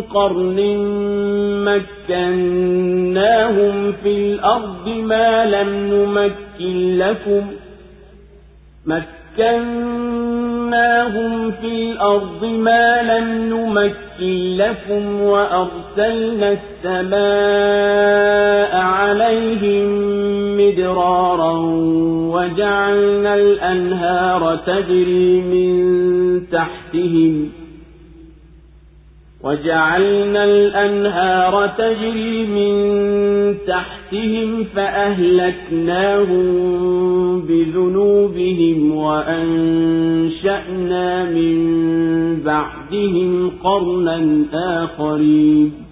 قرن مكناهم في الأرض ما لم نمكن لكم مكناهم في الأرض ما لم نمكن لكم وأرسلنا السماء عليهم مدرارا وجعلنا الأنهار تجري من تحتهم وجعلنا الأنهار تجري من تحتهم فأهلكناهم بذنوبهم وأنشأنا من بعدهم قرنا آخرين.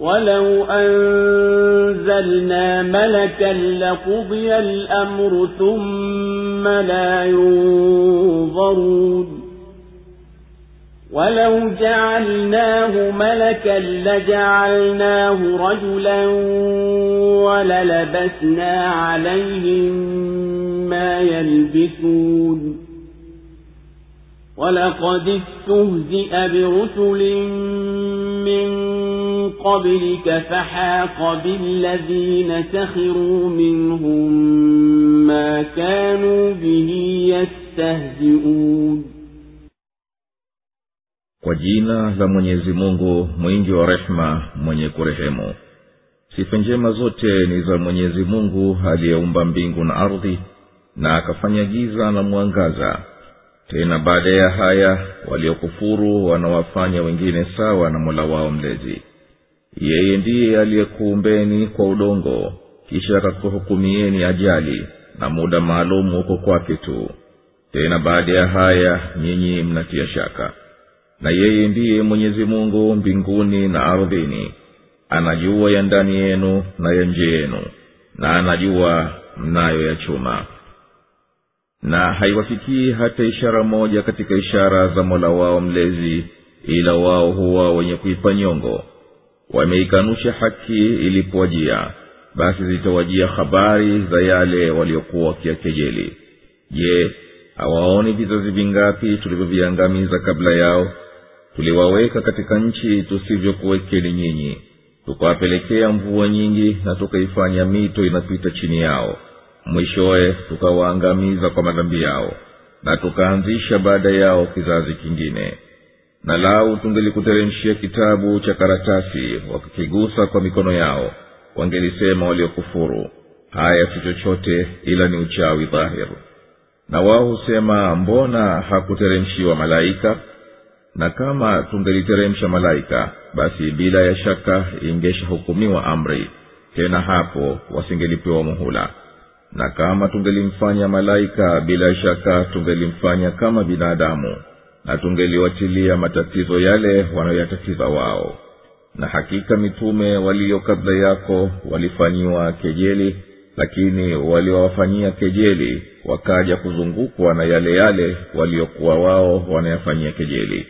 ولو أنزلنا ملكا لقضي الأمر ثم لا ينظرون ولو جعلناه ملكا لجعلناه رجلا وللبسنا عليهم ما يلبسون ولقد استهزئ برسل من قبلك فحاق بالذين سخروا منهم ما كانوا به يستهزئون kwa jina la mwenyezi mungu mwingi wa rehema mwenye kurehemu sifa njema zote ni za mwenyezi mungu aliyeumba mbingu na ardhi na akafanya giza na mwangaza tena baada ya haya waliokufuru wanawafanya wengine sawa na mola wao mlezi yeye ndiye aliyekuumbeni kwa udongo kisha akakuhukumieni ajali na muda maalum uko kwake tu. Tena baada ya haya nyinyi mnatia shaka. Na yeye ndiye mwenyezi mungu mbinguni na ardhini. Anajua ya ndani yenu na ya nje yenu na anajua mnayo ya chuma. Na haiwafikii hata ishara moja katika ishara za mola wao mlezi ila wao huwa wenye kuipa nyongo wameikanusha haki ilipowajia basi zitawajia habari za yale waliokuwa wakiakejeli je hawaoni vizazi vingapi tulivyoviangamiza kabla yao? Tuliwaweka katika nchi tusivyokuwekeni nyinyi tukawapelekea mvua nyingi na tukaifanya mito inapita chini yao. Mwishowe tukawaangamiza kwa madhambi yao na tukaanzisha baada yao kizazi kingine na lau tungelikuteremshia kitabu cha karatasi wakakigusa kwa mikono yao wangelisema waliokufuru haya si chochote ila ni uchawi dhahir. Na wao husema mbona hakuteremshiwa malaika? Na kama tungeliteremsha malaika basi bila ya shaka ingeshahukumiwa amri. Tena hapo wasingelipewa muhula. Na kama tungelimfanya malaika bila shaka tungelimfanya kama binadamu na tungeliwatilia matatizo yale wanayoyatatiza wao na hakika mitume walio kabla yako walifanyiwa kejeli lakini waliowafanyia kejeli wakaja kuzungukwa na yale yale waliokuwa wao wanayafanyia kejeli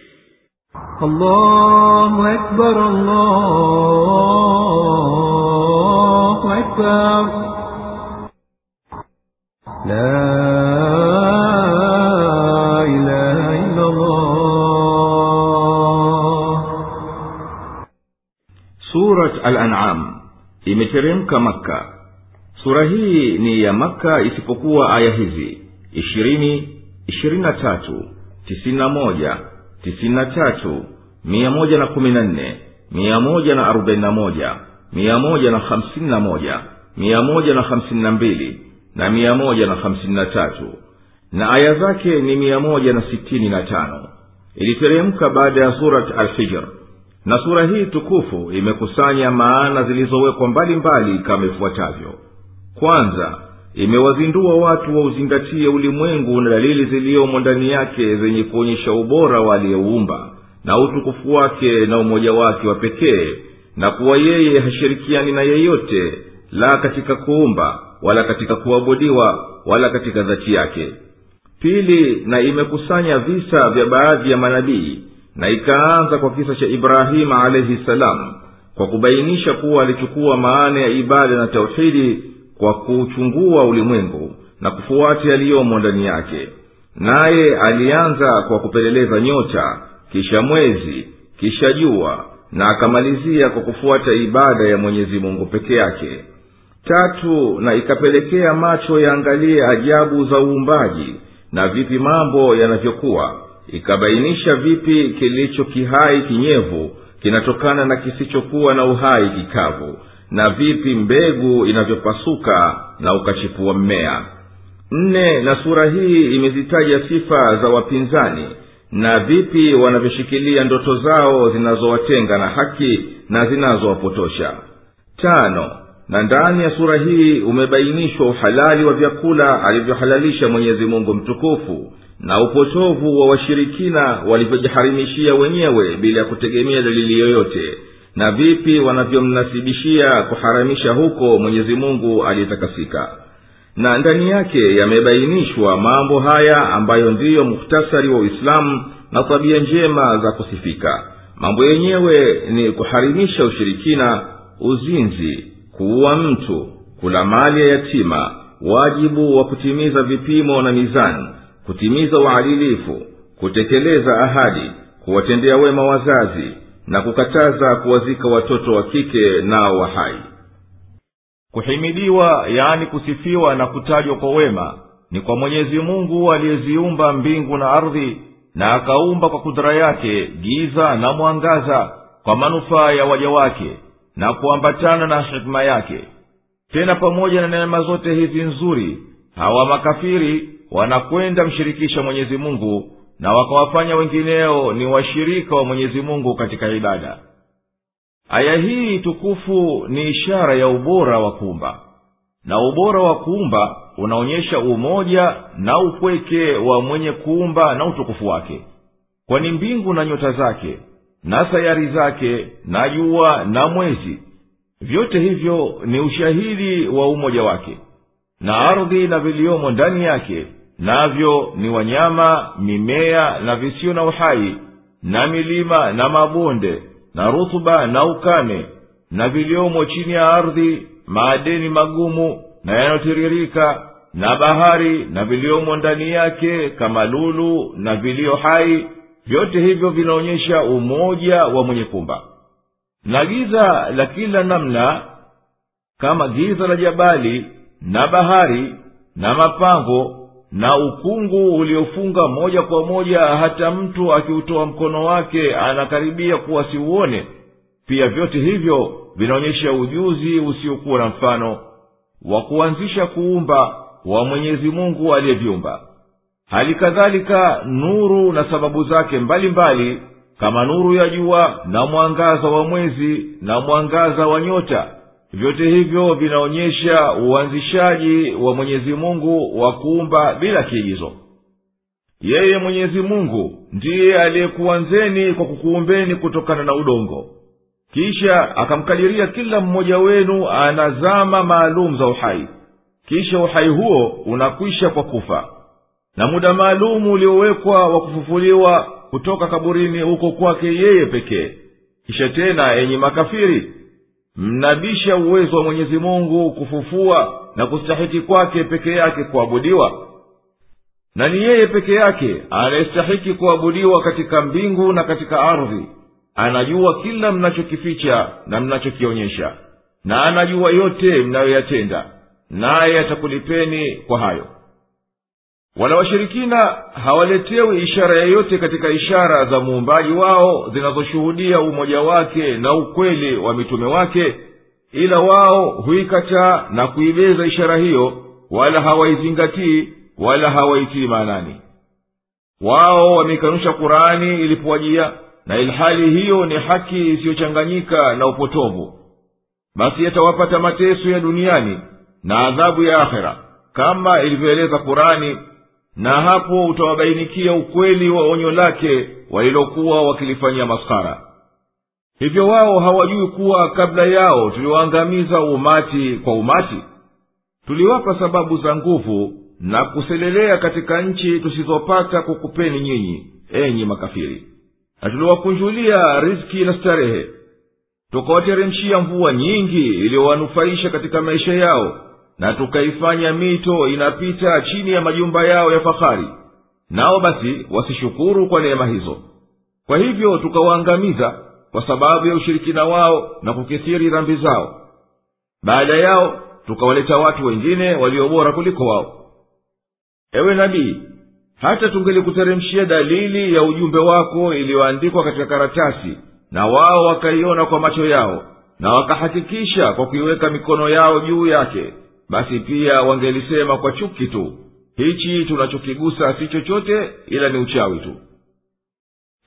allahu akbar, allahu akbar. La al-an'am imeteremka makka. Sura hii ni ya makka isipokuwa aya hizi ishirini ishirini na tatu tisini na moja tisini na tatu mia moja na kumi na nne mia moja na arobaini na moja mia moja na hamsini na moja mia moja na hamsini na mbili na mia moja na hamsini na tatu na aya zake ni mia moja na sitini na tano. Iliteremka baada ya surat alhijr na sura hii tukufu imekusanya maana zilizowekwa mbalimbali kama ifuatavyo. Kwanza imewazindua watu wauzingatie ulimwengu na dalili ziliyomo ndani yake zenye kuonyesha ubora wa aliyeuumba na utukufu wake na umoja wake wa pekee na kuwa yeye hashirikiani na yeyote la katika kuumba wala katika kuabudiwa wala katika dhati yake. Pili na imekusanya visa vya baadhi ya manabii na ikaanza kwa kisa cha ibrahima alaihi salam kwa kubainisha kuwa alichukua maana ya ibada na tauhidi kwa kuuchungua ulimwengu na kufuata yaliyomo ndani yake. Naye alianza kwa kupeleleza nyota kisha mwezi kisha jua na akamalizia kwa kufuata ibada ya mwenyezi mungu peke yake. Tatu na ikapelekea macho yaangalie ajabu za uumbaji na vipi mambo yanavyokuwa ikabainisha vipi kilicho kihai kinyevu kinatokana na kisichokuwa na uhai kikavu na vipi mbegu inavyopasuka na ukachipua mmea. Nne na sura hii imezitaja sifa za wapinzani na vipi wanavyoshikilia ndoto zao zinazowatenga na haki na zinazowapotosha. Tano na ndani ya sura hii umebainishwa uhalali wa vyakula alivyohalalisha mwenyezi mungu mtukufu na upotovu wa washirikina walivyojiharimishia wenyewe bila ya kutegemea dalili yoyote. Na vipi wanavyomnasibishia kuharamisha huko mwenyezi mungu aliyetakasika? Na ndani yake yamebainishwa mambo haya ambayo ndiyo muhtasari wa uislamu na tabia njema za kusifika. Mambo yenyewe ni kuharimisha ushirikina uzinzi kuua mtu kula mali ya yatima wajibu wa kutimiza vipimo na mizani kutimiza uadilifu kutekeleza ahadi kuwatendea wema wazazi na kukataza kuwazika watoto wa kike nao wa hai. Kuhimidiwa yaani kusifiwa na kutajwa kwa wema ni kwa mwenyezi mungu aliyeziumba mbingu na ardhi na akaumba kwa kudhara yake giza na mwangaza kwa manufaa ya waja wake na kuambatana na hikima yake. Tena pamoja na neema zote hizi nzuri hawa makafiri wanakwenda mshirikisha mwenyezi mungu na wakawafanya wengineo ni washirika wa mwenyezi mungu katika ibada. Aya hii tukufu ni ishara ya ubora wa kuumba. Na ubora wa kuumba unaonyesha umoja na upweke wa mwenye kuumba na utukufu wake. Kwani mbingu na nyota zake na sayari zake na jua na mwezi vyote hivyo ni ushahidi wa umoja wake. Na ardhi na viliomo ndani yake navyo ni wanyama mimea na visio na uhai na milima na mabonde na rutuba na ukame na viliomo chini ya ardhi maadeni magumu na yanayotiririka na bahari na viliomo ndani yake kama lulu na vilio hai. Vyote hivyo vinaonyesha umoja wa mwenye kumba na giza la kila namna kama giza la jabali na bahari na mapango na ukungu uliofunga moja kwa moja hata mtu akiutoa mkono wake anakaribia kuwa siuone pia vyote hivyo vinaonyesha ujuzi usiokuwa na mfano wa kuanzisha kuumba wa mwenyezi mungu aliyeviumba. Hali kadhalika nuru na sababu zake mbalimbali mbali, kama nuru ya jua na mwangaza wa mwezi na mwangaza wa nyota vyote hivyo vinaonyesha uanzishaji wa mwenyezi mungu wa kuumba bila kiigizo. Yeye mwenyezi mungu ndiye aliyekuanzeni kwa kukuumbeni kutokana na udongo. Kisha akamkadiria kila mmoja wenu ana zama maalum za uhai. Kisha uhai huo unakwisha kwa kufa. Na muda maalumu uliowekwa wa kufufuliwa kutoka kaburini huko kwake yeye pekee. Kisha tena enyi makafiri mnabisha uwezo wa mwenyezi mungu kufufua na kustahiki kwake peke yake kuabudiwa. Na ni yeye peke yake anayestahiki kuabudiwa katika mbingu na katika ardhi. Anajua kila mnachokificha na mnachokionyesha. Na anajua yote mnayoyatenda. Naye atakulipeni kwa hayo wala washirikina hawaletewi ishara yeyote katika ishara za muumbaji wao zinazoshuhudia umoja wake na ukweli wa mitume wake ila wao huikataa na kuibeza ishara hiyo wala hawaizingatii wala hawaitii maanani. Wao wameikanusha kurani ilipowajia na ilhali hiyo ni haki isiyochanganyika na upotovu. Basi yatawapata mateso ya duniani na adhabu ya akhera kama ilivyoeleza kurani na hapo utawabainikia ukweli wa onyo lake walilokuwa wakilifanyia maskara hivyo wao hawajui kuwa kabla yao tuliwaangamiza umati kwa umati tuliwapa sababu za nguvu na kuselelea katika nchi tusizopata kukupeni nyinyi enyi makafiri. Na tuliwakunjulia riski na starehe. Tukawateremshia mvua nyingi iliyowanufaisha katika maisha yao na tukaifanya mito inapita chini ya majumba yao ya fahari. Nao basi wasishukuru kwa neema hizo. Kwa hivyo tukawaangamiza kwa sababu ya ushirikina wao na kukithiri dhambi zao. Baada yao tukawaleta watu wengine waliobora kuliko wao. Ewe nabii hata tungelikuteremshia dalili ya ujumbe wako iliyoandikwa katika karatasi na wao wakaiona kwa macho yao na wakahakikisha kwa kuiweka mikono yao juu yake basi pia wangelisema kwa chuki tu. Hichi tunachokigusa si chochote ila ni uchawi tu.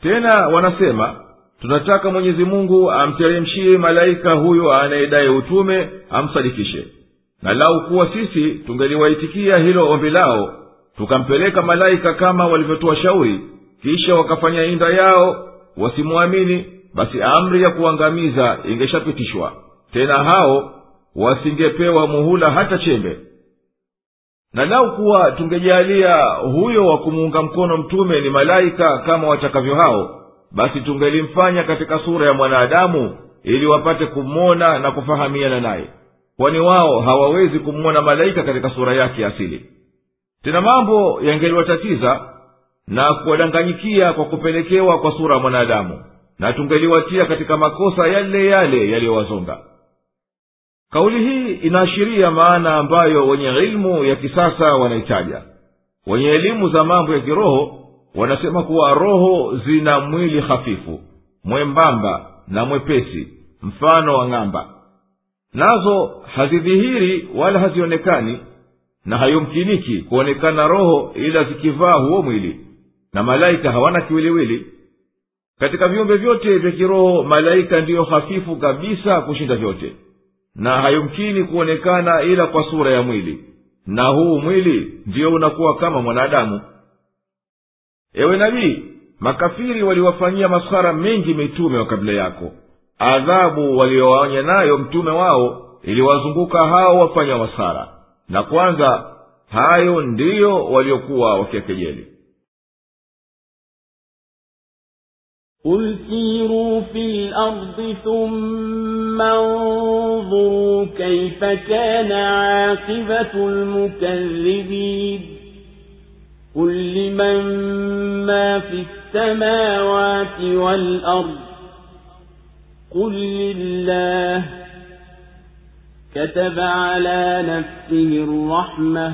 Tena wanasema tunataka mwenyezi mungu amteremshie malaika huyo anayedai utume amsadikishe. Na lau kuwa sisi tungeliwaitikia hilo ombi lao tukampeleka malaika kama walivyotoa shauri kisha wakafanya inda yao wasimwamini basi amri ya kuangamiza ingeshapitishwa. Tena hao wasingepewa muhula hata chembe. Na lau kuwa tungejalia huyo wa kumuunga mkono mtume ni malaika kama watakavyo hao basi tungelimfanya katika sura ya mwanadamu ili wapate kumwona na kufahamiana naye. Kwani wao hawawezi kumwona malaika katika sura yake asili. Tena mambo yangeliwatatiza na kuwadanganyikia kwa kupelekewa kwa sura ya mwanadamu na tungeliwatia katika makosa yale yale yaliyowazonga kauli hii inaashiria maana ambayo wenye ilmu ya kisasa wanaitaja. Wenye elimu za mambo ya kiroho wanasema kuwa roho zina mwili hafifu mwembamba na mwepesi mfano wa ng'amba. Nazo hazidhihiri wala hazionekani na hayumkiniki kuonekana roho ila zikivaa huo mwili na malaika hawana kiwiliwili. Katika viumbe vyote vya kiroho malaika ndiyo hafifu kabisa kushinda vyote na hayumkini kuonekana ila kwa sura ya mwili. Na huu mwili ndiyo unakuwa kama mwanadamu. Ewe nabii makafiri waliwafanyia maskhara mengi mitume wa kabla yako. Adhabu waliowaonya nayo mtume wao iliwazunguka hao wafanya maskhara na kwanza hayo ndiyo waliokuwa wakiakejeli قل سيروا في الأرض ثم انظروا كيف كان عاقبة المكذبين قل لمن ما في السماوات والأرض قل لله كتب على نفسه الرحمة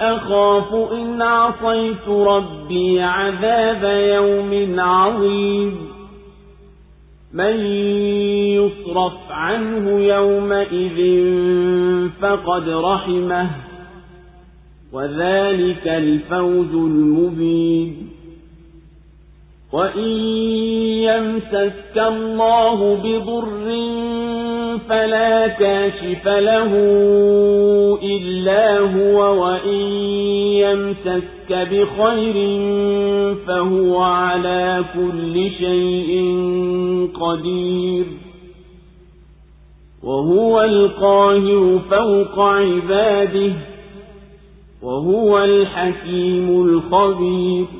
أخاف إن عصيت ربي عذاب يوم عظيم. من يصرف عنه يومئذ فقد رحمه وذلك الفوز المبين. وإن يمسسك الله بضر فلا كاشف له إلا هو وإن يمسسك بخير فهو على كل شيء قدير. وهو القاهر فوق عباده وهو الحكيم الخبير.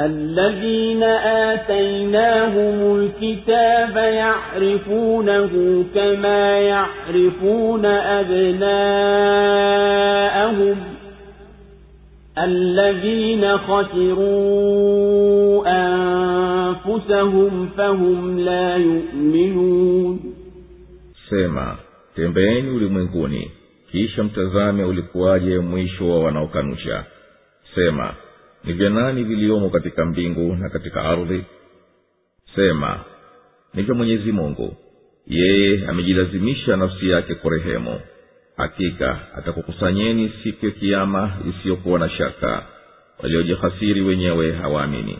الذين آتيناهم الكتاب يعرفونه كما يعرفون أبناءهم الذين خسروا أنفسهم فهم لا يؤمنون. Sema tembeeni ulimwenguni kisha mtazame ulikuwaje mwisho wa wanaokanusha. Sema ni vya nani viliomo katika mbingu na katika ardhi? Sema ni vya mwenyezi mungu. Yeye amejilazimisha nafsi yake kurehemu. Hakika atakukusanyeni siku ya kiama isiyokuwa na shaka. Waliojihasiri wenyewe hawaamini.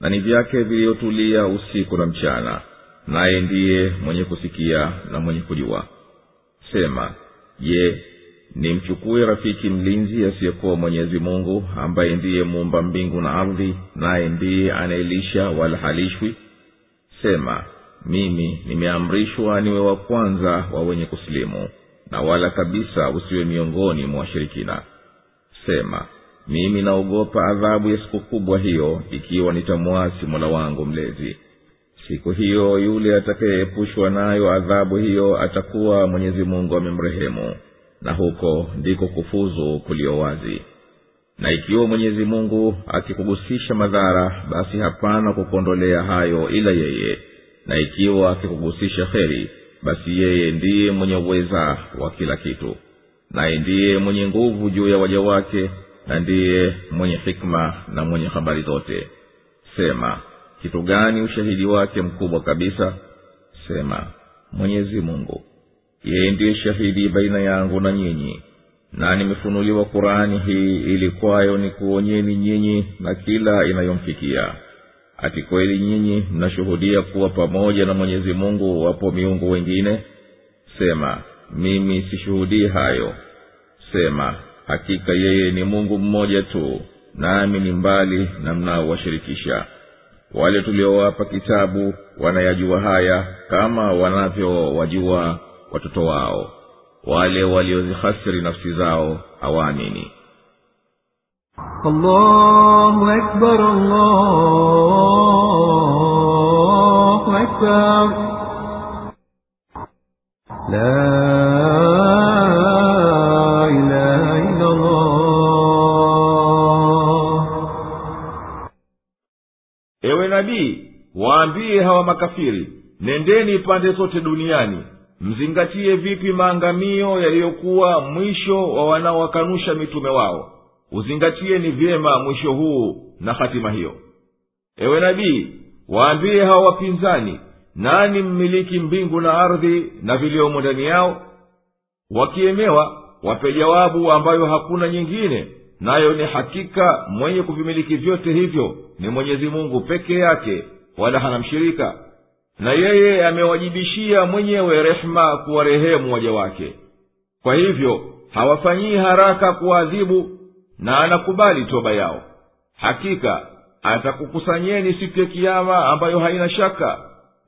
Na ni vyake viliyotulia usiku na mchana. Naye ndiye mwenye kusikia na mwenye kujua. Sema je nimchukue rafiki mlinzi asiyekuwa mwenyezi mungu ambaye ndiye muumba mbingu na ardhi naye ndiye anayelisha wala halishwi. Sema mimi nimeamrishwa niwe wa kwanza wa wenye kusilimu na wala kabisa usiwe miongoni mwa washirikina. Sema mimi naogopa adhabu ya siku kubwa hiyo ikiwa nitamwasi mola wangu mlezi. Siku hiyo yule atakayeepushwa nayo adhabu hiyo atakuwa mwenyezi mungu amemrehemu na huko ndiko kufuzu kulio wazi. Na ikiwa mwenyezi mungu akikugusisha madhara basi hapana kukuondolea hayo ila yeye. Na ikiwa akikugusisha kheri basi yeye ndiye mwenye uweza wa kila kitu. Naye ndiye mwenye nguvu juu ya waja wake na ndiye mwenye hikma na mwenye habari zote. Sema kitu gani ushahidi wake mkubwa kabisa? Sema mwenyezi mungu yeye ndiye shahidi baina yangu na nyinyi. Na nimefunuliwa kurani hii ili kwayo ni kuonyeni nyinyi na kila inayomfikia. Ati kweli nyinyi mnashuhudia kuwa pamoja na mwenyezi mungu wapo miungu wengine? Sema mimi sishuhudii hayo. Sema hakika yeye ni mungu mmoja tu nami ni mbali na mnaowashirikisha. Wale tuliowapa kitabu wanayajua haya kama wanavyowajua watoto wao. Wale waliozihasiri nafsi zao hawaamini. Ewe nabii waambie hawa makafiri nendeni pande zote duniani mzingatie vipi maangamio yaliyokuwa mwisho wa wanaowakanusha mitume wao? Uzingatie ni vyema mwisho huu na hatima hiyo. Ewe nabii waambie hawa wapinzani nani mmiliki mbingu na ardhi na viliomo ndani yao? Wakiemewa wape jawabu ambayo hakuna nyingine nayo ni hakika mwenye kuvimiliki vyote hivyo ni mwenyezi mungu peke yake wala hana mshirika na yeye amewajibishia mwenyewe rehema kuwarehemu waja wake. Kwa hivyo hawafanyii haraka kuwaadhibu na anakubali toba yao. Hakika atakukusanyeni siku ya kiama ambayo haina shaka.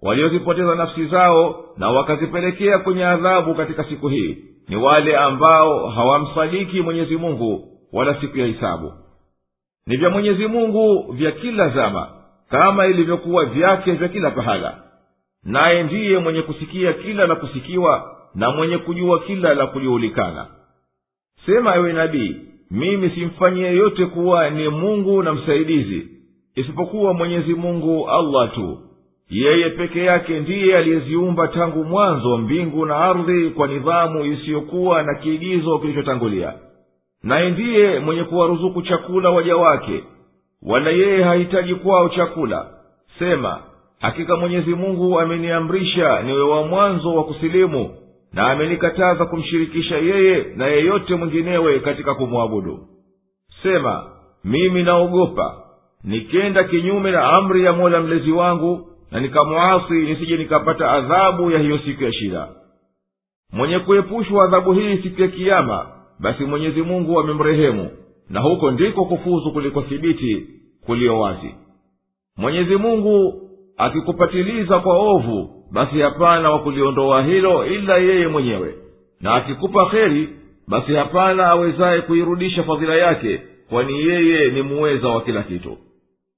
Waliozipoteza nafsi zao na wakazipelekea kwenye adhabu katika siku hii ni wale ambao hawamsadiki mwenyezi mungu wala siku ya hisabu. Ni vya mwenyezi mungu vya kila zama kama ilivyokuwa vyake vya kila pahala naye ndiye mwenye kusikia kila la kusikiwa na mwenye kujua kila la kujuhulikana sema ewe nabii mimi simfanyi yeyote kuwa ni mungu na msaidizi isipokuwa mwenyezi mungu allah tu. Yeye peke yake ndiye aliyeziumba tangu mwanzo mbingu na ardhi kwa nidhamu isiyokuwa na kiigizo kilichotangulia. Naye ndiye mwenye kuwaruzuku chakula waja wake wala yeye hahitaji kwao chakula. Sema hakika mwenyezi mungu ameniamrisha niwe wa mwanzo wa kusilimu na amenikataza kumshirikisha yeye na yeyote mwinginewe katika kumwabudu. Sema mimi naogopa. Nikenda kinyume na amri ya mola mlezi wangu na nikamwasi nisije nikapata adhabu ya hiyo siku ya shida. Mwenye kuepushwa adhabu hii siku ya kiama basi mwenyezi mungu amemrehemu na huko ndiko kufuzu kuliko thibiti kuliyo wazi. Mwenyezi mungu akikupatiliza kwa ovu basi hapana wa kuliondoa hilo ila yeye mwenyewe. Na akikupa kheri basi hapana awezaye kuirudisha fadhila yake kwani yeye ni muweza wa kila kitu.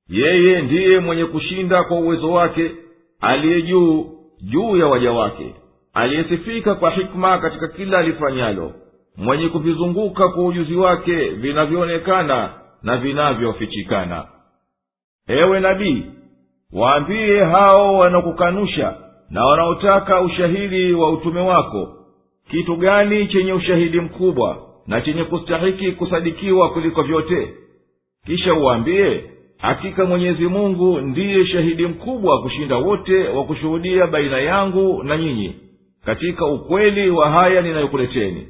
Yeye ndiye mwenye kushinda kwa uwezo wake aliye juu juu ya waja wake aliyesifika kwa hikma katika kila alifanyalo mwenye kuvizunguka kwa ujuzi wake vinavyoonekana na vinavyofichikana. Ewe nabii waambie hao wanaokukanusha na wanaotaka ushahidi wa utume wako kitu gani chenye ushahidi mkubwa na chenye kustahiki kusadikiwa kuliko vyote? Kisha uwaambie hakika mwenyezi mungu ndiye shahidi mkubwa kushinda wote wa kushuhudia baina yangu na nyinyi katika ukweli wa haya ninayokuleteni.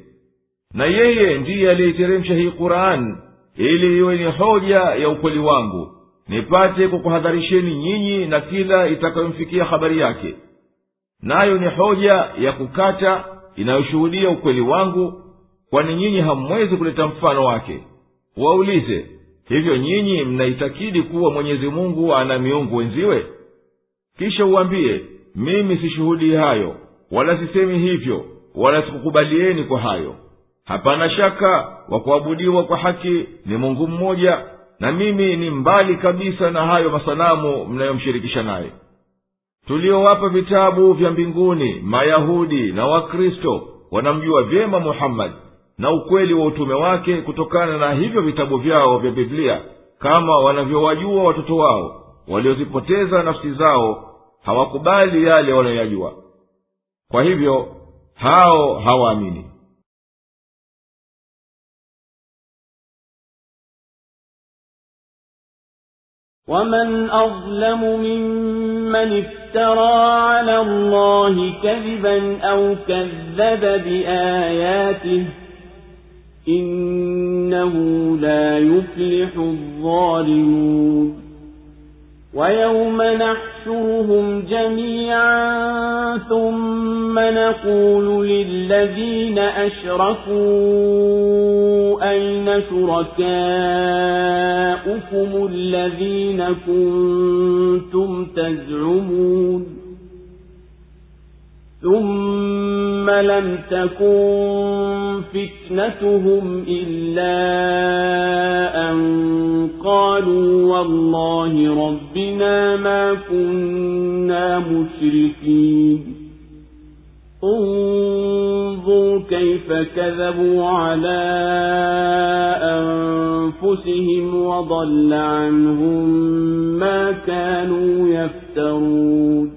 Na yeye ndiye aliyeiteremsha hii qur'ani ili iwe ni hoja ya ukweli wangu nipate kukuhadharisheni nyinyi na kila itakayomfikia habari yake. Nayo ni hoja ya kukata inayoshuhudia ukweli wangu kwani nyinyi hamwezi kuleta mfano wake. Waulize hivyo nyinyi mnaitakidi kuwa mwenyezi mungu ana miungu wenziwe? Kisha uwambie mimi sishuhudii hayo wala sisemi hivyo wala sikukubalieni kwa hayo. Hapana shaka wa kuabudiwa kwa haki ni mungu mmoja na mimi ni mbali kabisa na hayo masanamu mnayomshirikisha naye. Tuliowapa vitabu vya mbinguni mayahudi na wakristo wanamjua vyema muhammadi na ukweli wa utume wake kutokana na hivyo vitabu vyao vya biblia kama wanavyowajua watoto wao waliozipoteza nafsi zao hawakubali yale wanayoyajua. Kwa hivyo hao hawaamini ومن أظلم ممن افترى على الله كذبا أو كذب بآياته إنه لا يفلح الظالمون ويوم نحشرهم جميعا ثم نقول للذين أشركوا أين شركاؤكم الذين كنتم تزعمون ثم لم تكن فتنتهم إلا أن قالوا والله ربنا ما كنا مشركين انظر كيف كذبوا على أنفسهم وضل عنهم ما كانوا يفترون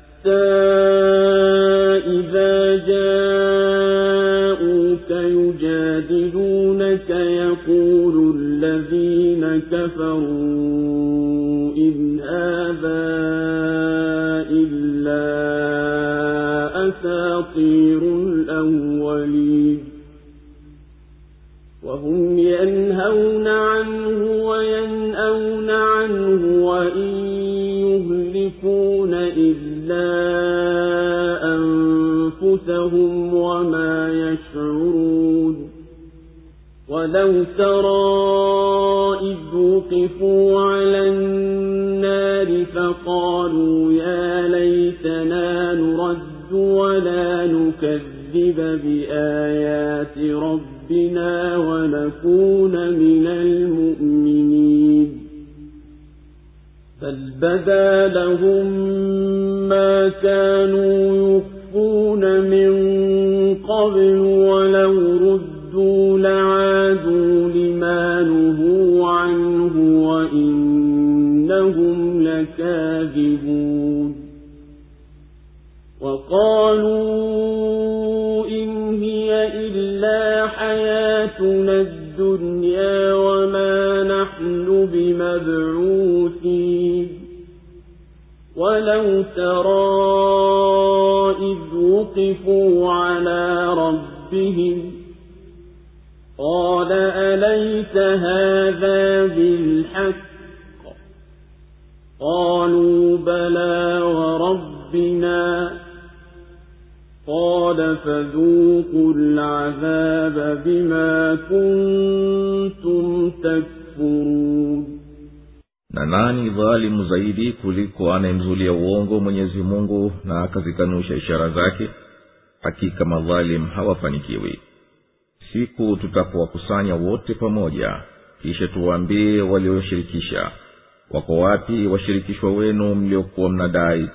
حتى إذا جاءوك يجادلونك يقول الذين كفروا إن هذا إلا أساطير الأولين وهم ينهون عنه وينأون عنه وإن إلا أنفسهم وما يشعرون ولو ترى إذ وقفوا على النار فقالوا يا ليتنا نرد ولا نكذب بآيات ربنا ونكون من المؤمنين بل بدا لهم ما كانوا يخفون من قبل ولو ردوا لعادوا لما نهوا عنه وإنهم لكاذبون وقالوا إن هي إلا حياتنا الدنيا وما نحن بمبعوثين ولو ترى إذ وقفوا على ربهم قال أليس هذا بالحق قالوا بلى وربنا قال فذوقوا العذاب بما كنتم تكفرون na nani dhalimu zaidi kuliko anayemzulia uongo mwenyezi mungu na akazikanusha ishara zake? Hakika madhalimu hawafanikiwi. Siku tutapowakusanya wote pamoja kisha tuwaambie walioshirikisha wako wapi washirikishwa wenu mliokuwa mnadai?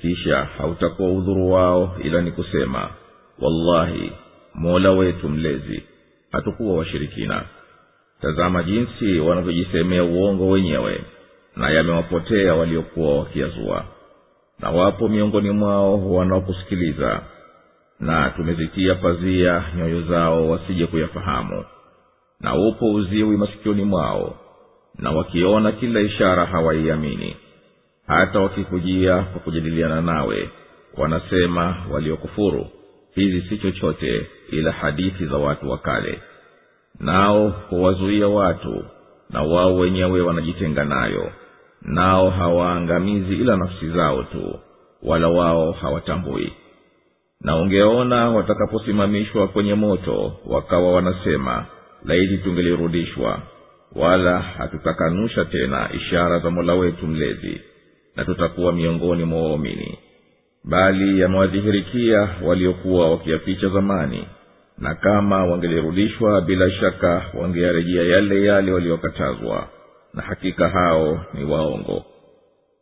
Kisha hautakuwa udhuru wao ila ni kusema wallahi mola wetu mlezi hatukuwa washirikina tazama jinsi wanavyojisemea uongo wenyewe na yamewapotea waliokuwa wakiazua na wapo miongoni mwao wanaokusikiliza na tumezitia pazia nyoyo zao wasije kuyafahamu. Na upo uziwi masikioni mwao na wakiona kila ishara hawaiamini. Hata wakikujia kwa kujadiliana nawe wanasema waliokufuru. Hizi si chochote ila hadithi za watu wa kale nao huwazuia watu na wao wenyewe wanajitenga nayo. Nao hawaangamizi ila nafsi zao tu wala wao hawatambui. Na ungeona watakaposimamishwa kwenye moto wakawa wanasema laiti tungelirudishwa wala hatutakanusha tena ishara za mola wetu mlezi na tutakuwa miongoni mwa waumini. Bali yamewadhihirikia waliokuwa wakiyaficha zamani na kama wangelirudishwa bila shaka wangeyarejea yale yale waliokatazwa. Na hakika hao ni waongo.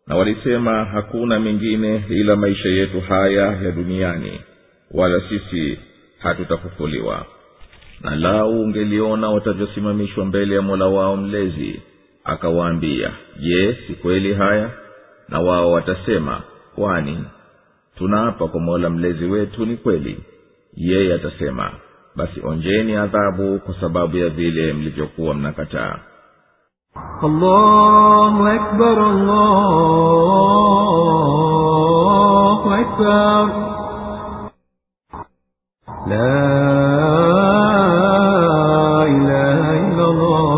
Na walisema hakuna mengine ila maisha yetu haya ya duniani wala sisi hatutafufuliwa. Na lau ungeliona watavyosimamishwa mbele ya mola wao mlezi akawaambia je si kweli haya? Na wao watasema kwani tunaapa kwa mola mlezi wetu ni kweli. Yeye atasema basi onjeni adhabu kwa sababu ya vile mlivyokuwa mnakataa. Allahu akbar allahu akbar. La ilaha illa allah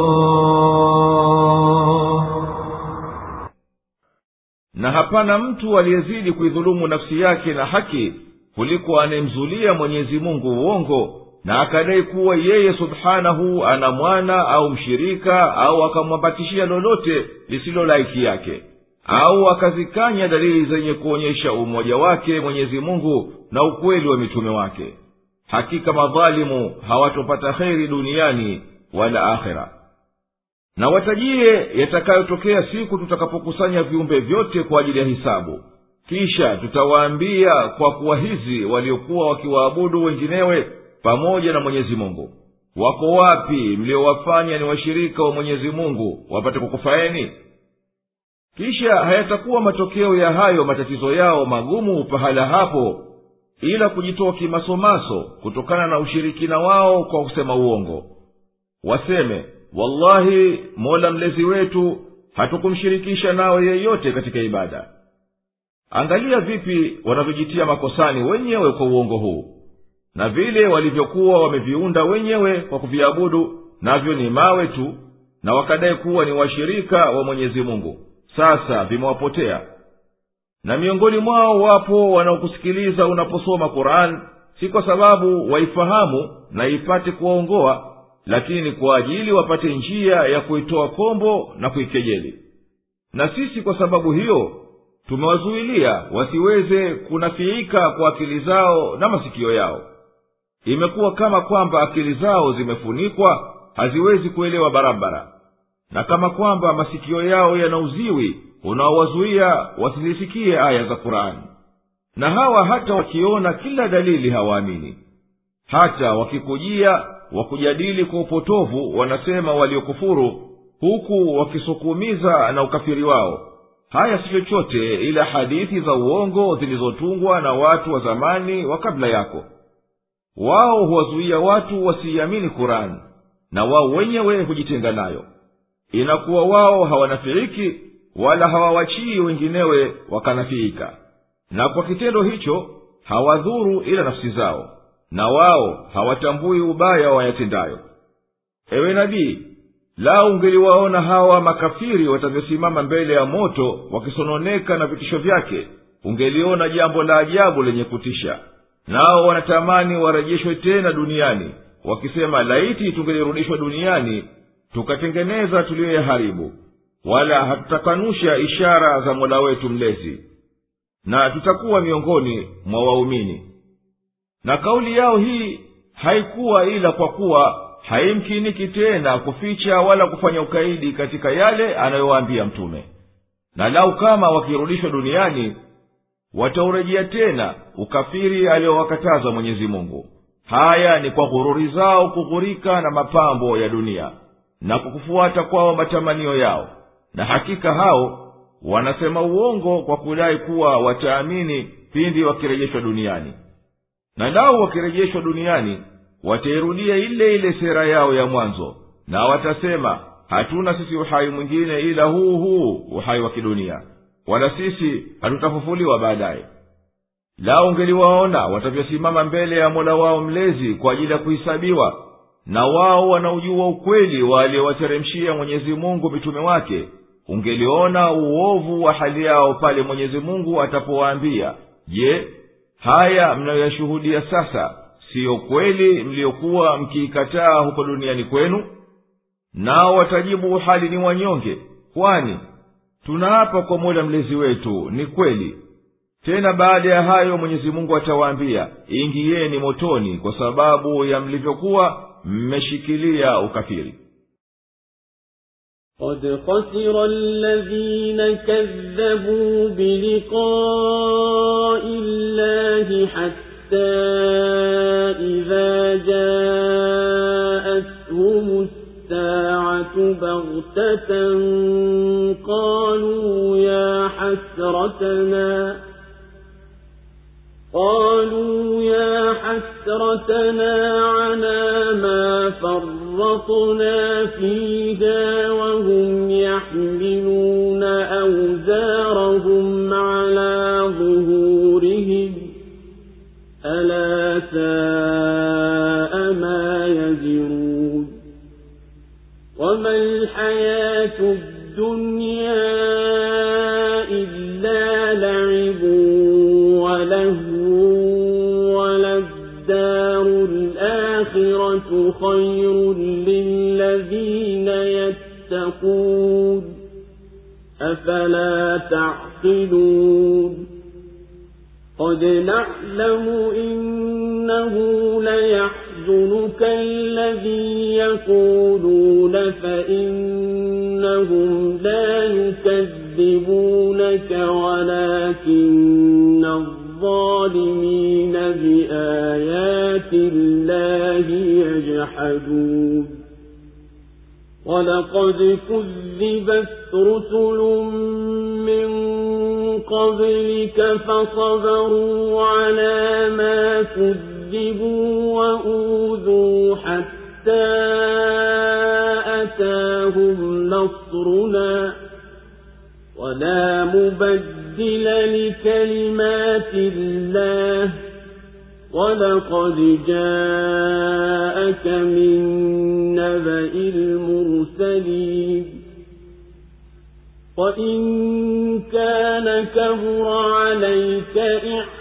na hapana mtu aliyezidi kuidhulumu nafsi yake na haki kuliko anayemzulia mwenyezi mungu uongo na akadai kuwa yeye subhanahu ana mwana au mshirika au akamwambatishia lolote lisilo laiki yake au akazikanya dalili zenye kuonyesha umoja wake mwenyezi mungu na ukweli wa mitume wake. Hakika madhalimu hawatopata kheri duniani wala akhera. Na watajie yatakayotokea siku tutakapokusanya viumbe vyote kwa ajili ya hisabu. Kisha tutawaambia kwa kuwa hizi waliokuwa wakiwaabudu wenginewe pamoja na mwenyezi mungu. Wako wapi mliowafanya ni washirika wa mwenyezi mungu wapate kukufaeni? Kisha hayatakuwa matokeo ya hayo matatizo yao magumu pahala hapo ila kujitoa kimasomaso kutokana na ushirikina wao kwa kusema uongo. Waseme wallahi mola mlezi wetu hatukumshirikisha nawe yeyote katika ibada. Angalia vipi wanavyojitia makosani wenyewe kwa uongo huu na vile walivyokuwa wameviunda wenyewe kwa kuviabudu navyo ni mawe tu na wakadai kuwa ni washirika wa mwenyezi mungu. Sasa vimewapotea. Na miongoni mwao wapo wanaokusikiliza unaposoma qurani si kwa sababu waifahamu na ipate kuwaongoa lakini kwa ajili wapate njia ya kuitoa kombo na kuikejeli. Na sisi kwa sababu hiyo tumewazuilia wasiweze kunafiika kwa akili zao na masikio yao imekuwa kama kwamba akili zao zimefunikwa haziwezi kuelewa barabara. Na kama kwamba masikio yao yana uziwi unaowazuia wasizisikie aya za qurani. Na hawa hata wakiona kila dalili hawaamini. Hata wakikujia wakujadili kwa upotovu wanasema waliokufuru huku wakisukumiza na ukafiri wao. Haya si chochote ila hadithi za uongo zilizotungwa na watu wa zamani wa kabla yako wao huwazuia watu wasiiamini kurani na wao wenyewe hujitenga nayo. Inakuwa wao hawanafiiki wala hawawachii wenginewe wakanafiika na kwa kitendo hicho hawadhuru ila nafsi zao na wao hawatambui ubaya wayatendayo. Ewe nabii lau ungeliwaona hawa makafiri watavyosimama mbele ya moto wakisononeka na vitisho vyake ungeliona jambo la ajabu lenye kutisha nao wanatamani warejeshwe tena duniani wakisema laiti tungelirudishwa duniani tukatengeneza tuliyoyaharibu wala hatutakanusha ishara za mola wetu mlezi na tutakuwa miongoni mwa waumini. Na kauli yao hii haikuwa ila kwa kuwa haimkiniki tena kuficha wala kufanya ukaidi katika yale anayowaambia mtume. Na lau kama wakirudishwa duniani wataurejea tena ukafiri aliyowakataza mwenyezi mungu. Haya ni kwa ghururi zao kughurika na mapambo ya dunia na kwa kufuata kwao matamanio yao. Na hakika hao wanasema uongo kwa kudai kuwa wataamini pindi wakirejeshwa duniani. Na lau wakirejeshwa duniani watairudia ile ile sera yao ya mwanzo. Na watasema hatuna sisi uhai mwingine ila huu huu uhai wa kidunia wala sisi hatutafufuliwa baadaye. Lao ungeliwaona watavyosimama mbele ya mola wao mlezi kwa ajili ya kuhisabiwa na wao wanaujua ukweli waliowateremshia mwenyezi mungu mitume wake ungeliona uovu wa hali yao pale mwenyezi mungu atapowaambia je haya mnayoyashuhudia sasa siyo kweli mliyokuwa mkiikataa huko duniani kwenu? Nao watajibu hali ni wanyonge kwani tunaapa kwa mola mlezi wetu ni kweli tena baada ya hayo mwenyezi mungu atawaambia ingiyeni motoni kwa sababu ya mlivyokuwa mmeshikilia ukafiri قد خسر الذين كذبوا بلقاء الله حتى إذا جاءتهم الساعة بغتة قالوا يا حسرتنا قالوا يا حسرتنا على ما فرطنا فيها وهم يحملون أوزارهم على ظهورهم ألا ساء ما وما الحياة الدنيا إلا لعب ولهو وللدار الآخرة خير للذين يتقون أفلا تعقلون قد نعلم إنه ليحزنك الذي يقولون فإنهم لا يكذبونك ولكن الظالمين بآيات الله يجحدون ولقد كذبت رسل من قبلك فصبروا على ما كذبوا وأوذوا حتى أتاهم نصرنا ولا مبدل لكلمات الله ولقد جاءك من نبأ المرسلين وإن كان كبر عليك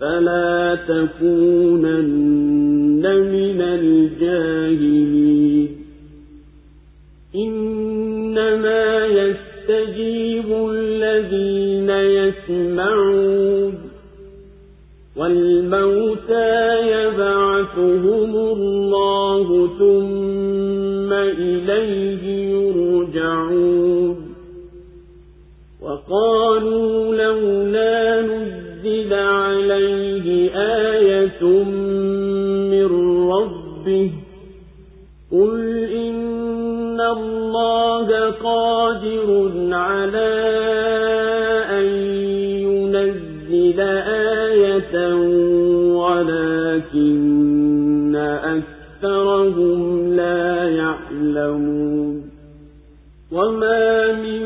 فلا تكونن من الجاهلين إنما يستجيب الذين يسمعون والموتى يبعثهم الله ثم إليه يرجعون وقالوا لولا نزل عليه آية من ربه. قل إن الله قادر على أن ينزل آية ولكن أكثرهم لا يعلمون. وما من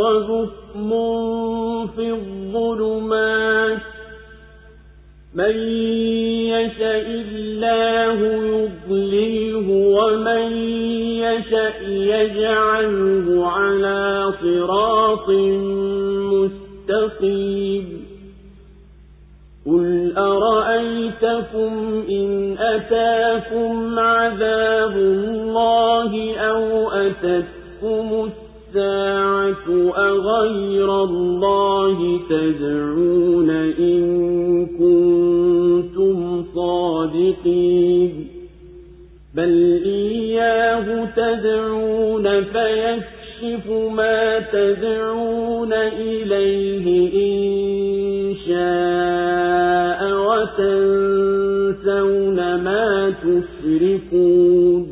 وبكم في الظلمات من يشاء الله يضلله ومن يشاء يجعله على صراط مستقيم قل أرأيتكم إن أتاكم عذاب الله أو أتتكم الساعة أغير الله تدعون إن كنتم صادقين بل إياه تدعون فيكشف ما تدعون إليه إن شاء وتنسون ما تشركون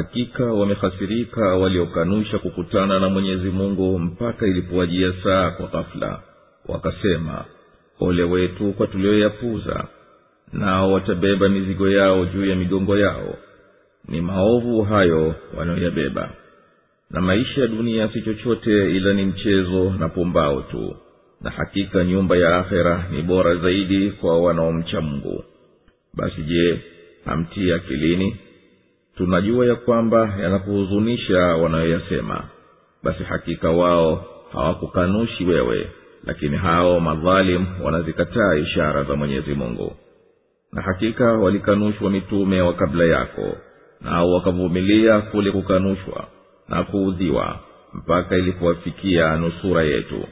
hakika wamehasirika waliokanusha kukutana na mwenyezi mungu mpaka ilipowajia saa kwa ghafula wakasema ole wetu kwa tulioyapuza nao watabeba mizigo yao juu ya migongo yao. Ni maovu hayo wanayoyabeba. Na maisha ya dunia si chochote ila ni mchezo na pumbao tu. Na hakika nyumba ya akhera ni bora zaidi kwa wanaomcha mungu. Basi je hamtii akilini tunajua ya kwamba yanakuhuzunisha wanayoyasema. Basi hakika wao hawakukanushi wewe lakini hao madhalim wanazikataa ishara za mwenyezi mungu. Na hakika walikanushwa mitume wa kabla yako nao wakavumilia kule kukanushwa na kuudhiwa mpaka ilipowafikia nusura yetu.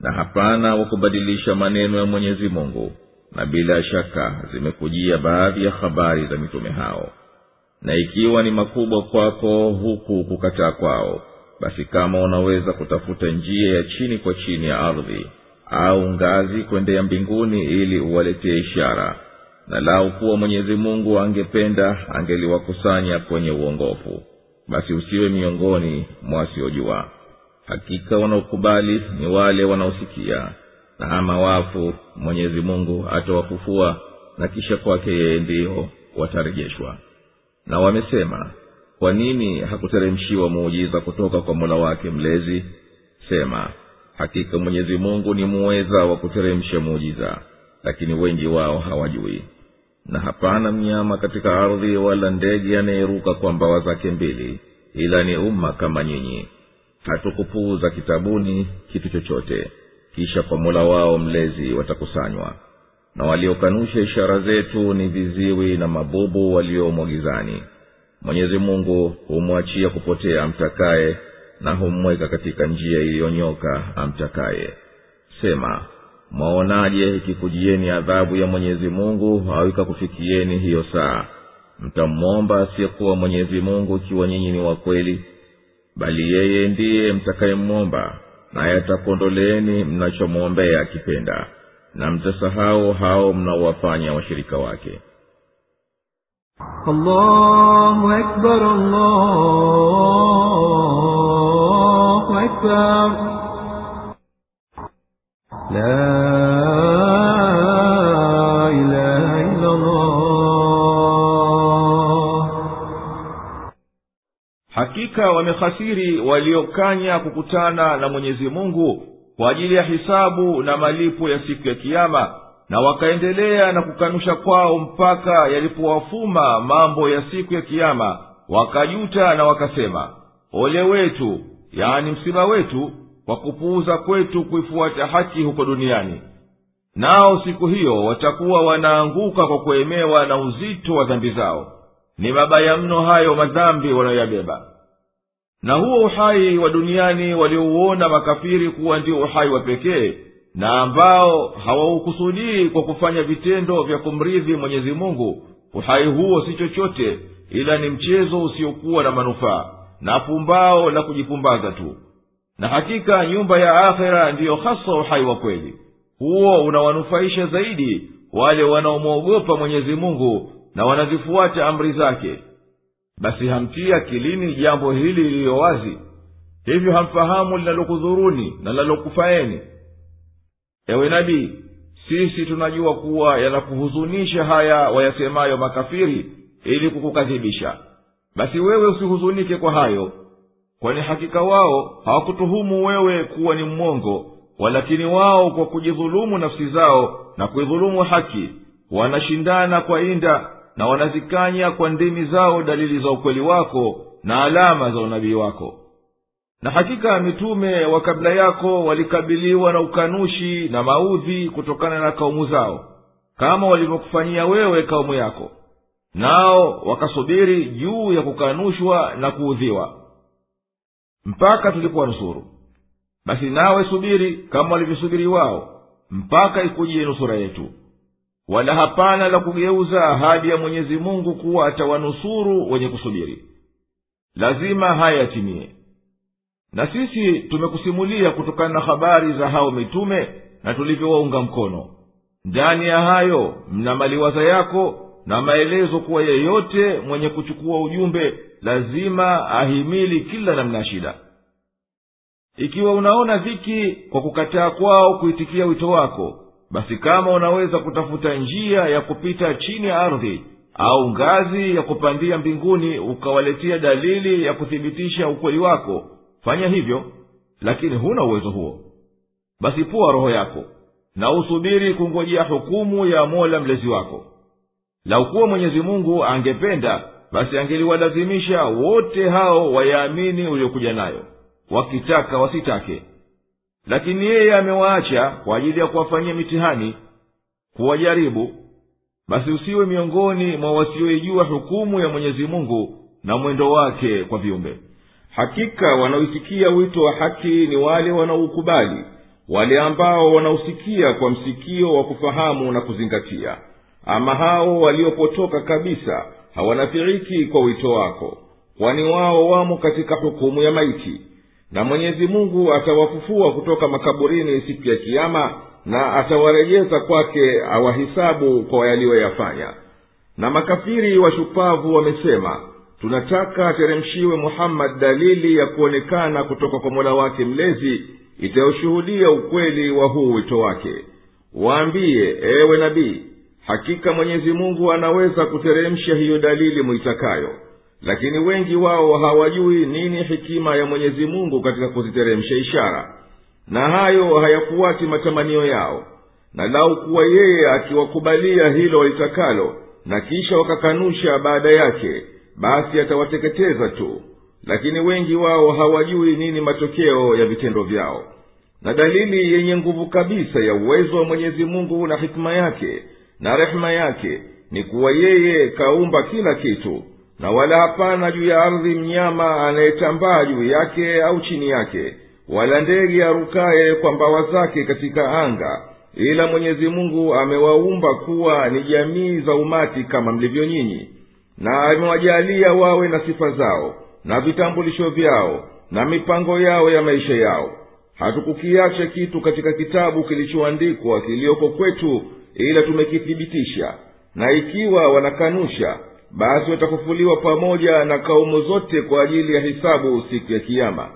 Na hapana wa kubadilisha maneno ya mwenyezi mungu na bila shaka zimekujia baadhi ya habari za mitume hao na ikiwa ni makubwa kwako huku kukataa kwao basi kama unaweza kutafuta njia ya chini kwa chini ya ardhi au ngazi kwendea mbinguni ili uwaletee ishara na lau kuwa mwenyezi mungu angependa angeliwakusanya kwenye uongofu basi usiwe miongoni mwa hakika wanaokubali ni wale wanaosikia na ama wafu mwenyezi mungu atawafufua na kisha kwake yeye ndiyo watarejeshwa na wamesema kwa nini hakuteremshiwa muujiza kutoka kwa mola wake mlezi? Sema hakika mwenyezi mungu ni muweza wa kuteremsha muujiza lakini wengi wao hawajui. Na hapana mnyama katika ardhi wala ndege anayeruka kwa mbawa zake mbili ila ni umma kama nyinyi. Hatukupuuza kitabuni kitu chochote kisha kwa mola wao mlezi watakusanywa na waliokanusha ishara zetu ni viziwi na mabubu waliomo gizani. Mwenyezi mungu humwachia kupotea amtakaye na humweka katika njia iliyonyoka amtakaye. Sema mwaonaje ikikujieni adhabu ya mwenyezi mungu au ikakufikieni hiyo saa? Mtamwomba asiyekuwa mwenyezi mungu ikiwa nyinyi ni wakweli bali yeye ndiye mtakayemwomba naye atakuondoleeni mnachomwombea akipenda na mtasahau hao mnaowafanya washirika wake allahu akbar, allahu akbar. La ilaha illa Allah. Hakika wamehasiri waliokanya kukutana na Mwenyezi Mungu kwa ajili ya hisabu na malipo ya siku ya kiama na wakaendelea na kukanusha kwao mpaka yalipowafuma mambo ya siku ya kiama wakajuta na wakasema ole wetu yaani msiba wetu kwa kupuuza kwetu kuifuata haki huko duniani. Nao siku hiyo watakuwa wanaanguka kwa kuemewa na uzito wa dhambi zao. Ni mabaya mno hayo madhambi wanayoyabeba na huo uhai wa duniani waliouona makafiri kuwa ndio uhai wa pekee na ambao hawaukusudii kwa kufanya vitendo vya kumridhi mwenyezi mungu uhai huo si chochote ila ni mchezo usiokuwa na manufaa na pumbao la kujipumbaza tu. Na hakika nyumba ya akhera ndiyo hasa uhai wa kweli. Huo unawanufaisha zaidi wale wanaomwogopa mwenyezi mungu na wanazifuata amri zake basi hamtii akilini jambo hili liliyo wazi. Hivyo hamfahamu linalokudhuruni na linalokufaeni. Ewe nabii sisi tunajua kuwa yanakuhuzunisha haya wayasemayo makafiri ili kukukadhibisha. Basi wewe usihuzunike kwa hayo kwani hakika wao hawakutuhumu wewe kuwa ni mmongo walakini wao kwa kujidhulumu nafsi zao na kuidhulumu haki wanashindana kwa inda na wanazikanya kwa ndimi zao dalili za ukweli wako na alama za unabii wako. Na hakika mitume wa kabla yako walikabiliwa na ukanushi na maudhi kutokana na kaumu zao kama walivyokufanyia wewe kaumu yako. Nao wakasubiri juu ya kukanushwa na kuudhiwa. Mpaka tulipowanusuru basi nawe subiri kama walivyosubiri wao mpaka ikujie nusura yetu wala hapana la kugeuza ahadi ya mwenyezi mungu kuwa atawanusuru wenye kusubiri. Lazima haya yatimie. Na sisi tumekusimulia kutokana na habari za hao mitume na tulivyowaunga mkono. Ndani ya hayo mna maliwaza yako na maelezo kuwa yeyote mwenye kuchukua ujumbe lazima ahimili kila namna ya shida. Ikiwa unaona dhiki kwa kukataa kwao kuitikia wito wako basi kama unaweza kutafuta njia ya kupita chini ya ardhi au ngazi ya kupandia mbinguni ukawaletea dalili ya kuthibitisha ukweli wako fanya hivyo lakini huna uwezo huo. Basi pua roho yako na usubiri kungojea hukumu ya mola mlezi wako. Laukuwa mwenyezimungu angependa basi angeliwalazimisha wote hao wayaamini uliokuja nayo wakitaka wasitake lakini yeye amewaacha kwa ajili ya kuwafanyia mitihani kuwajaribu. Basi usiwe miongoni mwa wasioijua hukumu ya mwenyezi mungu na mwendo wake kwa viumbe. Hakika wanaoitikia wito wa haki ni wale wanaoukubali wale ambao wanausikia kwa msikio wa kufahamu na kuzingatia. Ama hao waliopotoka kabisa hawanafiriki kwa wito wako kwani wao wamo katika hukumu ya maiti na mwenyezi mungu atawafufua kutoka makaburini siku ya kiama na atawarejeza kwake awahisabu kwa yaliyoyafanya. Na makafiri washupavu wamesema tunataka ateremshiwe muhammadi dalili ya kuonekana kutoka kwa mola wake mlezi itayoshuhudia ukweli wa huu wito wake. Waambiye ewe nabii hakika mwenyezi mungu anaweza kuteremsha hiyo dalili muitakayo lakini wengi wao hawajui nini hikima ya mwenyezi mungu katika kuziteremsha ishara. Na hayo hayafuati matamanio yao. Na lau kuwa yeye akiwakubalia hilo walitakalo na kisha wakakanusha baada yake basi atawateketeza tu. Lakini wengi wao hawajui nini matokeo ya vitendo vyao. Na dalili yenye nguvu kabisa ya uwezo wa mwenyezi mungu na hikima yake na rehema yake ni kuwa yeye kaumba kila kitu na wala hapana juu ya ardhi mnyama anayetambaa juu yake au chini yake wala ndege arukaye kwa mbawa zake katika anga ila mwenyezi mungu amewaumba kuwa ni jamii za umati kama mlivyo nyinyi na amewajalia wawe na sifa zao na vitambulisho vyao na mipango yao ya maisha yao. Hatukukiacha kitu katika kitabu kilichoandikwa kiliyoko kwetu ila tumekithibitisha. Na ikiwa wanakanusha basi watafufuliwa pamoja na kaumu zote kwa ajili ya hisabu siku ya kiama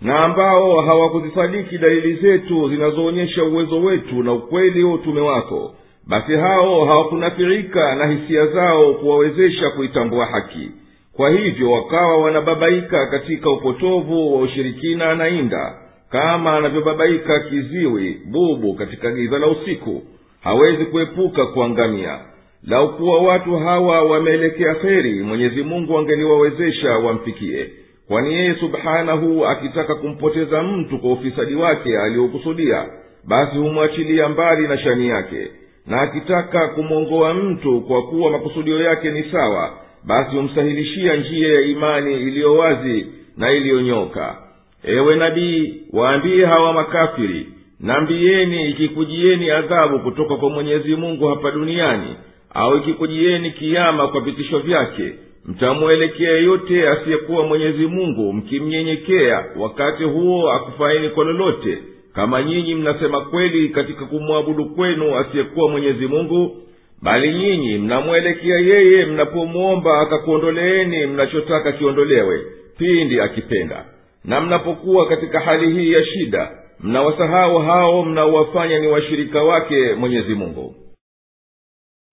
na ambao hawakuzisadiki dalili zetu zinazoonyesha uwezo wetu na ukweli wa utume wako basi hao hawakunafirika na hisia zao kuwawezesha kuitambua haki. Kwa hivyo wakawa wanababaika katika upotovu wa ushirikina na inda kama anavyobabaika kiziwi bubu katika giza la usiku. Hawezi kuepuka kuangamia lau kuwa watu hawa wameelekea kheri mwenyezi mungu angeliwawezesha wamfikie. Kwani yeye subhanahu akitaka kumpoteza mtu kwa ufisadi wake aliokusudia basi humwachilia mbali na shani yake. Na akitaka kumwongoa mtu kwa kuwa makusudio yake ni sawa basi humsahilishia njia ya imani iliyo wazi na iliyonyoka ewe nabii waambiye hawa makafiri nambieni ikikujieni adhabu kutoka kwa mwenyezi mungu hapa duniani au ikikujieni kiama kwa vitisho vyake mtamwelekea yeyote asiyekuwa mwenyezi mungu mkimnyenyekea wakati huo akufaini kwa lolote. Kama nyinyi mnasema kweli katika kumwabudu kwenu asiyekuwa mwenyezi mungu bali nyinyi mnamwelekea yeye mnapomwomba akakuondoleeni mnachotaka kiondolewe pindi akipenda. Na mnapokuwa katika hali hii ya shida mnawasahau hao mnaowafanya ni washirika wake mwenyezi mungu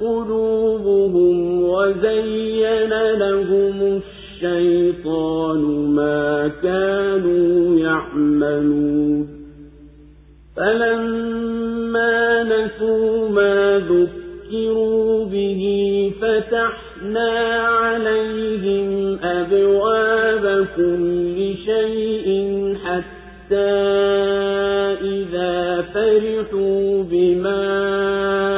قلوبهم وزين لهم الشيطان ما كانوا يعملون. فلما نسوا ما ذكروا به فتحنا عليهم أبواب كل شيء حتى إذا فرحوا بما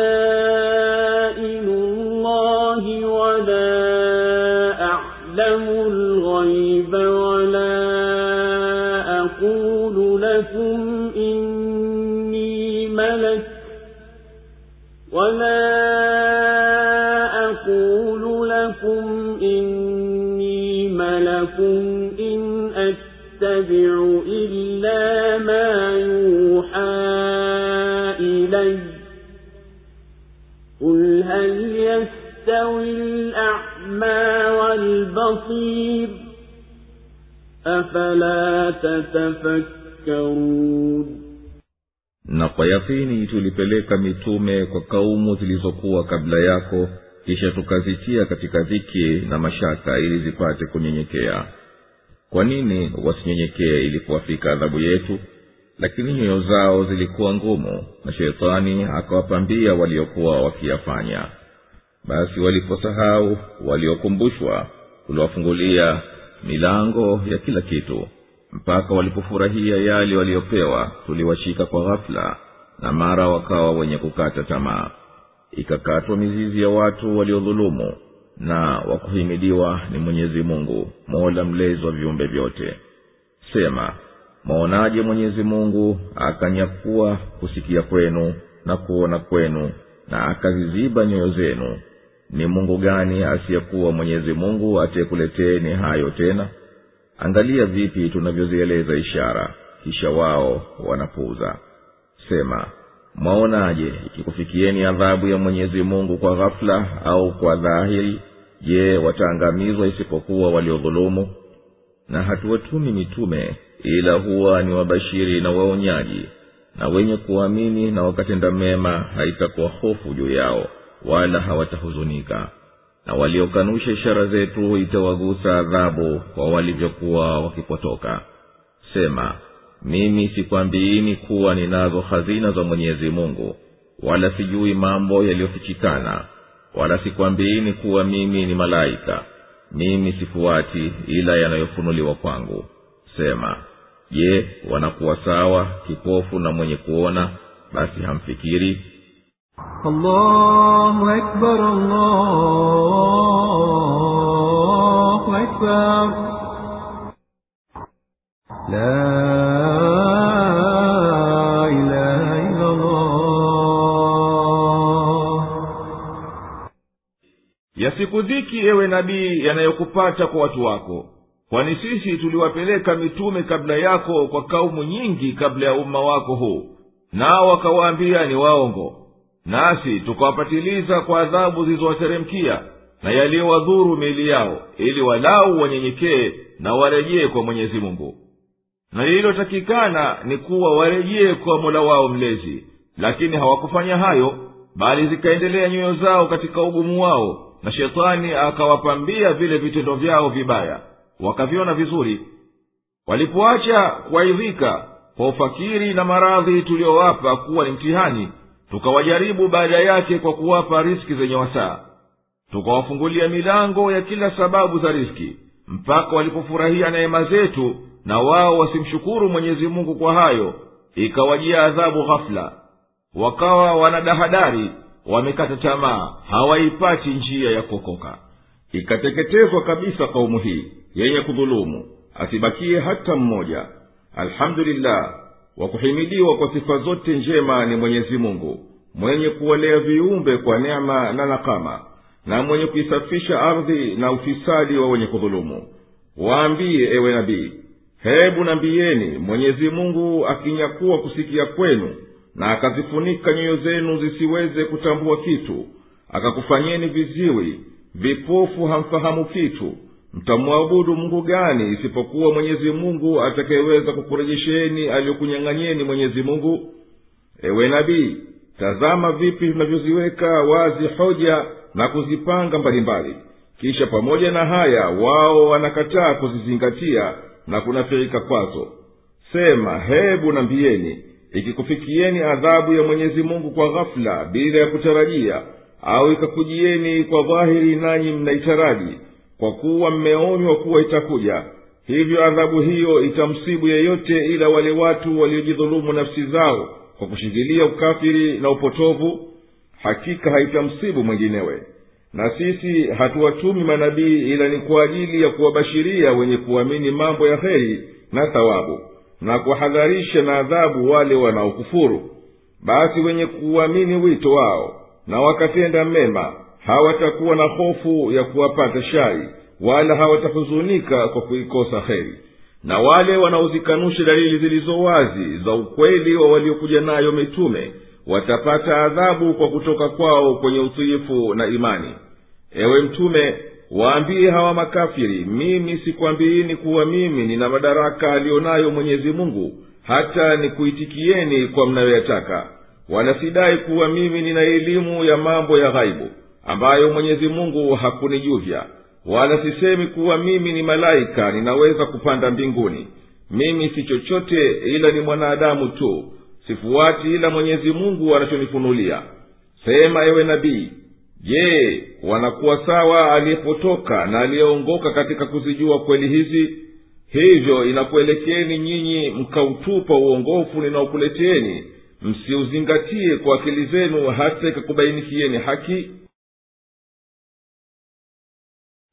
خزائن الله ولا أعلم الغيب ولا أقول لكم إني ملك ولا أقول لكم إني ملك إن أتبع إلا ما يوحى يستوي الأعمى والبصير أفلا تتفكرون na kwa yakini tulipeleka mitume kwa kaumu zilizokuwa kabla yako kisha tukazitia katika dhiki na mashaka ili zipate kunyenyekea kwa nini wasinyenyekee ili kuwafika adhabu yetu lakini nyoyo zao zilikuwa ngumu na shetani akawapambia waliokuwa wakiyafanya basi waliposahau waliokumbushwa tuliwafungulia milango ya kila kitu. Mpaka walipofurahia yale waliyopewa tuliwashika kwa ghafula na mara wakawa wenye kukata tamaa. Ikakatwa mizizi ya watu waliodhulumu na wakuhimidiwa ni mwenyezi mungu mola mlezi wa viumbe vyote. Sema mwaonaje mwenyezi mungu akanyakua kusikia kwenu na kuona kwenu na akaziziba nyoyo zenu ni mungu gani asiyekuwa mwenyezi mungu atiyekuleteni hayo tena? Angalia vipi tunavyozieleza ishara kisha wao wanapuuza. Sema mwaonaje ikikufikieni adhabu ya mwenyezi mungu kwa ghafula au kwa dhahiri? Je wataangamizwa isipokuwa waliodhulumu? Na hatuwatumi mitume ila huwa ni wabashiri na waonyaji na wenye kuamini na wakatenda mema haitakuwa hofu juu yao wala hawatahuzunika. Na waliokanusha ishara zetu itawagusa adhabu kwa walivyokuwa wakipotoka. Sema mimi sikwambiini kuwa ninazo hazina za mwenyezi mungu wala sijui mambo yaliyofichikana wala sikwambiini kuwa mimi ni malaika. Mimi sifuati ila yanayofunuliwa kwangu. Sema je wanakuwa sawa kipofu na mwenye kuona basi hamfikiri الله أكبر الله أكبر لا إله إلا الله yasikudhiki ewe nabii yanayokupata kwa watu wako kwani sisi tuliwapeleka mitume kabla yako kwa kaumu nyingi kabla ya umma wako huu nao wakawaambia ni waongo nasi tukawapatiliza kwa adhabu zilizowateremkia na yaliyowadhuru miili yao ili walau wanyenyekee na warejee kwa mwenyezi mungu. Na lililotakikana ni kuwa warejee kwa mola wao mlezi lakini hawakufanya hayo bali zikaendelea nyoyo zao katika ugumu wao na shetani akawapambia vile vitendo vyao vibaya. Wakaviona vizuri. Walipoacha kuaidhika kwa ufakiri na maradhi tuliyowapa kuwa ni mtihani tukawajaribu baada yake kwa kuwapa riski zenye wasaa. Tukawafungulia milango ya kila sababu za riski mpaka walipofurahia neema zetu na wao wasimshukuru mwenyezi mungu kwa hayo ikawajia adhabu ghafula wakawa wanadahadari wamekata tamaa hawaipati njia ya kuokoka. Ikateketezwa kabisa kaumu hii yenye kudhulumu asibakie hata mmoja. Alhamdulillah wa kuhimidiwa kwa sifa zote njema ni mwenyezi mungu mwenye kuwalea viumbe kwa neema na nakama na mwenye kuisafisha ardhi na ufisadi wa wenye kudhulumu. Waambiye ewe nabii hebu nambiyeni mwenyezi mungu akinyakuwa kusikia kwenu na akazifunika nyoyo zenu zisiweze kutambua kitu akakufanyeni viziwi vipofu hamfahamu kitu mtamwabudu mungu gani isipokuwa mwenyezi mungu atakayeweza kukurejesheni aliyokunyang'anyeni mwenyezi mungu? Ewe nabii tazama vipi vinavyoziweka wazi hoja na kuzipanga mbalimbali. Kisha pamoja na haya wao wanakataa kuzizingatia na kunafirika kwazo. Sema hebu nambieni ikikufikieni adhabu ya mwenyezi mungu kwa ghafula bila ya kutarajia au ikakujieni kwa dhahiri nanyi mnaitaraji kwa kuwa mmeonywa kuwa itakuja hivyo adhabu hiyo itamsibu yeyote ila wale watu waliojidhulumu nafsi zao kwa kushikilia ukafiri na upotovu hakika haitamsibu mwenginewe. Na sisi hatuwatumi manabii ila ni kwa ajili ya kuwabashiria wenye kuamini mambo ya heri na thawabu na kuwahadharisha na adhabu wale wanaokufuru. Basi wenye kuamini wito wao na wakatenda mema hawatakuwa na hofu ya kuwapata shari wala hawatahuzunika kwa kuikosa heri na wale wanaozikanusha dalili zilizo wazi za ukweli wa waliokuja nayo mitume watapata adhabu kwa kutoka kwao kwenye utiifu na imani. Ewe mtume waambie hawa makafiri mimi sikwambiini kuwa mimi nina madaraka aliyonayo mwenyezi mungu hata nikuitikieni kwa mnayoyataka. Wala sidai kuwa mimi nina elimu ya mambo ya ghaibu ambayo mwenyezi mungu hakunijuvya. Wala sisemi kuwa mimi ni malaika ninaweza kupanda mbinguni. Mimi si chochote ila ni mwanadamu tu. Sifuati ila mwenyezi mungu anachonifunulia. Sema ewe nabii je wanakuwa sawa aliyepotoka na aliyeongoka katika kuzijua kweli hizi? Hivyo inakuelekeni nyinyi mkautupa uongofu ninaokuleteni msiuzingatie kwa akili zenu hata ikakubainikieni haki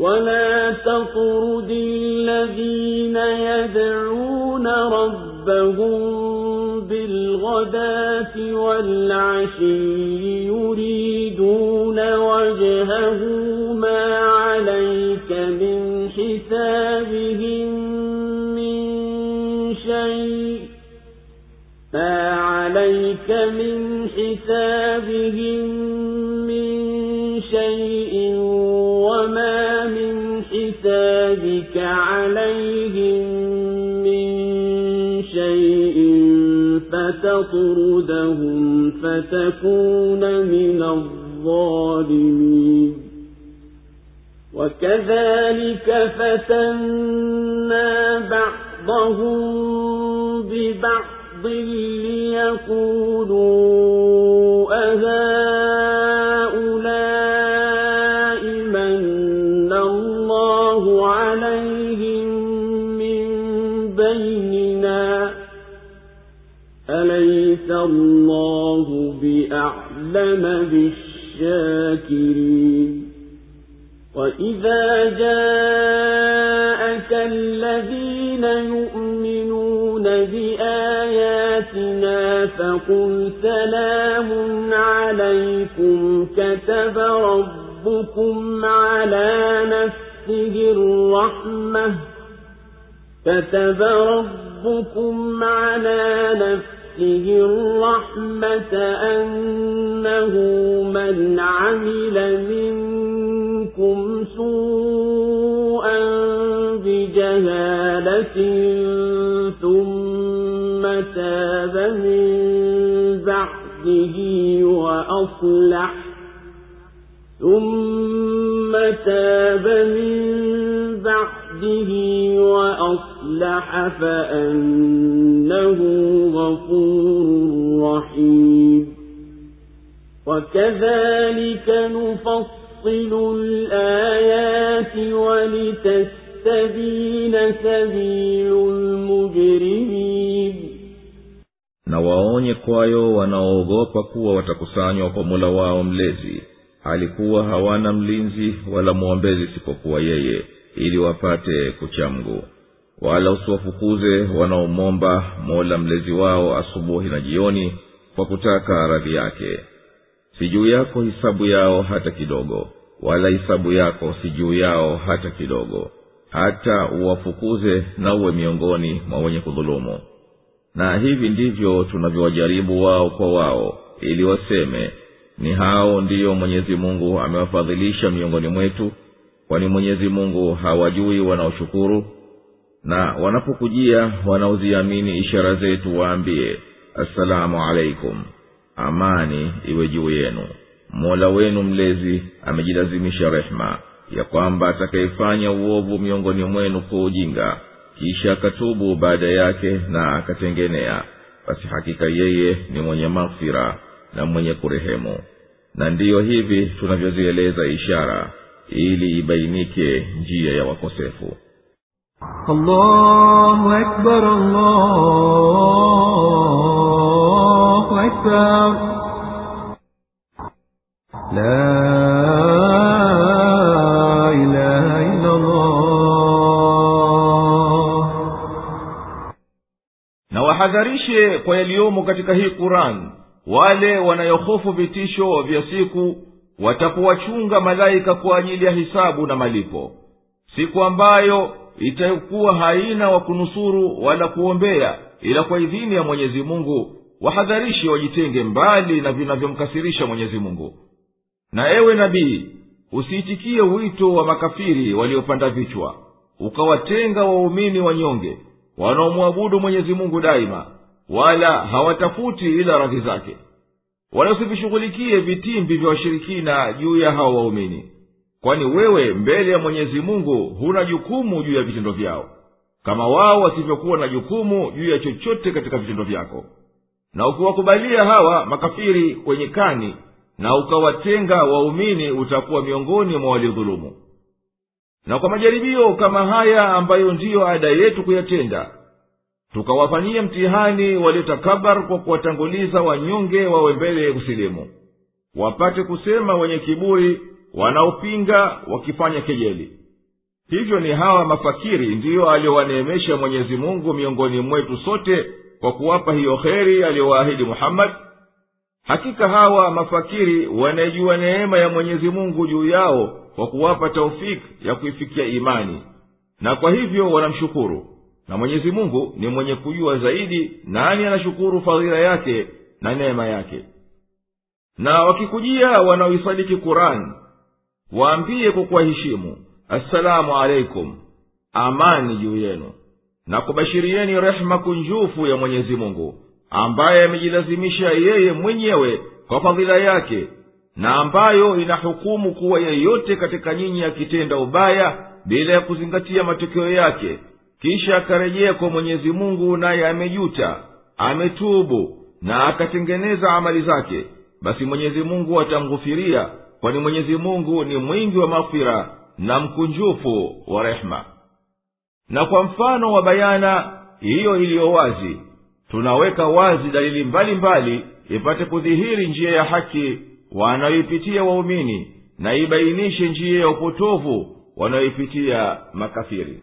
ولا تطرد الذين يدعون ربهم بالغداة والعشي يريدون وجهه ما عليك من حسابهم من شيء ما عليك من حسابهم من شيء وما من حسابك عليهم من شيء فتطردهم فتكون من الظالمين وكذلك فتنا بعضهم ببعض ليقولوا أهؤلاء أليس الله بأعلم بالشاكرين وإذا جاءك الذين يؤمنون بآياتنا فقل سلام عليكم كتب ربكم على نفسه الرحمة كتب ربكم على نفسه الرحمة أنه من عمل منكم سوءا بجهالة ثم تاب من بعده وأصلح ثم تاب من بعده وأصلح فأنه غفور رحيم وكذلك نفصل الآيات ولتستبين سبيل المجرمين na waonye kwayo wanaoogopa kuwa watakusanywa kwa mula wao mlezi alikuwa hawana mlinzi wala mwombezi isipokuwa yeye ili wapate kuchamgu wala usiwafukuze wanaomwomba mola mlezi wao asubuhi na jioni kwa kutaka radhi yake. Si juu yako hisabu yao hata kidogo wala hisabu yako si juu yao hata kidogo. Hata uwafukuze na uwe miongoni mwa wenye kudhulumu. Na hivi ndivyo tunavyowajaribu wao kwa wao ili waseme ni hao ndiyo mwenyezi mungu amewafadhilisha miongoni mwetu kwani mwenyezi mungu hawajui wanaoshukuru na wanapokujia wanaoziamini ishara zetu waambie assalamu alaikum amani iwe juu yenu. Mola wenu mlezi amejilazimisha rehema ya kwamba atakayefanya uovu miongoni mwenu kwa ujinga kisha akatubu baada yake na akatengenea basi hakika yeye ni mwenye maghfira na mwenye kurehemu. Na ndiyo hivi tunavyozieleza ishara ili ibainike njia ya wakosefu. Allahu akbar allahu akbar. La wahadharishe kwa yaliyomo katika hii quran wale wanayohofu vitisho vya siku watapowachunga malaika kwa ajili ya hisabu na malipo. Siku ambayo itakuwa haina wa kunusuru wala kuombea ila kwa idhini ya mwenyezi mungu wahadharishe wajitenge mbali na vinavyomkasirisha mwenyezi mungu. Na ewe nabii usiitikie wito wa makafiri waliopanda vichwa ukawatenga waumini wanyonge wanaomwabudu mwenyezi mungu daima wala hawatafuti ila radhi zake wala usivishughulikie vitimbi vya washirikina juu ya hao waumini. Kwani wewe mbele ya mwenyezi mungu huna jukumu juu ya vitendo vyao kama wao wasivyokuwa na jukumu juu ya chochote katika vitendo vyako. Na ukiwakubalia hawa makafiri kwenye kani na ukawatenga waumini utakuwa miongoni mwa waliodhulumu. Na kwa majaribio kama haya ambayo ndiyo ada yetu kuyatenda tukawafanyia mtihani waliotakabar kwa kuwatanguliza wanyonge wawe mbele kusilimu wapate kusema wenye kiburi wanaopinga wakifanya kejeli. Hivyo ni hawa mafakiri ndiyo aliowaneemesha mwenyezi mungu miongoni mwetu sote kwa kuwapa hiyo kheri aliyowaahidi muhammadi hakika hawa mafakiri wanaijua neema ya mwenyezi mungu juu yao kwa kuwapa taufiki ya kuifikia imani. Na kwa hivyo wanamshukuru na mwenyezi mungu ni mwenye kujua zaidi nani anashukuru fadhila yake na neema yake. Na wakikujia wanaoisadiki kurani waambie kwa kuwaheshimu assalamu alaikum amani juu yenu. Na kubashirieni rehema kunjufu ya mwenyezi mungu ambaye amejilazimisha yeye mwenyewe kwa fadhila yake na ambayo inahukumu kuwa yeyote katika nyinyi akitenda ubaya bila ya kuzingatia matokeo yake kisha akarejea kwa mwenyezi mungu naye amejuta ametubu na akatengeneza amali zake. Basi mwenyezi mungu atamghufiria kwani mwenyezi mungu ni mwingi wa maghfira na mkunjufu wa rehema na kwa mfano wa bayana hiyo iliyo wazi tunaweka wazi dalili mbalimbali mbali, ipate kudhihiri njia ya haki wanayoipitia waumini na ibainishe njia ya upotovu wanayoipitia makafiri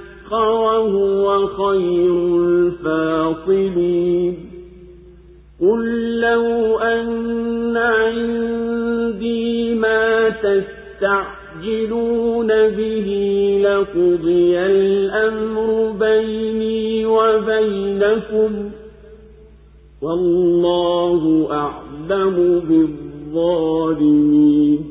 وهو خير الفاصلين. قل لو أن عندي ما تستعجلون به لقضي الأمر بيني وبينكم. والله أعلم بالظالمين.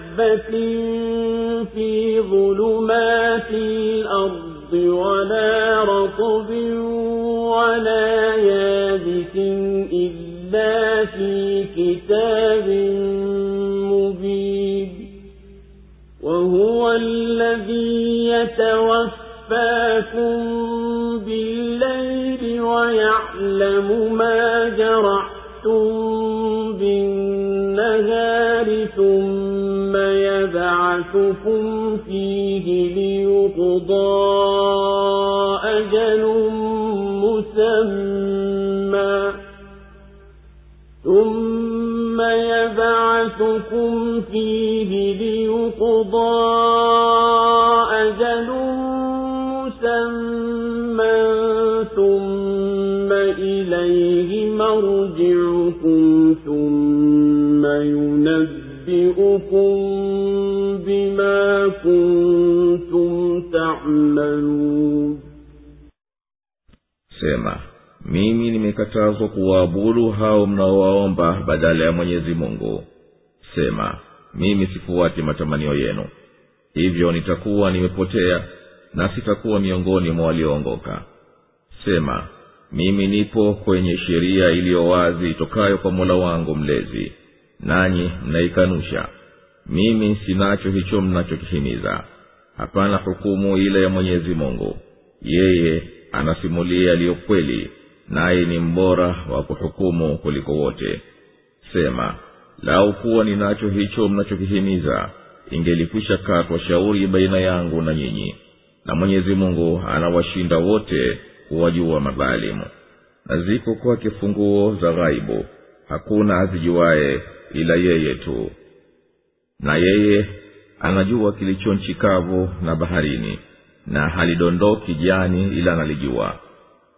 حبة في ظلمات الأرض ولا رطب ولا يابس إلا في كتاب مبين وهو الذي يتوفاكم بالليل ويعلم ما جرحتم بالنهار ثم يبعثكم فيه ليقضى أجل مسمى ثم يبعثكم فيه ليقضى أجل مسمى ثم إليه مرجعكم ثم ينبئكم بما كنتم تعملون sema mimi nimekatazwa kuwaabudu hao mnaowaomba badala ya mwenyezi mungu sema mimi sifuati matamanio yenu hivyo nitakuwa nimepotea na sitakuwa miongoni mwa walioongoka sema mimi nipo kwenye sheria iliyo wazi itokayo kwa mola wangu mlezi nanyi mnaikanusha mimi sinacho hicho mnachokihimiza. Hapana hukumu ile ya mwenyezi mungu. Yeye anasimulia yaliyo kweli naye ni mbora wa kuhukumu kuliko wote. Sema lau kuwa ninacho hicho mnachokihimiza ingelikwisha katwa shauri baina yangu na nyinyi. Na mwenyezi mungu anawashinda wote kuwajua madhalimu. Na ziko kwake funguo za ghaibu. Hakuna azijuaye ila yeye tu na yeye anajua kilicho nchi na baharini na halidondoki jani ila analijua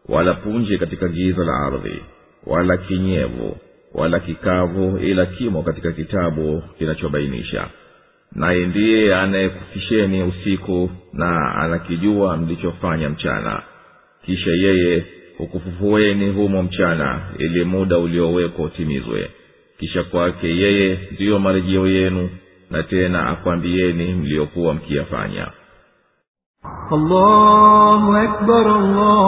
wala punje katika giza la ardhi wala kinyevu wala kikavu ila kimo katika kitabu kinachobainisha. Naye ndiye anayekufisheni usiku na anakijua mlichofanya mchana. Kisha yeye hukufufueni humo mchana ili muda uliowekwa utimizwe. Kisha kwake yeye ndiyo marejeo yenu na tena akwambieni mliokuwa mkiyafanya allahu akbar, allahu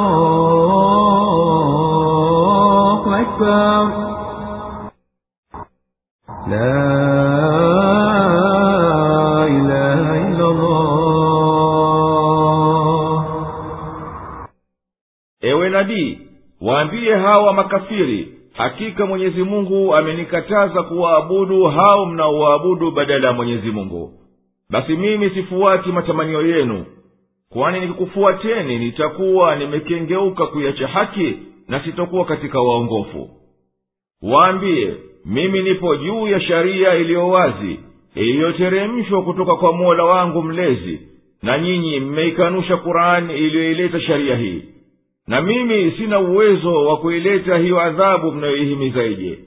akbar. La ewe nabii waambie hawa makafiri hakika mwenyezi mungu amenikataza kuwaabudu hao mnaowaabudu badala ya mwenyezi mungu. Basi mimi sifuati matamanio yenu. Kwani nikikufuateni nitakuwa nimekengeuka kuiacha haki na sitokuwa katika waongofu. Waambie mimi nipo juu ya sharia iliyo wazi iliyoteremshwa kutoka kwa mola wangu mlezi na nyinyi mmeikanusha kurani iliyoileta sharia hii na mimi sina uwezo wa kuileta hiyo adhabu mnayoihimizaije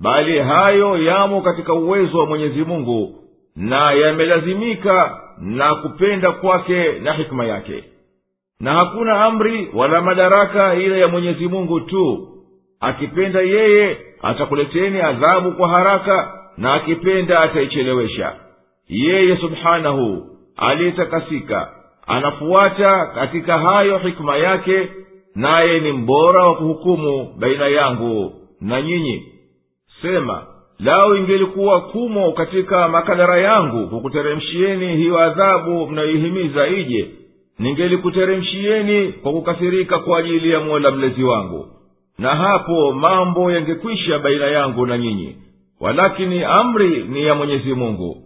bali hayo yamo katika uwezo wa mwenyezi mungu na yamelazimika na kupenda kwake na hikma yake. Na hakuna amri wala madaraka ila ya mwenyezi mungu tu. Akipenda yeye atakuleteni adhabu kwa haraka na akipenda ataichelewesha yeye subhanahu aliyetakasika anafuata katika hayo hikma yake naye ni mbora wa kuhukumu baina yangu na nyinyi. Sema lau ingelikuwa kumo katika makadara yangu kukuteremshieni hiyo adhabu mnayoihimiza ije ningelikuteremshieni kwa kukasirika kwa ajili ya mola mlezi wangu. Na hapo mambo yangekwisha baina yangu na nyinyi. Walakini amri ni ya mwenyezi mungu.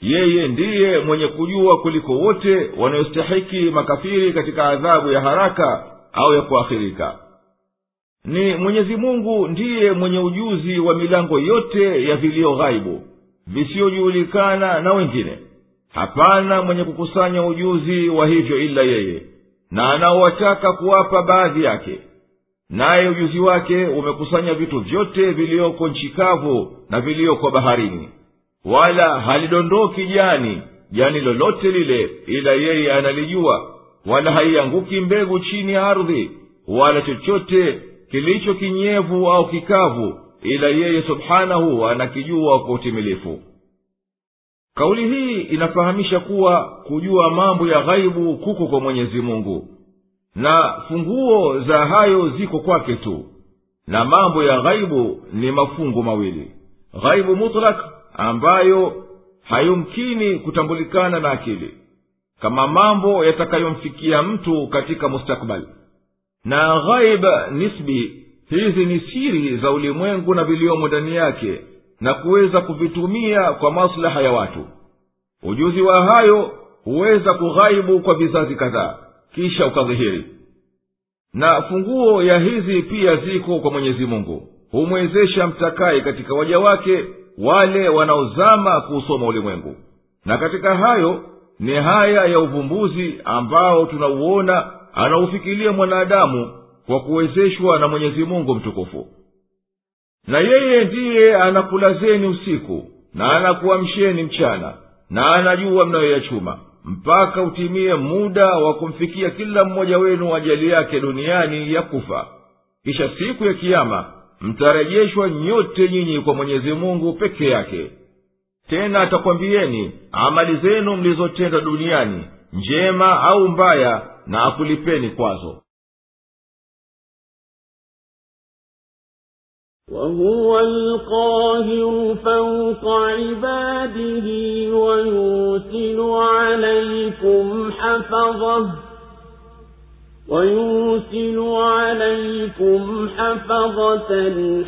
Yeye ndiye mwenye kujua kuliko wote wanayostahiki makafiri katika adhabu ya haraka au ya kuakhirika. Ni mwenyezi mungu ndiye mwenye ujuzi wa milango yote ya vilio ghaibu visiyojulikana na wengine. Hapana mwenye kukusanya ujuzi wa hivyo ila yeye na anaowataka kuwapa baadhi yake. Naye ujuzi wake umekusanya vitu vyote viliyoko nchi kavu na viliyoko baharini. Wala halidondoki jani jani lolote lile ila yeye analijua wala haianguki mbegu chini ya ardhi wala chochote kilicho kinyevu au kikavu ila yeye subhanahu anakijua kwa utimilifu. Kauli hii inafahamisha kuwa kujua mambo ya ghaibu kuko kwa mwenyezi mungu na funguo za hayo ziko kwake tu na mambo ya ghaibu ni mafungu mawili. Ghaibu mutlak ambayo hayumkini kutambulikana na akili kama mambo yatakayomfikia mtu katika mustakbali na ghaib nisbi hizi ni siri za ulimwengu na viliomo ndani yake na kuweza kuvitumia kwa maslaha ya watu. Ujuzi wa hayo huweza kughaibu kwa vizazi kadhaa kisha ukadhihiri. Na funguo ya hizi pia ziko kwa mwenyezi mungu. Humwezesha mtakaye katika waja wake wale wanaozama kuusoma ulimwengu. Na katika hayo haya ya uvumbuzi ambao tunauona anaufikiria mwanadamu kwa kuwezeshwa na mwenyezi mungu mtukufu. Na yeye ndiye anakulazeni usiku na anakuamsheni mchana na anajua mnayoyachuma mpaka utimie muda wa kumfikia kila mmoja wenu ajali yake duniani ya kufa. Kisha siku ya kiama mtarejeshwa nyote nyinyi kwa mwenyezi mungu peke yake tena atakwambieni amali zenu mlizotenda duniani njema au mbaya na akulipeni kwazo وهو القاهر فوق عباده ويرسل عليكم حفظه ويرسل عليكم حفظة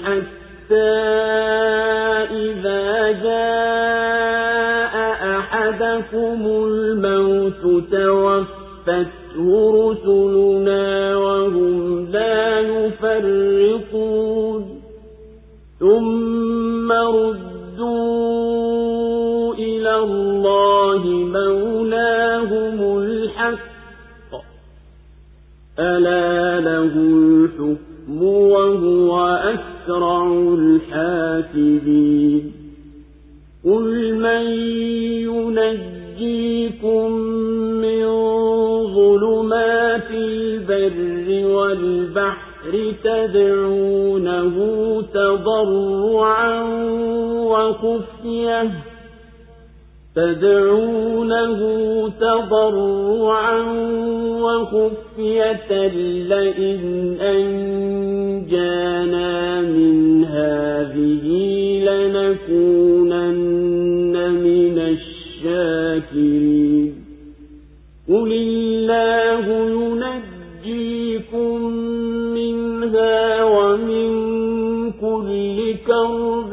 حتى إذا جاء أحدكم الموت توفته رسلنا وهم لا يفرقون. ثم ردوا إلى الله مولاهم الحق. ألا له الحكم وهو أسرع الحاسبين. قل من ينجيكم من ظلمات البر والبحر تدعونه تضرعا وخفية تدعونه تضرعا وخفية لئن أنجانا من هذه لنكونن من الشاكرين. قل الله ينجيكم منها ومن كل كرب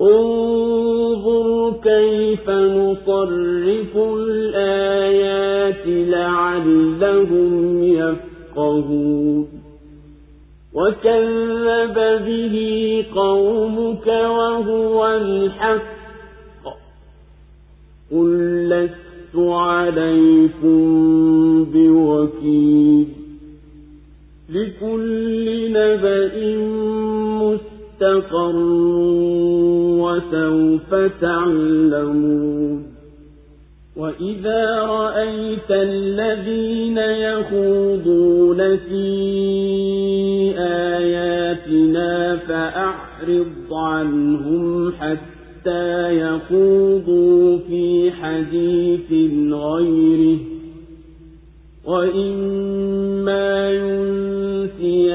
انظر كيف نصرف الآيات لعلهم يفقهون. وكذب به قومك وهو الحق. قل لست عليكم بوكيل. لكل نبأ مستقر وسوف تعلمون وإذا رأيت الذين يخوضون في آياتنا فأعرض عنهم حتى يخوضوا في حديث غيره وإما ينسينك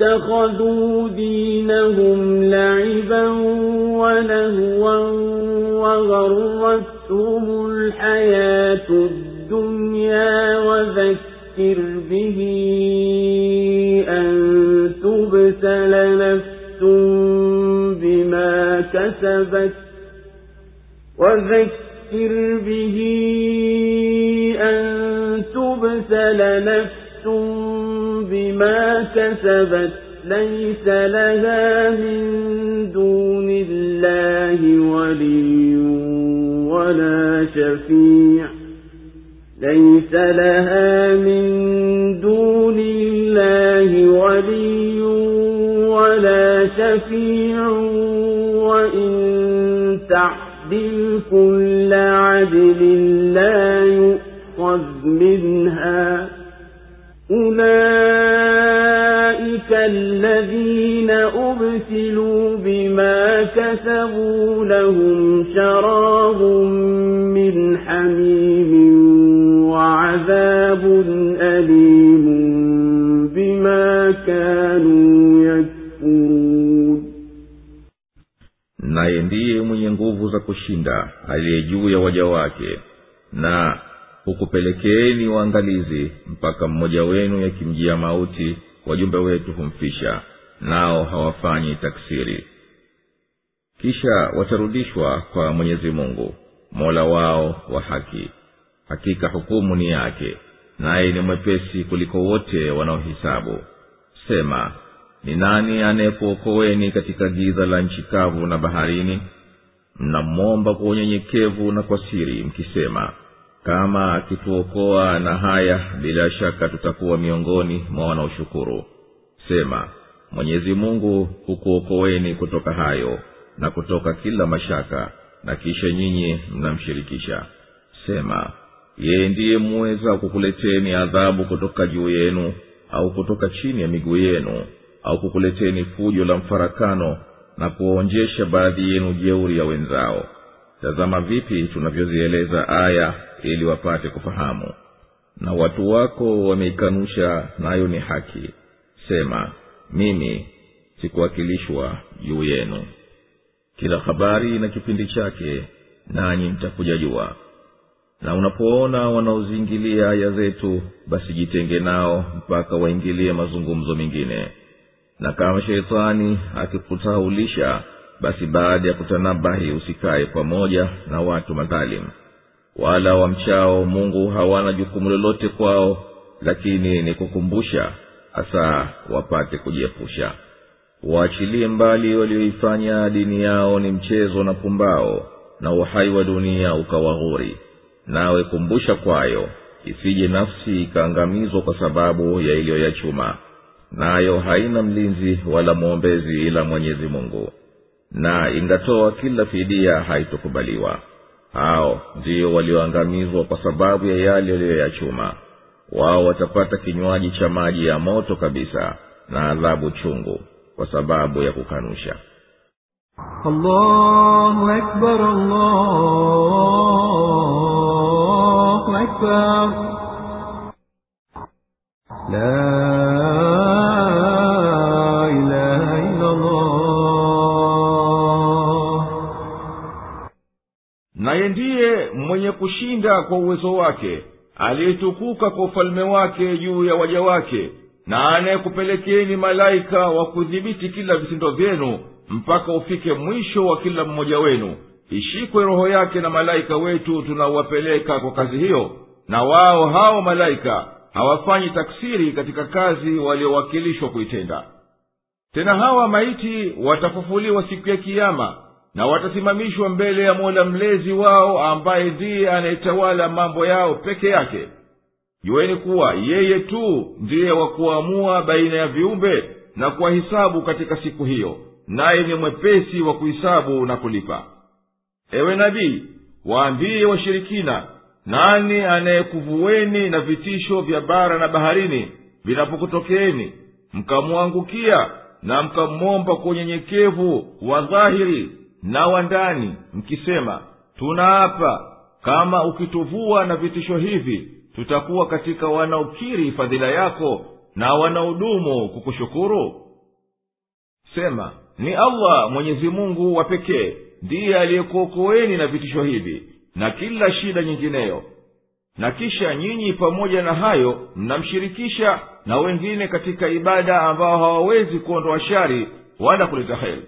اتخذوا دينهم لعبا ولهوا وغرتهم الحياة الدنيا وذكر به أن تبتل نفس بما كسبت وذكر به أن تبتل نفس بما كسبت ليس لها من دون الله ولي ولا شفيع. ليس لها من دون الله ولي ولا شفيع. وإن تعدل كل عدل لا يؤخذ منها. أولئك الذين أبسلوا بما كسبوا لهم شراب من حميم وعذاب أليم بما كانوا يكفرون naye ndiye mwenye nguvu za kushinda aliye juu ya waja wake na hukupelekeeni waangalizi mpaka mmoja wenu yakimjia mauti wajumbe wetu humfisha nao hawafanyi taksiri. Kisha watarudishwa kwa mwenyezi mungu mola wao wa haki. Hakika hukumu ni yake naye ni mwepesi kuliko wote wanaohisabu. Sema ni nani anayekuokoweni katika giza la nchi kavu na baharini? Mnamwomba kwa unyenyekevu na kwa siri mkisema kama akituokoa na haya bila shaka tutakuwa miongoni mwa wanaoshukuru. Sema mwenyezi mungu hukuokoeni kutoka hayo na kutoka kila mashaka na kisha nyinyi mnamshirikisha. Sema yeye ndiye muweza kukuleteni adhabu kutoka juu yenu au kutoka chini ya miguu yenu au kukuleteni fujo la mfarakano na kuwaonjesha baadhi yenu jeuri ya wenzao. Tazama vipi tunavyozieleza aya ili wapate kufahamu. Na watu wako wameikanusha nayo ni haki. Sema mimi sikuwakilishwa juu yenu. Kila habari na kipindi chake nanyi mtakuja jua. Na unapoona wanaoziingilia aya zetu basi jitenge nao mpaka waingilie mazungumzo mengine. Na kama sheitani akikutaulisha basi baada ya kutanabahi usikaye pamoja na watu madhalimu wala wamchao mungu hawana jukumu lolote kwao lakini ni kukumbusha hasa wapate kujiepusha. Waachilie mbali walioifanya dini yao ni mchezo na pumbao na uhai wa dunia ukawaghuri nawe kumbusha kwayo isije nafsi ikaangamizwa kwa sababu ya iliyoyachuma nayo haina mlinzi wala mwombezi ila mwenyezi mungu. Na ingatoa kila fidia haitokubaliwa hao ndio walioangamizwa kwa sababu ya yale waliyoyachuma wao watapata kinywaji cha maji ya moto kabisa na adhabu chungu kwa sababu ya kukanusha allahu akbar, allahu akbar. La naye ndiye mwenye kushinda kwa uwezo wake aliyetukuka kwa ufalme wake juu ya waja wake na anayekupelekeni malaika wa kudhibiti kila vitendo vyenu mpaka ufike mwisho wa kila mmoja wenu. Ishikwe roho yake na malaika wetu tunawapeleka kwa kazi hiyo. Na wao hao malaika hawafanyi taksiri katika kazi waliowakilishwa kuitenda. Tena hawa maiti watafufuliwa siku ya kiama na watasimamishwa mbele ya mola mlezi wao ambaye ndiye anayetawala mambo yao peke yake. Jueni kuwa yeye tu ndiye wa kuamua baina ya viumbe na kuwahisabu katika siku hiyo naye ni mwepesi wa kuhisabu na kulipa. Ewe nabii waambiye washirikina nani anayekuvueni na vitisho vya bara na baharini vinapokutokeeni mkamwangukia na mkamwomba kwa unyenyekevu wa dhahiri na wa ndani mkisema tunaapa kama ukituvua na vitisho hivi tutakuwa katika wanaokiri fadhila yako na wanaodumu kukushukuru? Sema ni allah mwenyezi mungu wa pekee ndiye aliyekuokoeni na vitisho hivi na kila shida nyingineyo. Na kisha nyinyi pamoja na hayo mnamshirikisha na wengine katika ibada ambao hawawezi kuondoa shari wala kuleta heri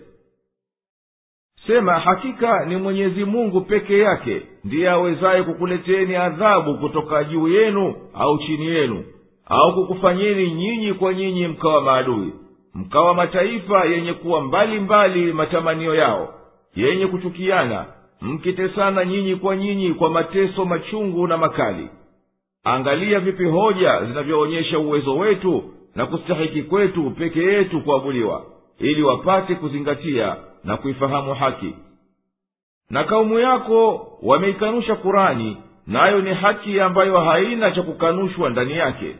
sema hakika ni mwenyezi mungu peke yake ndiye awezaye kukuleteni adhabu kutoka juu yenu au chini yenu au kukufanyeni nyinyi kwa nyinyi mkawa maadui mkawa mataifa yenye kuwa mbali mbali matamanio yao yenye kuchukiana mkitesana nyinyi kwa nyinyi kwa mateso machungu na makali. Angalia vipi hoja zinavyoonyesha uwezo wetu na kustahiki kwetu peke yetu kuabudiwa ili wapate kuzingatia na kuifahamu haki. Na kaumu yako wameikanusha kurani nayo ni haki ambayo haina cha kukanushwa ndani yake.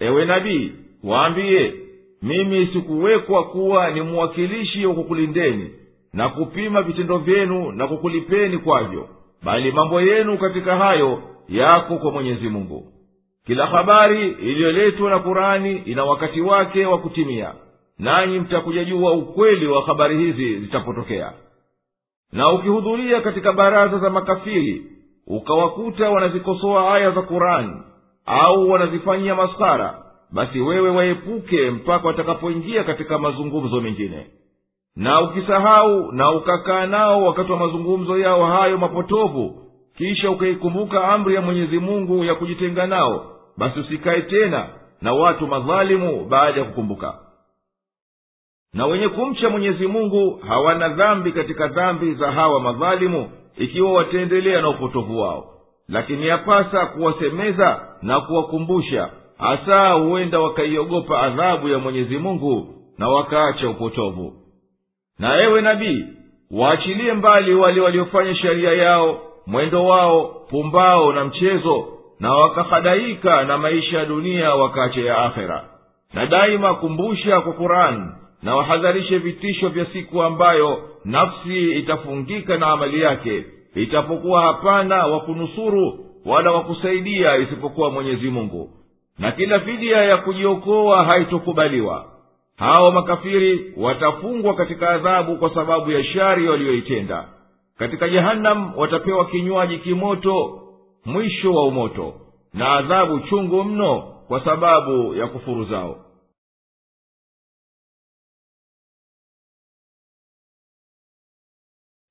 Ewe nabii waambiye mimi sikuwekwa kuwa ni mwakilishi wa kukulindeni na kupima vitendo vyenu na kukulipeni kwavyo bali mambo yenu katika hayo yako kwa mwenyezi mungu. Kila habari iliyoletwa na kurani ina wakati wake wa kutimia nanyi mtakuja jua ukweli wa habari hizi zitapotokea. Na ukihudhuria katika baraza za makafiri ukawakuta wanazikosoa aya za kurani au wanazifanyia maskhara basi wewe waepuke mpaka watakapoingia katika mazungumzo mengine. Na ukisahau na ukakaa nao wakati wa mazungumzo yao hayo mapotovu kisha ukaikumbuka amri ya mwenyezi mungu ya kujitenga nao basi usikae tena na watu madhalimu baada ya kukumbuka na wenye kumcha mwenyezi mungu hawana dhambi katika dhambi za hawa madhalimu ikiwa wataendelea na upotovu wao. Lakini yapasa kuwasemeza na kuwakumbusha hasa huenda wakaiogopa adhabu ya mwenyezi mungu na wakaacha upotovu. Na ewe nabii waachilie mbali wale waliofanya sheria yao mwendo wao pumbao na mchezo na wakahadaika na maisha ya dunia wakaacha ya akhera. Na daima kumbusha kwa kurani na wahadharishe vitisho vya siku ambayo nafsi itafungika na amali yake. Itapokuwa hapana wa kunusuru wala wa kusaidia isipokuwa mwenyezi mungu. Na kila fidia ya kujiokoa haitokubaliwa. Hao makafiri watafungwa katika adhabu kwa sababu ya shari waliyoitenda katika jehanamu watapewa kinywaji kimoto mwisho wa umoto. Na adhabu chungu mno kwa sababu ya kufuru zao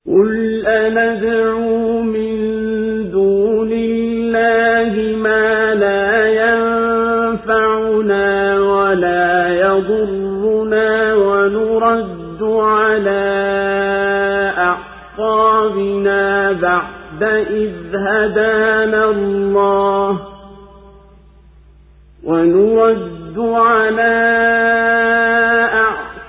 قل أندعو من دون الله ما لا ينفعنا ولا يضرنا ونرد على أعقابنا بعد إذ هدانا الله ونرد على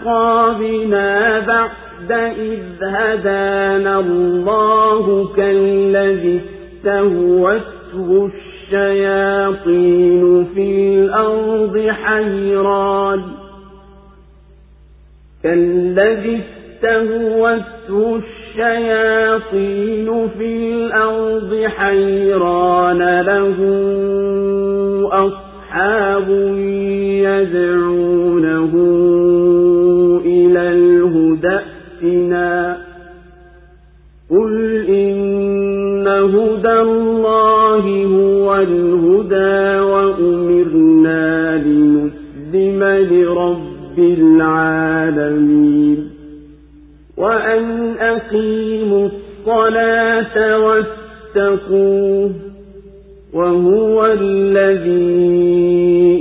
أعقابنا بعد إذ هدانا الله كالذي استهوته الشياطين في الأرض حيران. كالذي استهوته الشياطين في الأرض حيران له أصحاب يدعونه إلى الهدى. ائتنا قل إن هدى الله هو الهدى وأمرنا لنسلم لرب العالمين وأن أقيموا الصلاة واتقوه وهو الذي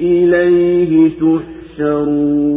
إليه تحشرون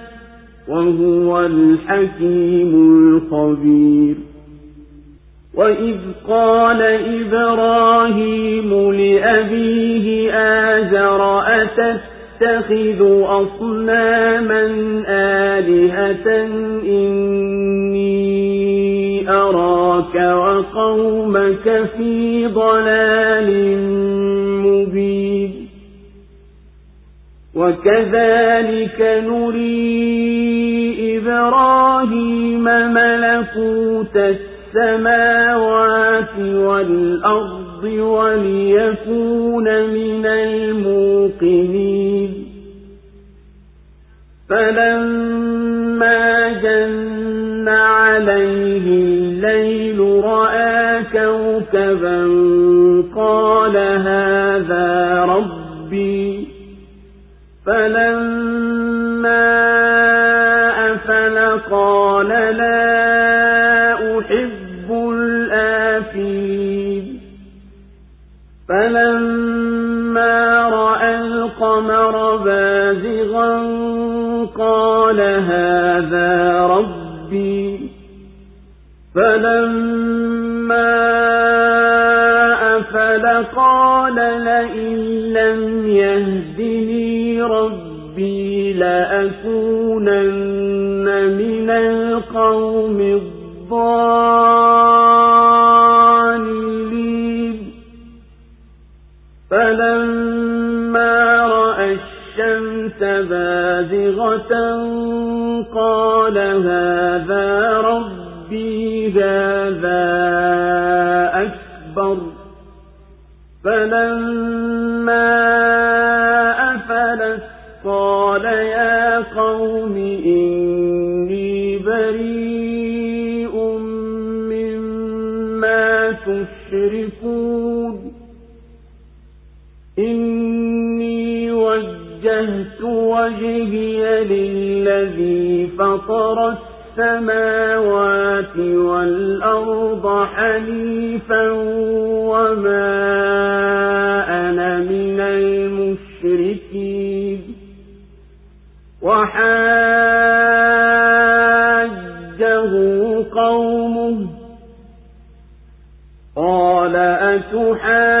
وهو الحكيم الخبير. وإذ قال إبراهيم لأبيه آزر أتتخذ أصناما آلهة إني أراك وقومك في ضلال مبين وكذلك نري إبراهيم ملكوت السماوات والأرض وليكون من الموقنين. فلما جن عليه الليل رأى كوكبا قال هذا ربي فلما أفل قال لا أحب الآفين فلما رأى القمر بازغا قال هذا ربي. فلما أفل قال لئن لم يهدني ربي لأكونن من القوم الضالين. فلما رأى الشمس بازغة قال هذا ربي هذا أكبر. فلما وجهي للذي فطر السماوات والأرض حنيفا وما أنا من المشركين. وحاجه قومه. قال أتحاجوني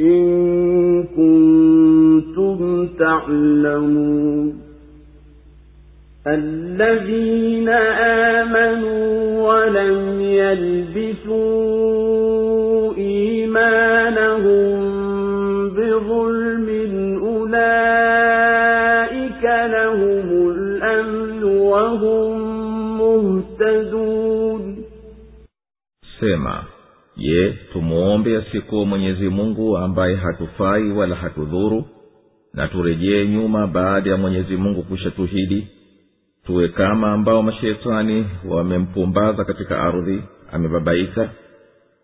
إن كنتم تعلمون الذين آمنوا ولم يلبسوا إيمانهم بظلم أولئك لهم الأمن وهم مهتدون. sema je tumwombe asiyekuwa mwenyezi mungu ambaye hatufai wala hatudhuru na turejee nyuma baada ya mwenyezi mungu kushatuhidi tuwe kama ambao mashetani wamempumbaza katika ardhi amebabaika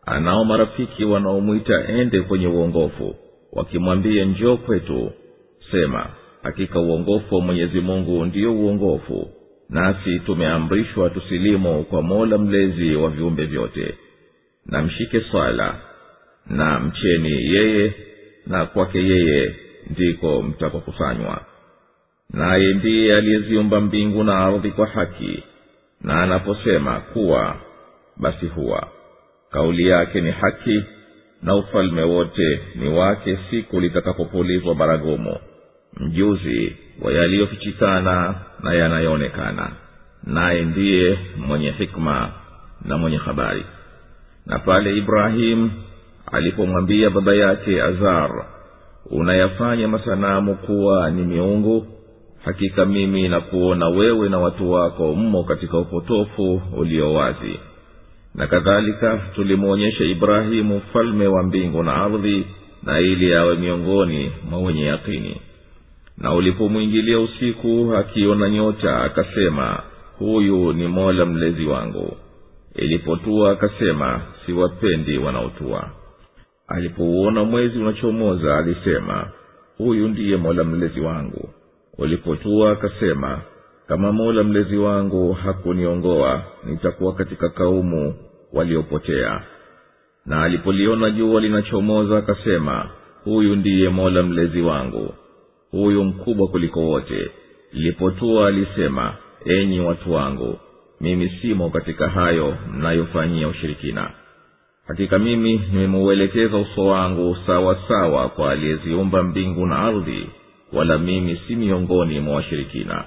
anao marafiki wanaomwita ende kwenye uongofu wakimwambia njoo kwetu sema hakika uongofu wa mwenyezi mungu ndiyo uongofu nasi tumeamrishwa tusilimu kwa mola mlezi wa viumbe vyote na mshike swala na mcheni yeye na kwake yeye ndiko mtakokusanywa naye ndiye aliyeziumba mbingu na ardhi kwa haki na anaposema kuwa basi huwa. Kauli yake ni haki na ufalme wote ni wake siku litakapopulizwa baragumu mjuzi wa yaliyofichikana na yanayoonekana. Naye ndiye mwenye hikma na mwenye habari na pale ibrahimu alipomwambia baba yake azar unayafanya masanamu kuwa ni miungu? Hakika mimi nakuona wewe na watu wako mmo katika upotofu ulio wazi. Na kadhalika tulimwonyesha ibrahimu mfalme wa mbingu na ardhi na ili awe miongoni mwa wenye yakini na ulipomwingilia usiku akiona nyota akasema huyu ni mola mlezi wangu. Ilipotua akasema siwapendi wanaotua. Alipouona mwezi unachomoza alisema huyu ndiye mola mlezi wangu. Ulipotua akasema kama mola mlezi wangu hakuniongoa nitakuwa katika kaumu waliopotea. Na alipoliona jua linachomoza akasema huyu ndiye mola mlezi wangu huyu mkubwa kuliko wote. Lilipotua alisema enyi watu wangu mimi simo katika hayo mnayofanyia ushirikina hakika mimi nimeuelekeza uso wangu sawa sawa kwa aliyeziumba mbingu na ardhi wala mimi si miongoni mwa washirikina.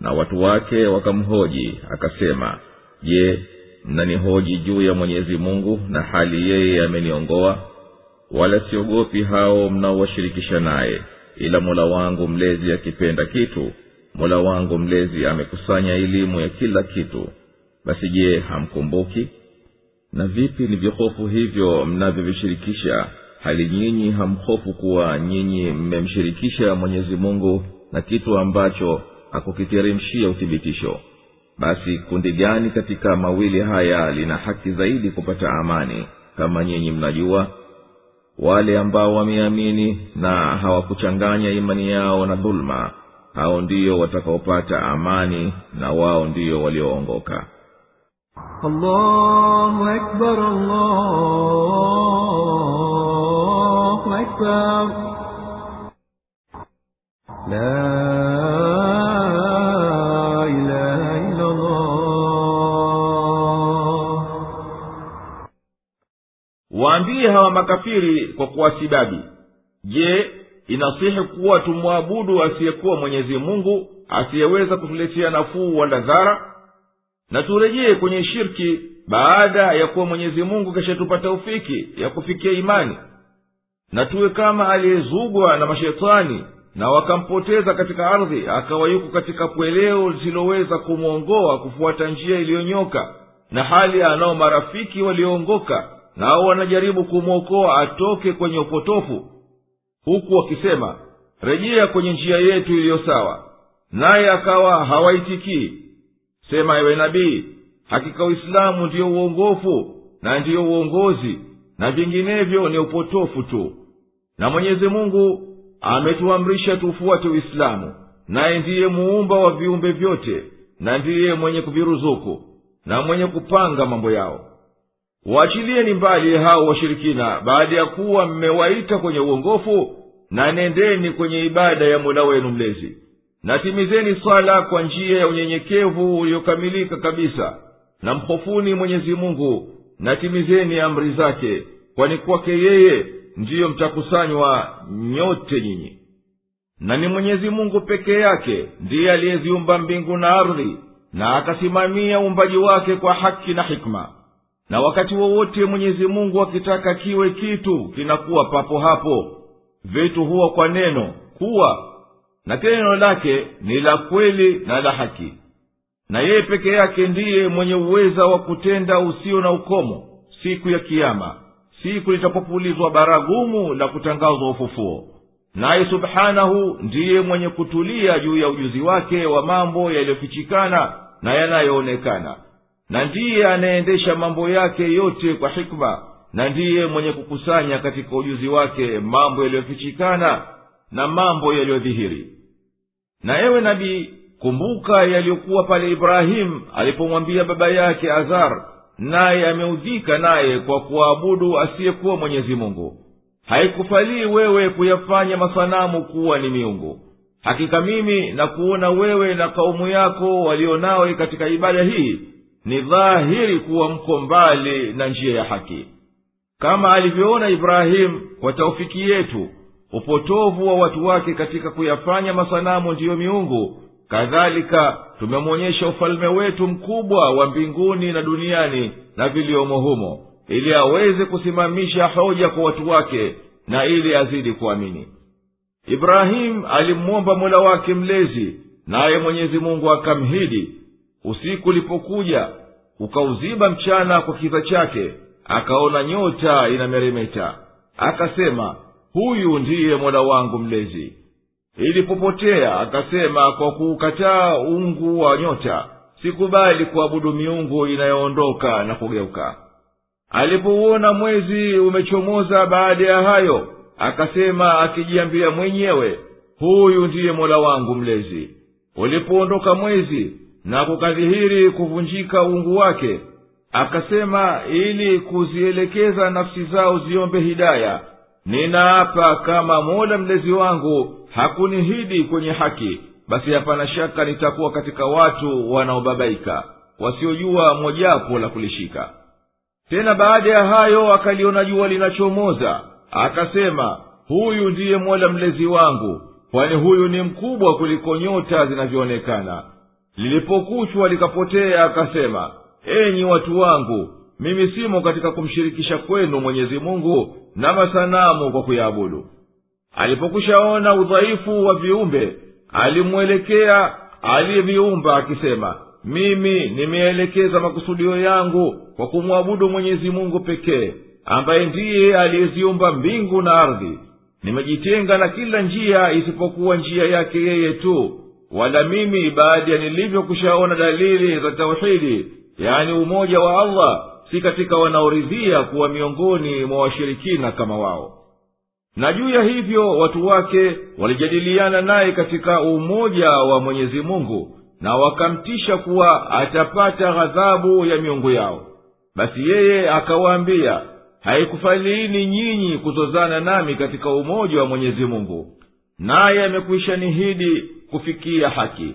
Na watu wake wakamhoji akasema je mnanihoji juu ya mwenyezi mungu na hali yeye ameniongoa? Wala siogopi hao mnaowashirikisha naye ila mola wangu mlezi akipenda kitu mola wangu mlezi amekusanya elimu ya kila kitu. Basi je hamkumbuki na vipi ni vihofu hivyo mnavyovishirikisha? Hali nyinyi hamhofu kuwa nyinyi mmemshirikisha mwenyezi mungu na kitu ambacho hakukiteremshia uthibitisho. Basi kundi gani katika mawili haya lina haki zaidi kupata amani kama nyinyi mnajua? Wale ambao wameamini na hawakuchanganya imani yao na dhuluma hao ndiyo watakaopata amani na wao ndiyo walioongoka الله أكبر الله أكبر لا إله إلا الله waambie hawa makafiri kwa kuwasibabi je inasihi kuwa tumwabudu asiyekuwa mwenyezi mungu asiyeweza kutuletea nafuu wala dhara Na turejee kwenye shirki baada ya kuwa mwenyezi mungu kashatupata taufiki ya kufikia imani. Na tuwe kama aliyezugwa na mashetani na wakampoteza katika ardhi akawa yuko katika pweleo lisiloweza kumwongoa kufuata njia iliyonyoka na hali anao marafiki walioongoka nao wanajaribu kumwokoa atoke kwenye upotofu huku wakisema rejea kwenye njia yetu iliyo sawa. Naye akawa hawaitikii sema ewe nabii hakika uislamu ndiyo uongofu na ndiyo uongozi na vinginevyo ni upotofu tu. Na mwenyezi mungu ametuamrisha tufuate uislamu naye ndiye muumba wa viumbe vyote na ndiye mwenye kuviruzuku na mwenye kupanga mambo yao. Waachilieni mbali hao washirikina baada ya kuwa mmewaita kwenye uongofu na nendeni kwenye ibada ya mola wenu mlezi na timizeni swala kwa njia ya unyenyekevu uliokamilika kabisa na mhofuni mwenyezi mungu. Na amri zake kwani kwake yeye ndiyo mtakusanywa nyote nyinyi. Na ni mwenyezi mungu pekee yake ndiye aliyeziumba mbingu na ardhi na akasimamia uumbaji wake kwa haki na hikma. Na wakati wowote mwenyezi mungu akitaka kiwe kitu kinakuwa papo hapo vitu huwa kwa neno kuwa na kila neno lake ni la kweli na la haki. Na yeye peke yake ndiye mwenye uweza wa kutenda usio na ukomo siku ya kiama siku litapopulizwa baragumu la kutangazwa ufufuo. Naye subhanahu ndiye mwenye kutulia juu ya ujuzi wake wa mambo yaliyofichikana na yanayoonekana. Na ndiye anayeendesha mambo yake yote kwa hikma na ndiye mwenye kukusanya katika ujuzi wake mambo yaliyofichikana na mambo yaliyodhihiri. Na ewe nabii kumbuka yaliyokuwa pale ibrahimu alipomwambia baba yake azar naye ameudhika naye kwa kuwaabudu asiyekuwa mwenyezi mungu. Haikufalii wewe kuyafanya masanamu kuwa ni miungu. Hakika mimi na kuona wewe na kaumu yako walio nawe katika ibada hii ni dhahiri kuwa mko mbali na njia ya haki. Kama alivyoona ibrahimu kwa taufiki yetu upotovu wa watu wake katika kuyafanya masanamu ndiyo miungu. Kadhalika tumemwonyesha ufalme wetu mkubwa wa mbinguni na duniani na viliomo humo ili aweze kusimamisha hoja kwa watu wake na ili azidi kuamini. Ibrahimu alimwomba mola wake mlezi naye mwenyezi mungu akamhidi usiku ulipokuja ukauziba mchana kwa kiza chake akaona nyota inameremeta. Akasema huyu ndiye mola wangu mlezi. Ilipopotea akasema kwa kuukataa ungu wa nyota sikubali kuabudu miungu inayoondoka na kugeuka. Alipouona mwezi umechomoza baada ya hayo akasema akijiambia mwenyewe huyu ndiye mola wangu mlezi. Ulipoondoka mwezi na kukadhihiri kuvunjika uungu wake akasema ili kuzielekeza nafsi zao ziombe hidaya ninaapa kama mola mlezi wangu hakunihidi kwenye haki basi hapana shaka nitakuwa katika watu wanaobabaika wasiojua mojapo la kulishika. Tena baada ya hayo akaliona jua linachomoza akasema huyu ndiye mola mlezi wangu kwani huyu ni mkubwa kuliko nyota zinavyoonekana. Lilipokuchwa likapotea akasema enyi watu wangu mimi simo katika kumshirikisha kwenu mwenyezi mungu na masanamu kwa kuyaabudu alipokwishaona udhaifu wa viumbe alimwelekea aliyeviumba akisema mimi nimeelekeza makusudio yangu kwa kumwabudu mwenyezi mungu pekee ambaye ndiye aliyeziumba mbingu na ardhi. Nimejitenga na kila njia isipokuwa njia yake yeye tu wala mimi baada ya nilivyokushaona dalili za tauhidi yani umoja wa allah si katika wanaoridhia kuwa miongoni mwa washirikina kama wao. Na juu ya hivyo watu wake walijadiliana naye katika umoja wa mwenyezi mungu na wakamtisha kuwa atapata ghadhabu ya miungu yao. Basi yeye akawaambia haikufaliini nyinyi kuzozana nami katika umoja wa mwenyezi mungu. Naye amekwisha nihidi kufikia haki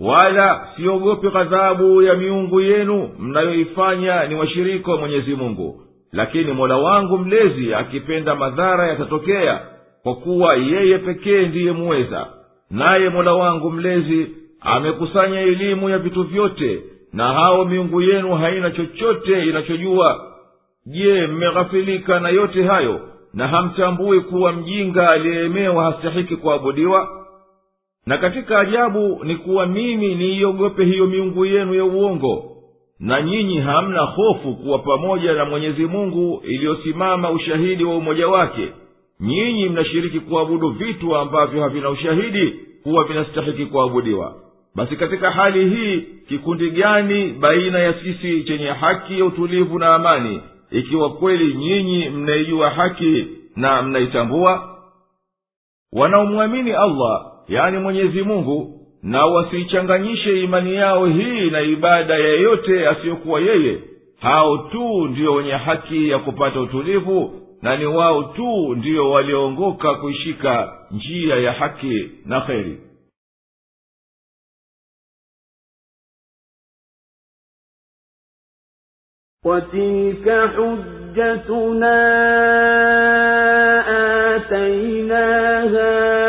wala siogopi ghadhabu ya miungu yenu mnayoifanya ni washirika wa mwenyezi mungu. Lakini mola wangu mlezi akipenda madhara yatatokea kwa kuwa yeye pekee ndiye muweza. Naye mola wangu mlezi amekusanya elimu ya vitu vyote na hao miungu yenu haina chochote inachojua. Je mmeghafilika na yote hayo na hamtambui kuwa mjinga aliyeemewa hastahiki kuabudiwa na katika ajabu ni kuwa mimi niiogope hiyo miungu yenu ya uongo. Na nyinyi hamna hofu kuwa pamoja na mwenyezi mungu iliyosimama ushahidi wa umoja wake. Nyinyi mnashiriki kuabudu vitu ambavyo havina ushahidi kuwa vinastahiki kuabudiwa. Basi katika hali hii kikundi gani baina ya sisi chenye haki ya utulivu na amani ikiwa kweli nyinyi mnaijua haki na mnaitambua? Wanaomwamini allah yani mwenyezi mungu na wasiichanganyishe imani yao hii na ibada ya yeyote asiyokuwa yeye hao tu ndiyo wenye haki ya kupata utulivu na ni wao tu ndiyo walioongoka kuishika njia ya haki na kheri وتلك حجتنا آتيناها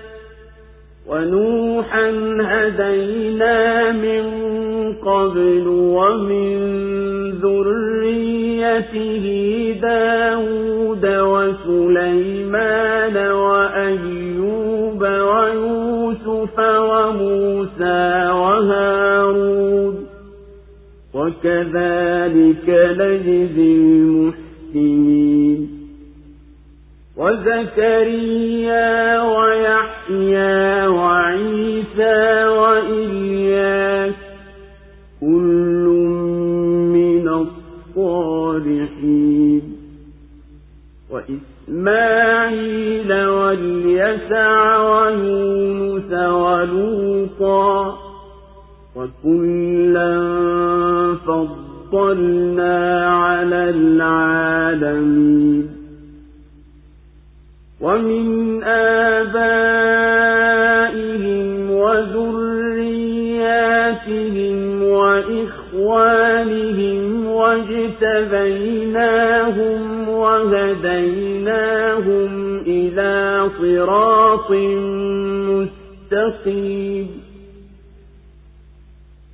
ونوحا هدينا من قبل ومن ذريته داود وسليمان وأيوب ويوسف وموسى وهارون وكذلك نجزي المحسنين وزكريا ويحيى وعيسى وإلياس كل من الصالحين. وإسماعيل واليسع ويونس ولوطا وكلا فضلنا على العالمين. ومن آبائهم وذرياتهم وإخوانهم واجتبيناهم وهديناهم إلى صراط مستقيم.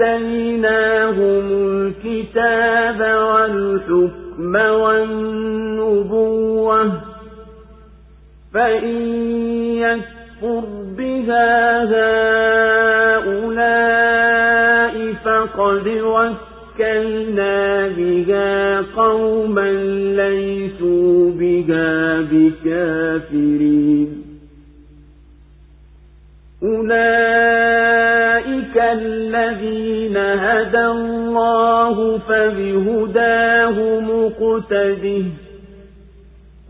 آتيناهم الكتاب والحكم والنبوة فإن يكفر بها هؤلاء فقد وكلنا بها قوما ليسوا بها بكافرين أولئك الذين هدى الله فبهداه مقتده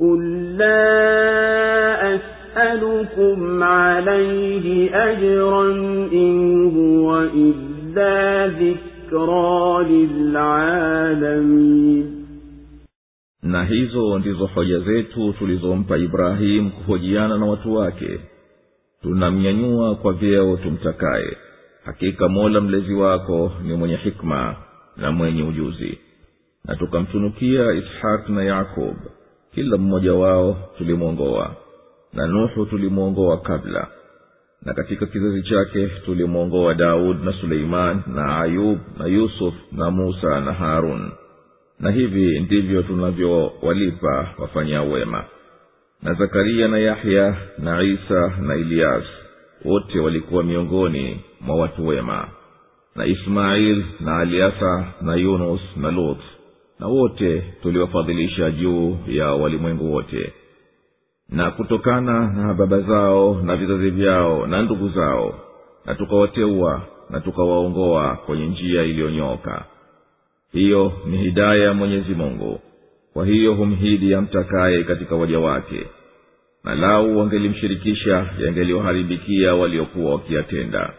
قل لا أسألكم عليه أجرا إن هو إلا ذكرى للعالمين na hizo ndizo hoja zetu tulizompa ibrahimu kuhojiana na watu wake tunamnyanyua kwa vyeo tumtakaye hakika mola mlezi wako ni mwenye hikma na mwenye ujuzi. Na tukamtunukia ishaq na yakub kila mmoja wao tulimwongoa na nuhu tulimwongoa kabla. Na katika kizazi chake tulimwongoa daud na suleiman na ayub na yusuf na musa na harun. Na hivi ndivyo tunavyowalipa wafanya wema. Na zakariya na yahya na isa na elias wote walikuwa miongoni mwa watu wema na ismail na aliasa na yunus na lut na wote tuliwafadhilisha juu ya walimwengu wote. Na kutokana na baba zao na vizazi vyao na ndugu zao na tukawateua na tukawaongoa kwenye njia iliyonyooka. Hiyo ni hidaya ya mwenyezi mungu. Kwa hiyo humhidi amtakaye katika waja wake. Na lau wangelimshirikisha yangeliwaharibikia waliokuwa wakiyatenda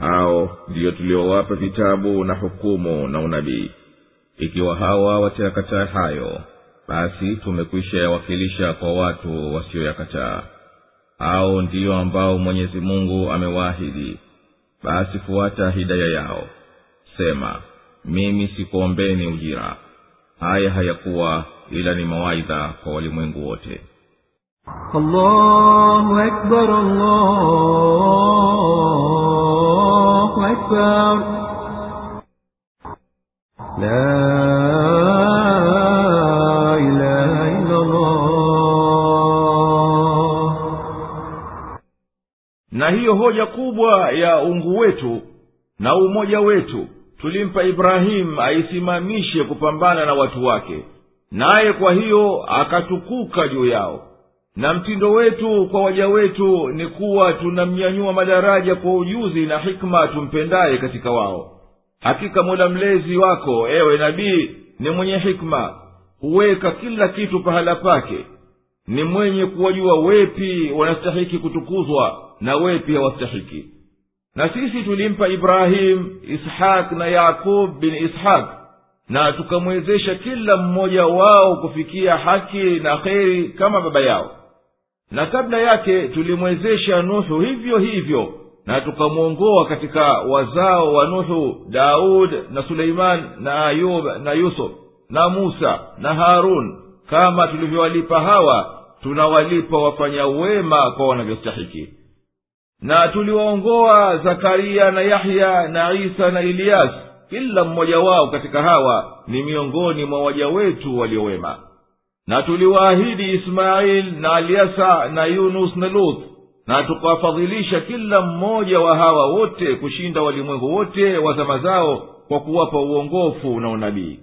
hao ndiyo tuliowapa vitabu na hukumu na unabii. Ikiwa hawa watayakataa hayo basi tumekwisha yawakilisha kwa watu wasiyoyakataa hao ndiyo ambao mwenyezi mungu amewaahidi. Basi fuata hidaya yao. Sema mimi sikuombeni ujira. Haya hayakuwa ila ni mawaidha kwa walimwengu wote. Allahu akbar allah. أكبر. لا na hiyo hoja kubwa ya ungu wetu na umoja wetu tulimpa ibrahimu aisimamishe kupambana na watu wake naye kwa hiyo akatukuka juu yao na mtindo wetu kwa waja wetu ni kuwa tunamnyanyua madaraja kwa ujuzi na hikma tumpendaye katika wao. Hakika mola mlezi wako ewe nabii ni mwenye hikma. Huweka kila kitu pahala pake. Ni mwenye kuwajua wepi wanastahiki kutukuzwa na wepi hawastahiki. Na sisi tulimpa ibrahimu ishaq na yakub bin ishaq na tukamwezesha kila mmoja wao kufikia haki na kheri kama baba yao na kabla yake tulimwezesha nuhu hivyo hivyo na tukamwongoa katika wazao wa nuhu daud na suleiman na ayub na yusuf na musa na harun. Kama tulivyowalipa hawa tunawalipa wafanya wema kwa wanavyostahiki. Na tuliwaongoa zakariya na yahya na isa na iliyas kila mmoja wao katika hawa ni miongoni mwa waja wetu waliowema na tuliwaahidi ismail na alyasa na yunus na luth na tukawafadhilisha kila mmoja wa hawa wote kushinda walimwengu wote wa zama zao kwa kuwapa uongofu na unabii.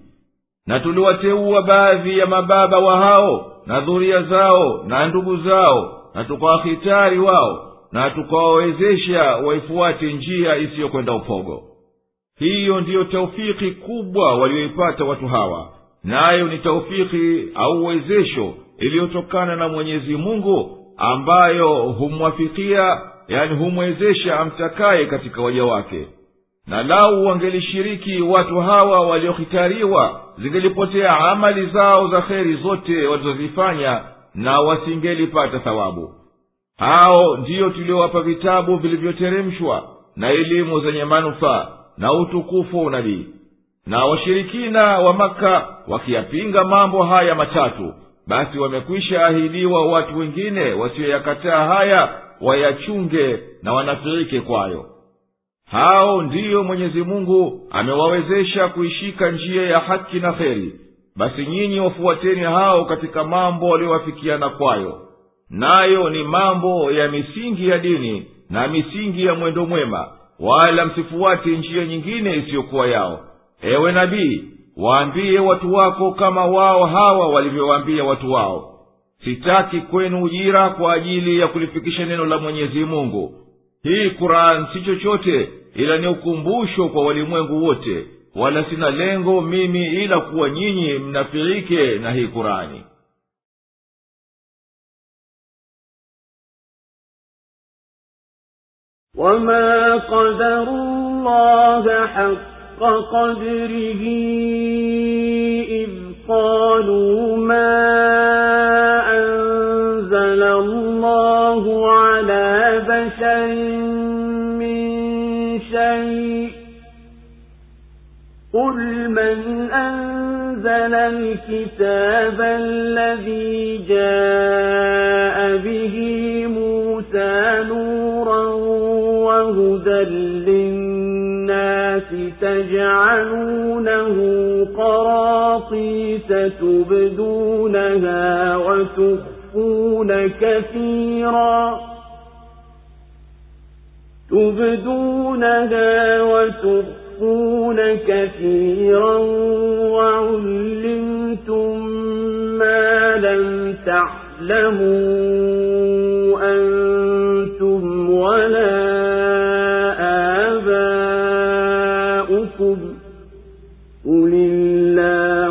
Na tuliwateua baadhi ya mababa wa hao na dhuria zao na ndugu zao na tukawahitari wao na tukawawezesha waifuate njia isiyokwenda upogo. Hiyo ndiyo taufiki kubwa walioipata watu hawa nayo ni taufiki au uwezesho iliyotokana na mwenyezi mungu ambayo humwafikia yani humwezesha amtakaye katika waja wake. Na lau wangelishiriki watu hawa waliohitariwa zingelipotea amali zao za kheri zote walizozifanya na wasingelipata thawabu. Hao ndiyo tuliowapa vitabu vilivyoteremshwa na elimu zenye manufaa na utukufu wa unabii na washirikina wa maka wakiyapinga mambo haya matatu basi wamekwisha ahidiwa watu wengine wasiyoyakataa haya wayachunge na wanafiike kwayo. Hao ndiyo mwenyezi mungu amewawezesha kuishika njia ya haki na kheri. Basi nyinyi wafuateni hao katika mambo waliowafikiana kwayo. Nayo ni mambo ya misingi ya dini na misingi ya mwendo mwema wala msifuate njia nyingine isiyokuwa yao ewe nabii waambie watu wako kama wao hawa walivyowaambia watu wao sitaki kwenu ujira kwa ajili ya kulifikisha neno la mwenyezi mungu hii quran si chochote ila ni ukumbusho kwa walimwengu wote wala sina lengo mimi ila kuwa nyinyi mnafiike na hii kurani وما قدر الله حق قدره إذ قالوا ما أنزل الله على بشر من شيء قل من أنزل الكتاب الذي جاء به موسى نورا وهدى للناس تجعلونه قراطيس تبدونها وتخفون كثيرا. تبدونها وتخفون كثيرا وعلمتم ما لم تعلموا أنتم ولا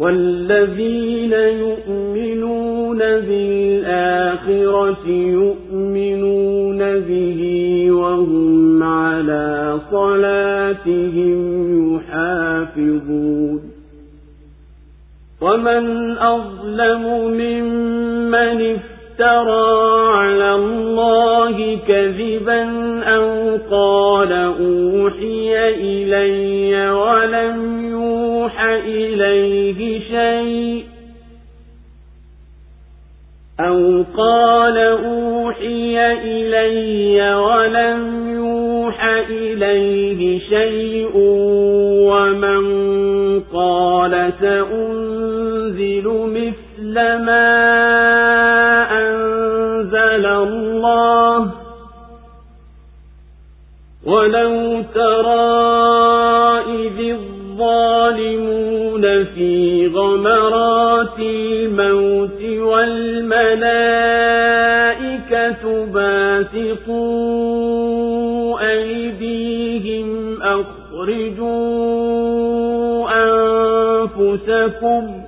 والذين يؤمنون بالآخرة يؤمنون به وهم على صلاتهم يحافظون. ومن أظلم ممن افترى على الله كذبا أو قال أوحي إلي ولم إليه شيء أو قال أوحي إلي ولم يوح إليه شيء ومن قال سأنزل مثل ما أنزل الله ولو ترى إذ الظالمون في غمرات الموت والملائكة باسطوا أيديهم أخرجوا أنفسكم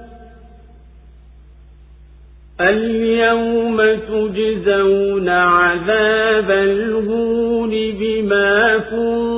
اليوم تجزون عذاب الهون بما كنتم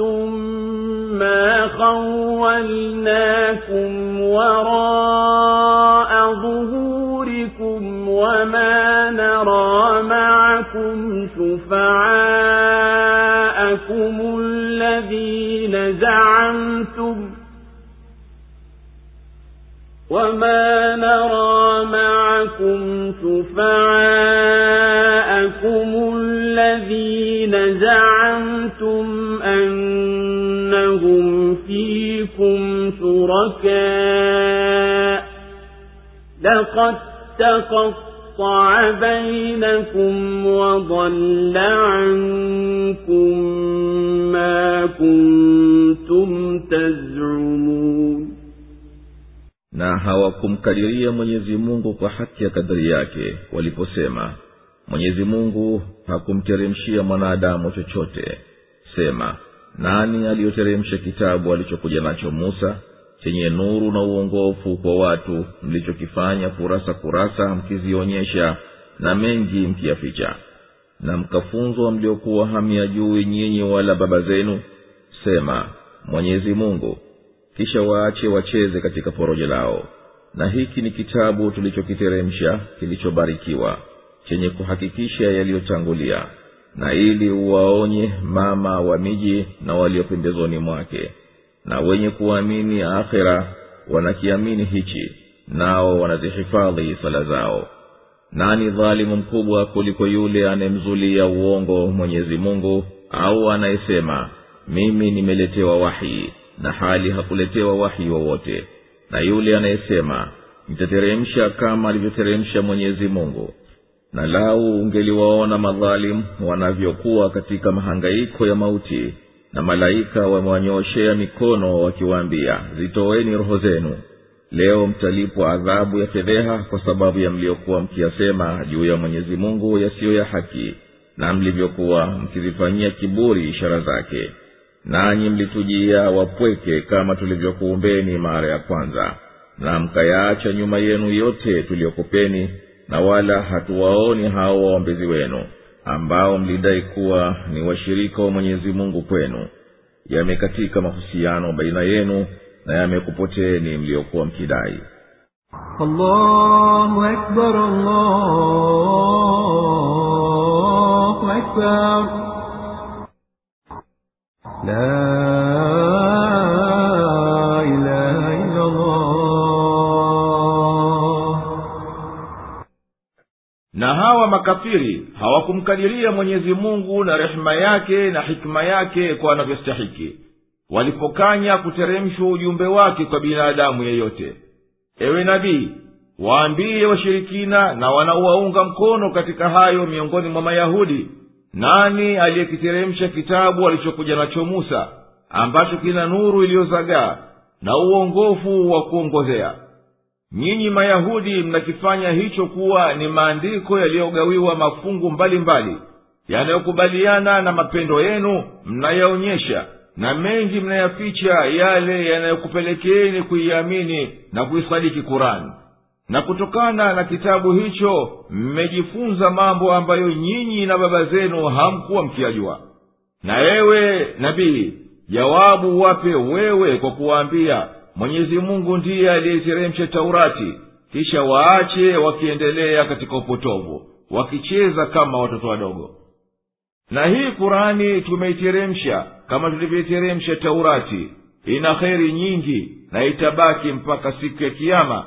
ما خولناكم وراء ظهوركم وما نرى معكم شفعاءكم الذين زعمتم وما نرى معكم شفعاءكم الذين زعمتم أنهم فيكم شركاء لقد تقطع بينكم وضل عنكم ما كنتم تزعمون. نا هواكم كريريا من يزي مونغو قحكي كدرياكي وليبوسيما mwenyezi mungu hakumteremshia mwanadamu chochote. Sema nani aliyoteremsha kitabu alichokuja nacho musa chenye nuru na uongofu kwa watu mlichokifanya kurasa kurasa mkizionyesha na mengi mkiyaficha? Na mkafunzwa mliokuwa hamyajui nyinyi wala baba zenu? Sema mwenyezi mungu kisha waache wacheze katika porojo lao. Na hiki ni kitabu tulichokiteremsha kilichobarikiwa chenye kuhakikisha yaliyotangulia na ili uwaonye mama wa miji na walio pembezoni mwake na wenye kuamini akhira wanakiamini hichi nao wanazihifadhi sala zao. Nani dhalimu mkubwa kuliko yule anayemzulia uongo mwenyezi mungu au anayesema mimi nimeletewa wahi na hali hakuletewa wahi wowote. Na yule anayesema nitateremsha kama alivyoteremsha mwenyezi mungu na lau ungeliwaona madhalimu wanavyokuwa katika mahangaiko ya mauti na malaika wamewanyooshea mikono wakiwaambia zitoweni roho zenu. Leo mtalipwa adhabu ya fedheha kwa sababu ya mliokuwa mkiyasema juu ya mwenyezi mungu yasiyo ya haki na mlivyokuwa mkizifanyia kiburi ishara zake. Nanyi mlitujia wapweke kama tulivyokuumbeni mara ya kwanza na mkayaacha nyuma yenu yote tuliyokupeni na wala hatuwaoni hao waombezi wenu ambao mlidai kuwa ni washirika wa mwenyezi mungu kwenu yamekatika mahusiano baina yenu na yamekupoteni mliokuwa mkidai allahu akbar, allahu akbar. La na hawa makafiri hawakumkadiria mwenyezi mungu na rehema yake na hikima yake kwa anavyostahiki. Walipokanya kuteremshwa ujumbe wake kwa binadamu yeyote. Ewe nabii waambiye washirikina na wanaowaunga mkono katika hayo miongoni mwa mayahudi nani aliyekiteremsha kitabu alichokuja nacho musa ambacho kina nuru iliyozagaa na uongofu wa kuongozea nyinyi mayahudi mnakifanya hicho kuwa ni maandiko yaliyogawiwa mafungu mbalimbali yanayokubaliana na mapendo yenu mnayaonyesha na mengi mnayaficha yale yanayokupelekeeni kuiamini na kuisadiki kurani na kutokana na kitabu hicho mmejifunza mambo ambayo nyinyi na baba zenu hamkuwa mkiyajua. Na ewe nabii jawabu wape wewe kwa kuwaambia mwenyezi mungu ndiye aliyeteremsha taurati kisha waache wakiendelea katika upotovu wakicheza kama watoto wadogo. Na hii kurani tumeiteremsha kama tulivyoiteremsha taurati. Ina kheri nyingi na itabaki mpaka siku ya kiama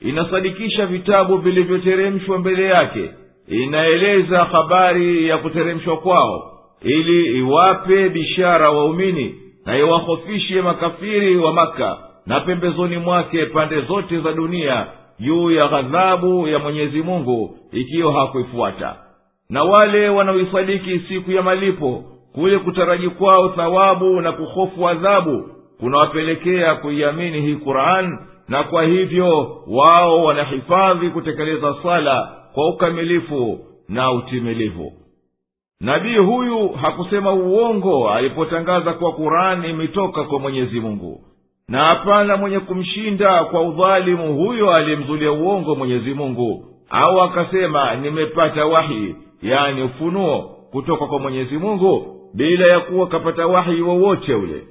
inasadikisha vitabu vilivyoteremshwa mbele yake. Inaeleza habari ya kuteremshwa kwao ili iwape bishara waumini na iwahofishe makafiri wa maka na pembezoni mwake pande zote za dunia juu ya ghadhabu ya mwenyezi mungu ikiwa hakuifuata. Na wale wanaoisadiki siku ya malipo kule kutaraji kwao thawabu na kuhofu adhabu kunawapelekea kuiamini hii quran na kwa hivyo wao wanahifadhi kutekeleza sala kwa ukamilifu na utimilivu nabii huyu hakusema uongo alipotangaza kuwa kurani imetoka kwa mwenyezi mungu na hapana mwenye kumshinda kwa udhalimu huyo aliyemzulia uongo mwenyezi mungu. Au akasema nimepata wahi yani ufunuo kutoka kwa mwenyezi mungu bila ya kuwa kapata wahi wowote ule.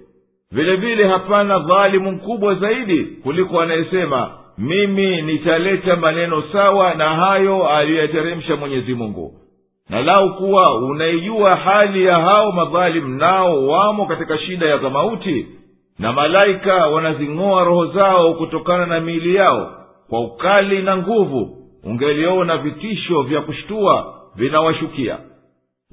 Vile vile hapana dhalimu mkubwa zaidi kuliko anayesema mimi nitaleta maneno sawa na hayo aliyoyateremsha mwenyezi mungu. Na lau kuwa unaijua hali ya hao madhalimu nao wamo katika shida ya mauti na malaika wanazing'oa roho zao kutokana na miili yao. Kwa ukali na nguvu ungeliona vitisho vya kushtua vinawashukia.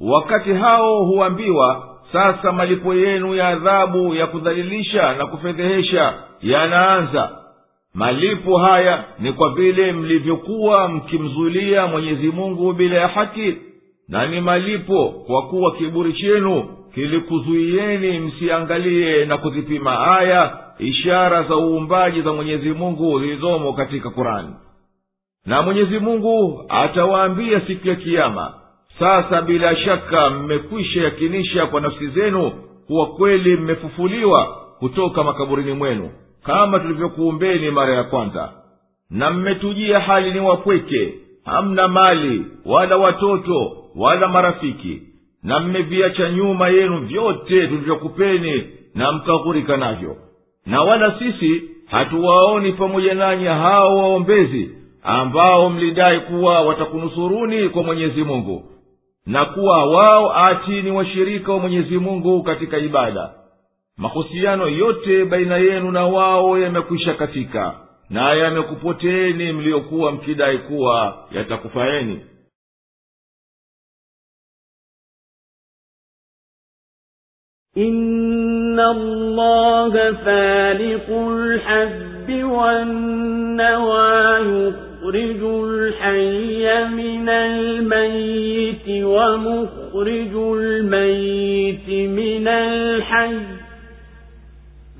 Wakati hao huambiwa sasa malipo yenu ya adhabu ya kudhalilisha na kufedhehesha yanaanza. Malipo haya ni kwa vile mlivyokuwa mkimzulia mwenyezi mungu bila ya haki na ni malipo kwa kuwa kiburi chenu kilikuzuieni msiangalie na kuzipima aya ishara za uumbaji za mwenyezi mungu zilizomo katika kurani na mwenyezi mungu atawaambia siku ya kiama sasa bila shaka mmekwisha yakinisha kwa nafsi zenu kuwa kweli mmefufuliwa kutoka makaburini mwenu kama tulivyokuumbeni mara ya kwanza. Na mmetujia hali ni wapweke hamna mali wala watoto wala marafiki na mmeviacha nyuma yenu vyote tulivyokupeni na mkaghurika navyo. Na wala sisi hatuwaoni pamoja nanyi hao waombezi ambao mlidai kuwa watakunusuruni kwa mwenyezi mungu na kuwa wao ati ni washirika wa mwenyezi mungu katika ibada. Mahusiano yote baina yenu na wao yamekwisha katika na yamekupoteeni mliyokuwa mkidai kuwa yatakufaeni إن الله فالق الحب والنوى يخرج الحي من الميت ومخرج الميت من الحي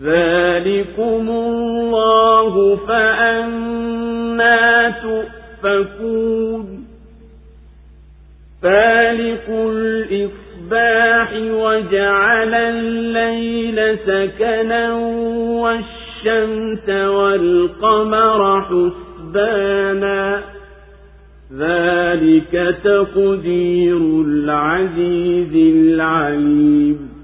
ذلكم الله فأنا تؤفكون فالق الإصباح وجعل الليل سكنا والشمس والقمر حسبانا. ذلك تقدير العزيز العليم.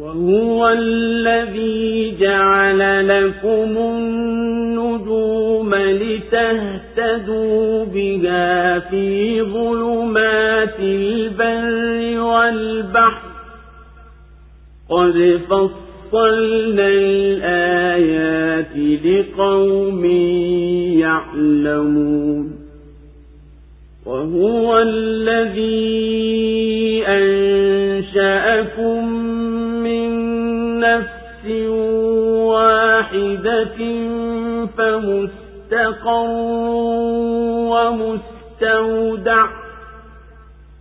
وهو الذي جعل لكم النجوم لتهتدوا بها في ظلمات البر والبحر. قد فصلنا الآيات لقوم يعلمون. وهو الذي أنشأكم واحدة فمستقر ومستودع.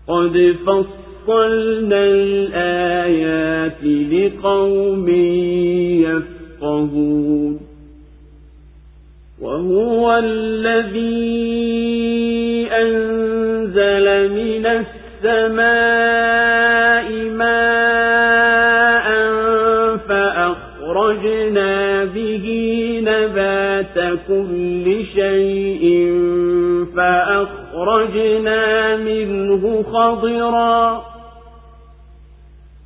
قد فصلنا الآيات لقوم يفقهون. وهو الذي أنزل من السماء ماء كل شيء فأخرجنا منه خضرا.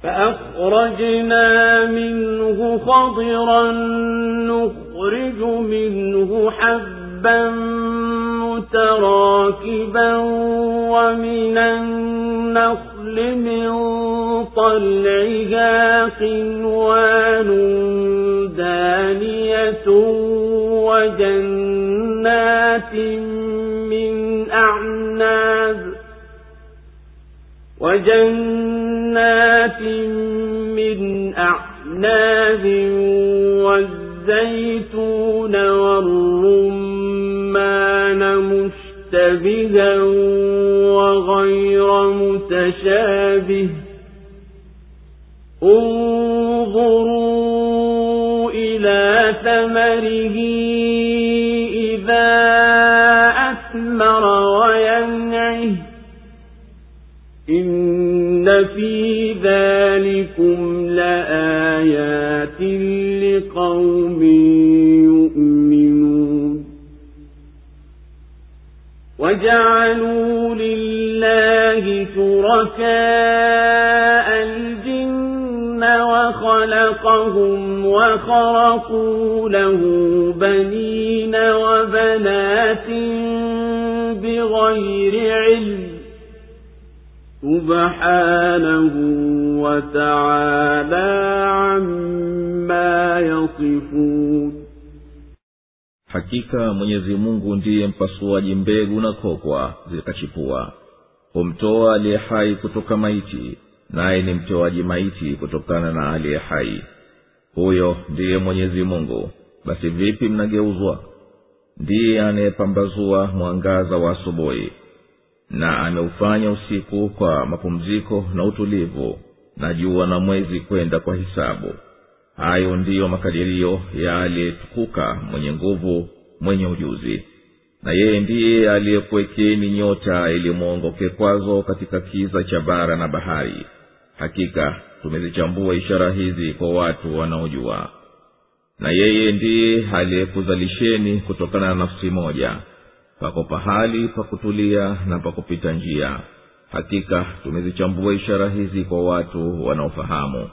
فأخرجنا منه خضرا نخرج منه حبا متراكبا ومن النخل من طلعها قنوان دانية وجنات من أعناب وجنات من أعناب والزيتون والرمان مشتبها وغير متشابه انظروا ثمره إذا أثمر وينعه. إن في ذلكم لآيات لقوم يؤمنون. وجعلوا لله شركاء الجن وخلقهم وخرقوا له بنين وبنات بغير علم سبحانه وتعالى عما يصفون hakika mwenyezi mungu ndiye mpasuaji mbegu na kokwa zikachipua humtoa aliye hai kutoka maiti naye ni mtoaji maiti kutokana na aliye hai. Huyo ndiye mwenyezi mungu. Basi vipi mnageuzwa? Ndiye anayepambazua mwangaza wa asubuhi na ameufanya usiku kwa mapumziko na utulivu na jua na mwezi kwenda kwa hisabu. Hayo ndiyo makadirio ya aliyetukuka mwenye nguvu mwenye ujuzi. Na yeye ndiye aliyekuwekeni nyota ili mwongoke kwazo katika kiza cha bara na bahari hakika tumezichambua ishara hizi kwa watu wanaojua. Na yeye ndiye aliyekuzalisheni kutokana na nafsi moja pako pahali pa kutulia na pa kupita njia. Hakika tumezichambua ishara hizi kwa watu wanaofahamu.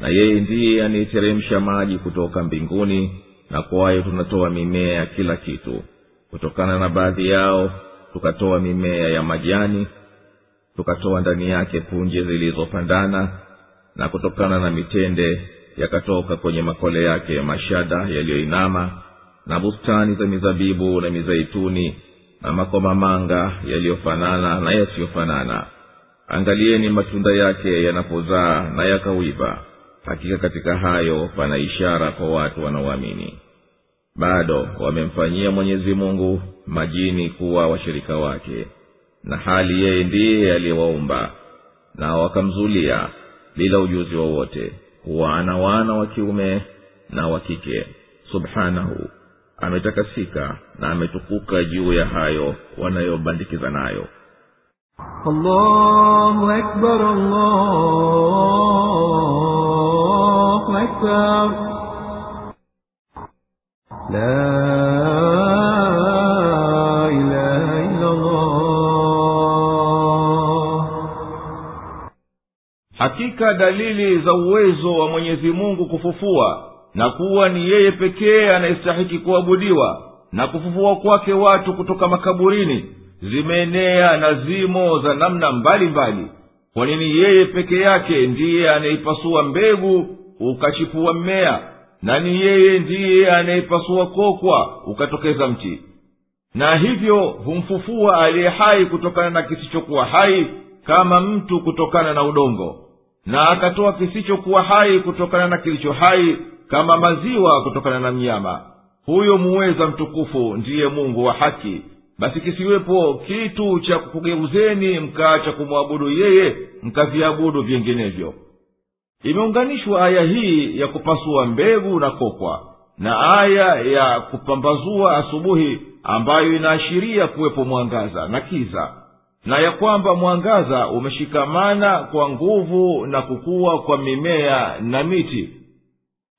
Na yeye ndiye anayeteremsha maji kutoka mbinguni na kwayo tunatoa mimea ya kila kitu. Kutokana na baadhi yao tukatoa mimea ya majani tukatoa ndani yake punje zilizopandana na kutokana na mitende yakatoka kwenye makole yake mashada yaliyoinama na bustani za mizabibu na mizeituni na makomamanga yaliyofanana na yasiyofanana. Angalieni matunda yake yanapozaa na yakawiva hakika katika hayo pana ishara kwa watu wanaoamini. Bado wamemfanyia mwenyezi mungu majini kuwa washirika wake na hali yeye ndiye aliyewaumba na wakamzulia bila ujuzi wowote huwa ana wana wa kiume na wa kike subhanahu ametakasika na ametukuka juu ya hayo wanayobandikiza nayo. La hakika dalili za uwezo wa mwenyezi mungu kufufua na kuwa ni yeye pekee anayestahiki kuabudiwa na kufufua kwake watu kutoka makaburini zimeenea na zimo za namna mbalimbali. Kwa nini yeye peke yake ndiye anayeipasua mbegu ukachipua mmea na ni yeye ndiye anayeipasua kokwa ukatokeza mti? Na hivyo humfufua aliye hai kutokana na kisichokuwa hai kama mtu kutokana na udongo na akatoa kisichokuwa hai kutokana na kilicho hai kama maziwa kutokana na mnyama. Huyo muweza mtukufu ndiye mungu wa haki. Basi kisiwepo kitu cha kukugeuzeni mkaacha kumwabudu yeye mkaviabudu vinginevyo. Imeunganishwa aya hii ya kupasua mbegu na kokwa na aya ya kupambazua asubuhi ambayo inaashiria kuwepo mwangaza na kiza na ya kwamba mwangaza umeshikamana kwa nguvu na kukua kwa mimea na miti.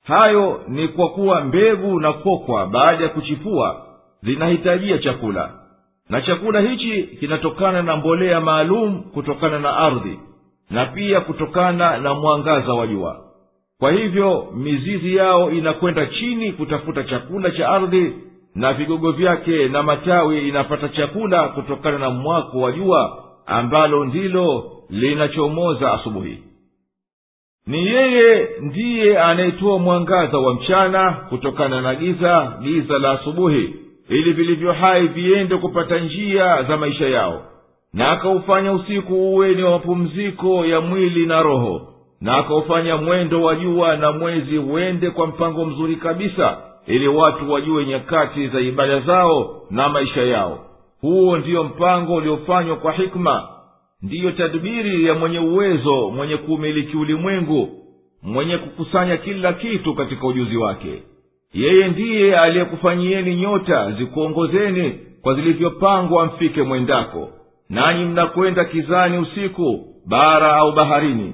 Hayo ni kwa kuwa mbegu na kokwa baada ya kuchipua zinahitajia chakula. Na chakula hichi kinatokana na mbolea maalum kutokana na ardhi na pia kutokana na mwangaza wa jua. Kwa hivyo mizizi yao inakwenda chini kutafuta chakula cha ardhi na vigogo vyake na matawi inapata chakula kutokana na mwako wa jua ambalo ndilo linachomoza asubuhi. Ni yeye ndiye anayetoa mwangaza wa mchana kutokana na giza giza la asubuhi ili vilivyo hai viende kupata njia za maisha yao. Na akaufanya usiku uwe ni wa mapumziko ya mwili na roho. Na akaufanya mwendo wa jua na mwezi uende kwa mpango mzuri kabisa ili watu wajue nyakati za ibada zao na maisha yao. Huo ndiyo mpango uliofanywa kwa hikma. Ndiyo tadbiri ya mwenye uwezo mwenye kuumiliki ulimwengu mwenye kukusanya kila kitu katika ujuzi wake. Yeye ndiye aliyekufanyieni nyota zikuongozeni kwa zilivyopangwa mfike mwendako. Nanyi mnakwenda kizani usiku bara au baharini.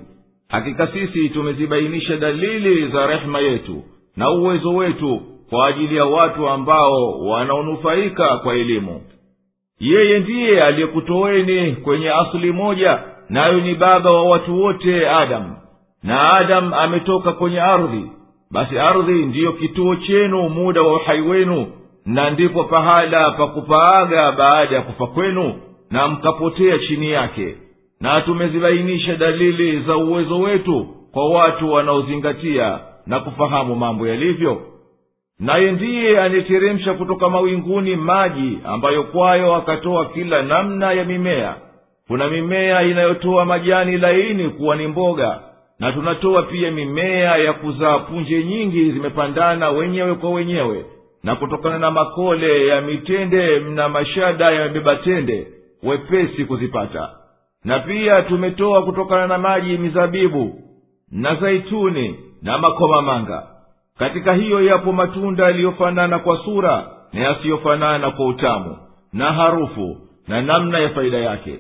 Hakika sisi tumezibainisha dalili za rehema yetu na uwezo wetu kwa ajili ya watu ambao wanaonufaika kwa elimu. Yeye ndiye aliyekutoweni kwenye asili moja nayo ni baba wa watu wote adamu na adamu ametoka kwenye ardhi. Basi ardhi ndiyo kituo chenu muda wa uhai wenu na ndipo pahala pa kupaaga baada ya kufa kwenu na mkapotea chini yake. Na tumezibainisha dalili za uwezo wetu kwa watu wanaozingatia na kufahamu mambo yalivyo naye ndiye anayeteremsha kutoka mawinguni maji ambayo kwayo akatoa kila namna ya mimea. Kuna mimea inayotoa majani laini kuwa ni mboga na tunatoa pia mimea ya kuzaa punje nyingi zimepandana wenyewe kwa wenyewe na kutokana na makole ya mitende na mashada yamebeba tende wepesi kuzipata. Na pia tumetoa kutokana na maji mizabibu na zaituni na makomamanga katika hiyo yapo matunda yaliyofanana kwa sura na yasiyofanana kwa utamu na harufu na namna ya faida yake.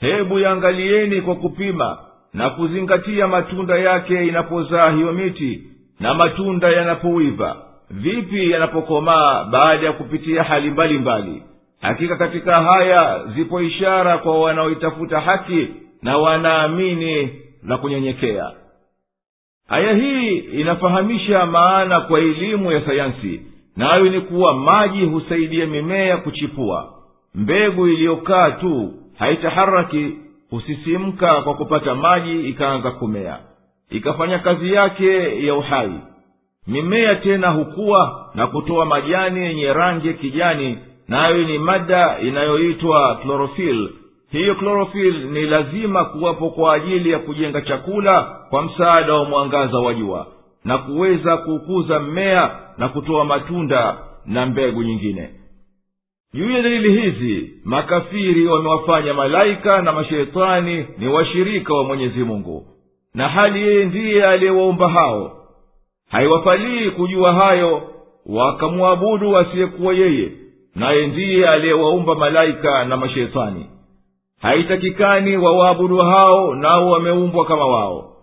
Hebu yaangalieni kwa kupima na kuzingatia matunda yake inapozaa hiyo miti na matunda yanapowiva vipi yanapokomaa baada ya kupitia hali mbalimbali? Mbali. hakika katika haya zipo ishara kwa wanaoitafuta haki na wanaamini na kunyenyekea aya hii inafahamisha maana kwa elimu ya sayansi nayo ni kuwa maji husaidia mimea kuchipua. Mbegu iliyokaa tu haitaharaki husisimka kwa kupata maji ikaanza kumea. Ikafanya kazi yake ya uhai. Mimea tena hukuwa na kutoa majani yenye rangi ya kijani nayo ni mada inayoitwa klorofil hiyo klorofil ni lazima kuwapo kwa ajili ya kujenga chakula kwa msaada wa mwangaza wa jua na kuweza kuukuza mmea na kutoa matunda na mbegu nyingine. Juu ya dalili hizi makafiri wamewafanya malaika na masheitani ni washirika wa mwenyezi mungu. Na hali yeye ndiye aliyewaumba hao. Haiwafalii kujua hayo wakamwabudu asiyekuwa yeye naye ndiye aliyewaumba malaika na mashetani haitakikani wawaabudu hao nao wameumbwa kama wao.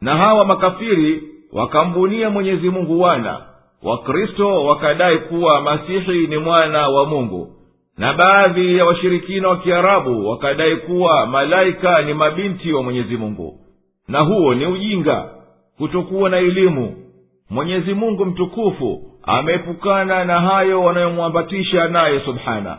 Na hawa makafiri wakambunia mwenyezi mungu wana. Wakristo wakadai kuwa masihi ni mwana wa mungu. Na baadhi ya washirikina wa kiarabu wakadai kuwa malaika ni mabinti wa mwenyezi mungu. Na huo ni ujinga kutokuwa na elimu. Mwenyezi mungu mtukufu ameepukana na hayo wanayomwambatisha naye subhana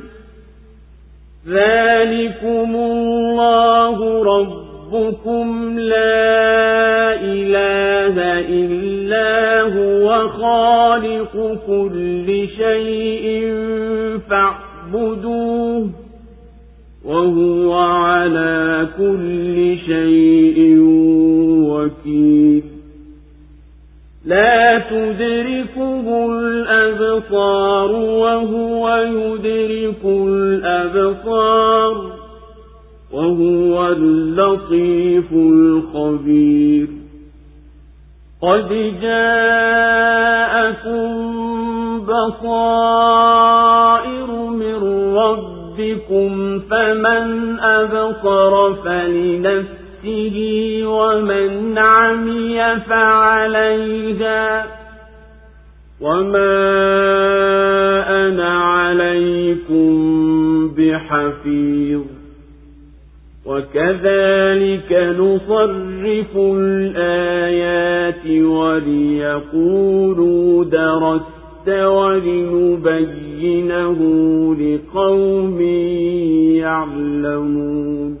ذلكم الله ربكم لا إله إلا هو خالق كل شيء فاعبدوه وهو على كل شيء وكيل لا تدركه الأبصار وهو يدرك الأبصار وهو اللطيف الخبير قد جاءكم بصائر من ربكم فمن أبصر فلنفسه ومن عمي فعليها وما أنا عليكم بحفيظ وكذلك نصرف الآيات وليقولوا درست ولنبينه لقوم يعلمون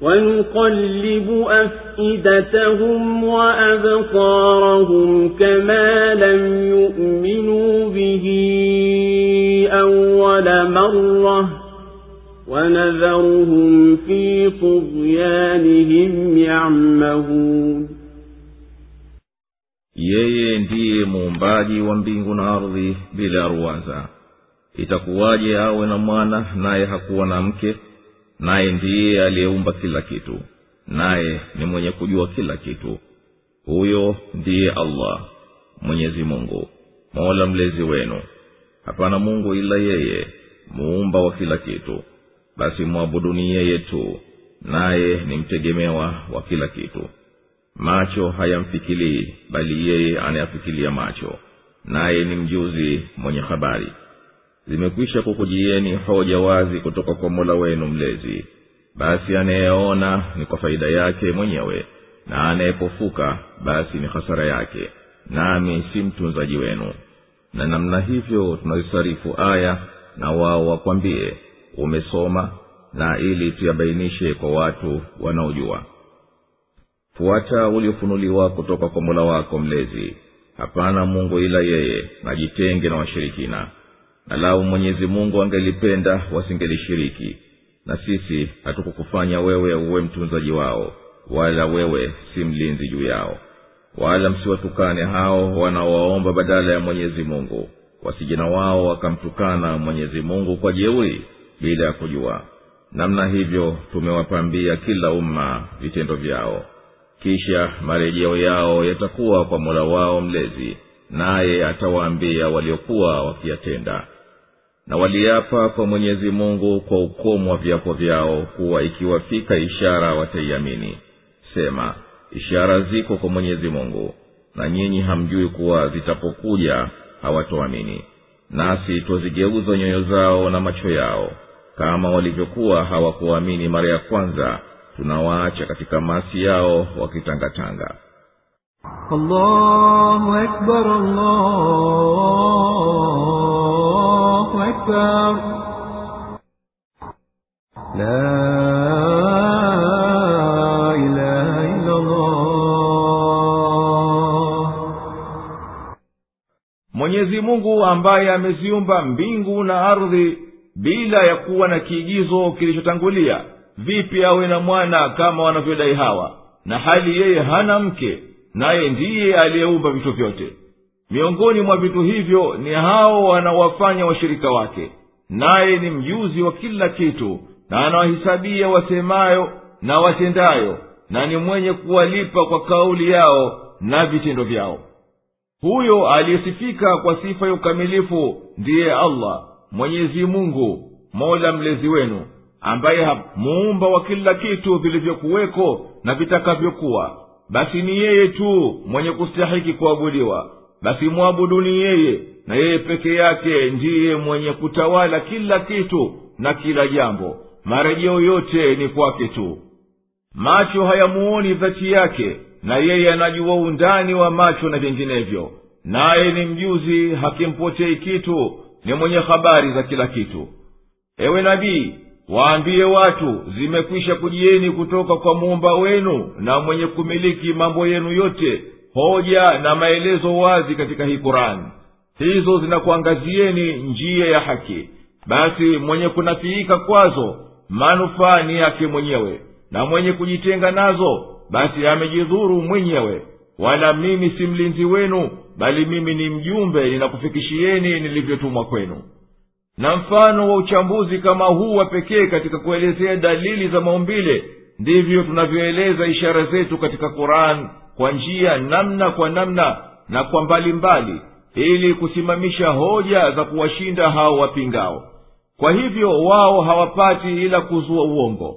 ونقلب أفئدتهم وأبصارهم كما لم يؤمنوا به أول مرة ونذرهم في طغيانهم يعمهون yeye ndiye muumbaji wa mbingu na ardhi bila ruwaza itakuwaje awe na mwana naye hakuwa na mke Naye ndiye aliyeumba kila kitu. Naye ni mwenye kujua kila kitu. Huyo ndiye allah mwenyezi mungu mola mlezi wenu. Hapana mungu ila yeye muumba wa kila kitu. Basi mwabuduni yeye tu naye ni mtegemewa wa kila kitu. Macho hayamfikilii bali yeye anayafikilia macho. Naye ni mjuzi mwenye habari zimekwisha kukujieni hoja wazi kutoka kwa mola wenu mlezi. Basi anayeona ni kwa faida yake mwenyewe na anayepofuka basi ni hasara yake nami si mtunzaji wenu. Na namna hivyo tunazisarifu aya na wao wakwambie umesoma na ili tuyabainishe kwa watu wanaojua. Fuata uliofunuliwa kutoka kwa mola wako mlezi. Hapana mungu ila yeye najitenge na washirikina na lau mwenyezi mungu angelipenda wasingelishiriki. Na sisi hatukukufanya wewe uwe mtunzaji wao wala wewe si mlinzi juu yao. Wala msiwatukane hao wanaowaomba badala ya mwenyezi mungu. Wasijina wao wakamtukana mwenyezi mungu kwa jeuri bila ya kujua. Namna hivyo tumewapambia kila umma vitendo vyao. Kisha marejeo yao yatakuwa kwa mola wao mlezi naye atawaambia waliokuwa wakiyatenda na waliapa kwa mwenyezi mungu kwa ukomo wa viapo vyao kuwa ikiwafika ishara wataiamini. Sema ishara ziko kwa mwenyezi mungu na nyinyi hamjui kuwa zitapokuja hawatoamini. Nasi twazigeuza nyoyo zao na macho yao. Kama walivyokuwa hawakuamini mara ya kwanza tunawaacha katika masi yao wakitangatanga. Allahu akbar, allahu الله أكبر لا إله إلا الله mwenyezi mungu ambaye ameziumba mbingu na ardhi bila ya kuwa na kiigizo kilichotangulia vipi awe na mwana kama wanavyodai hawa na hali yeye hana mke naye ndiye aliyeumba vitu vyote miongoni mwa vitu hivyo ni hao wanaowafanya washirika wake. Naye ni mjuzi wa kila kitu na anawahisabia wasemayo na watendayo na ni mwenye kuwalipa kwa kauli yao na vitendo vyao. Huyo aliyesifika kwa sifa ya ukamilifu ndiye allah mwenyezi mungu mola mlezi wenu ambaye muumba wa kila kitu vilivyokuweko na vitakavyokuwa. Basi ni yeye tu mwenye kustahiki kuabudiwa basi mwabuduni yeye na yeye peke yake ndiye mwenye kutawala kila kitu na kila jambo. Marejeo yote ni kwake tu. Macho hayamuoni dhati yake na yeye anajua undani wa macho na vinginevyo. Naye ni mjuzi hakimpotei kitu ni mwenye habari za kila kitu. Ewe nabii waambiye watu zimekwisha kujieni kutoka kwa muumba wenu na mwenye kumiliki mambo yenu yote hoja na maelezo wazi katika hii kurani hizo zinakuangazieni njia ya haki. Basi mwenye kunafiika kwazo manufaa ni yake mwenyewe. Na mwenye kujitenga nazo basi amejidhuru mwenyewe. Wala mimi si mlinzi wenu bali mimi ni mjumbe ninakufikishieni nilivyotumwa kwenu. Na mfano wa uchambuzi kama huu wa pekee katika kuelezea dalili za maumbile ndivyo tunavyoeleza ishara zetu katika quran kwa njia namna kwa namna na kwa mbalimbali mbali, ili kusimamisha hoja za kuwashinda hao wapingao. Kwa hivyo wao hawapati ila kuzua uongo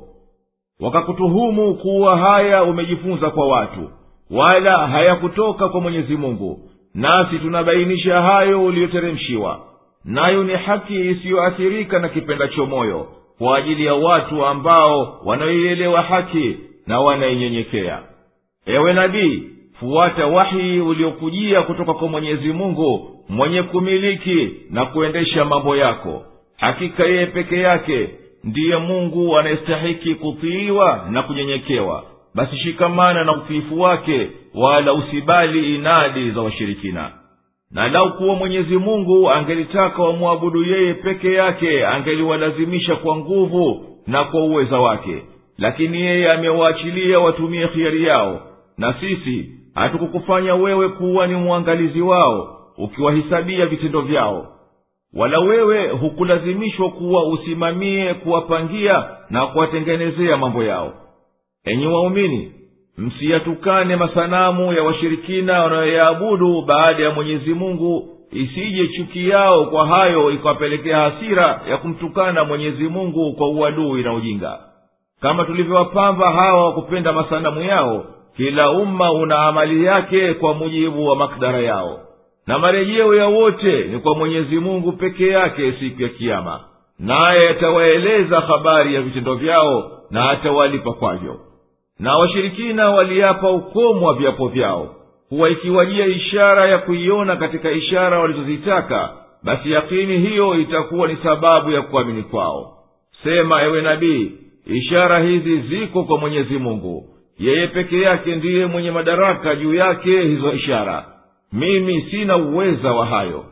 wakakutuhumu kuwa haya umejifunza kwa watu wala hayakutoka kwa mwenyezi mungu nasi tunabainisha hayo uliyoteremshiwa. Nayo ni haki isiyoathirika na kipendacho moyo kwa ajili ya watu ambao wanaoielewa haki na wanainyenyekea ewe nabii fuata wahi uliokujia kutoka kwa mwenyezi mungu mwenye kumiliki na kuendesha mambo yako. Hakika yeye peke yake ndiye mungu anayestahiki kutiiwa na kunyenyekewa. Basi shikamana na utiifu wake wala usibali inadi za washirikina. Na lau kuwa mwenyezi mungu angelitaka wamwabudu yeye peke yake angeliwalazimisha kwa nguvu na kwa uweza wake. Lakini yeye amewaachilia watumie khiari yao na sisi hatukukufanya wewe kuwa ni mwangalizi wao ukiwahisabia vitendo vyao. Wala wewe hukulazimishwa kuwa usimamie kuwapangia na kuwatengenezea mambo yao. Enyi waumini msiyatukane masanamu ya washirikina wanayoyaabudu baada ya mwenyezi mungu isije chuki yao kwa hayo ikawapelekea hasira ya kumtukana mwenyezi mungu kwa uadui na ujinga. Kama tulivyowapamba hawa wa kupenda masanamu yao kila umma una amali yake kwa mujibu wa makdara yao. Na marejeo ya wote ni kwa mwenyezi mungu peke yake siku ya kiama naye atawaeleza habari ya vitendo vyao na atawalipa kwavyo. Na washirikina waliapa ukomo wa viapo vyao. Kuwa ikiwajia ishara ya kuiona katika ishara walizozitaka basi yakini hiyo itakuwa ni sababu ya kuamini kwao. Sema ewe nabii ishara hizi ziko kwa mwenyezi mungu yeye peke yake ndiye mwenye madaraka juu yake hizo ishara. Mimi sina uweza wa hayo.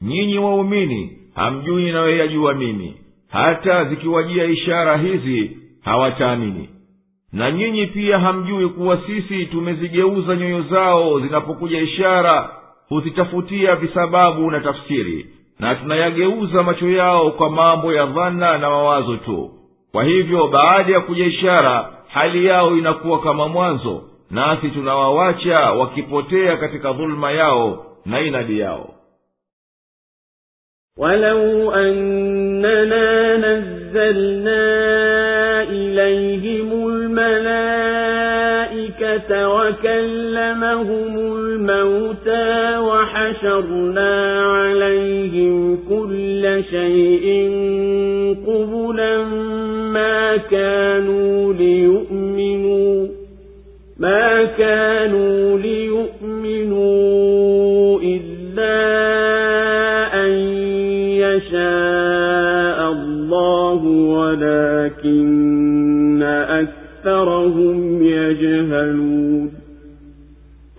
Nyinyi waumini hamjui ninayoyajua mimi. Hata zikiwajia ishara hizi hawataamini na nyinyi pia hamjui kuwa sisi tumezigeuza nyoyo zao zinapokuja ishara huzitafutia visababu na tafsiri. Na tunayageuza macho yao kwa mambo ya dhana na mawazo tu. Kwa hivyo baada ya kuja ishara hali yao inakuwa kama mwanzo nasi tunawawacha wakipotea katika dhuluma yao na inadi yao ولو أننا نزلنا إليهم الملائكة وكلمهم الموتى وحشرنا عليهم كل شيء قبلا كانوا ليؤمنوا ما كانوا ليؤمنوا إلا أن يشاء الله ولكن أكثرهم يجهلون.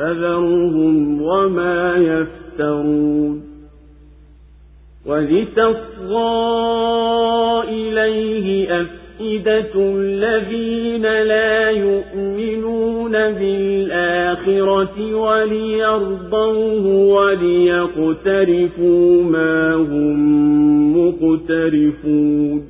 فذرهم وما يفترون ولتصغى إليه أفئدة الذين لا يؤمنون بالآخرة وليرضوه وليقترفوا ما هم مقترفون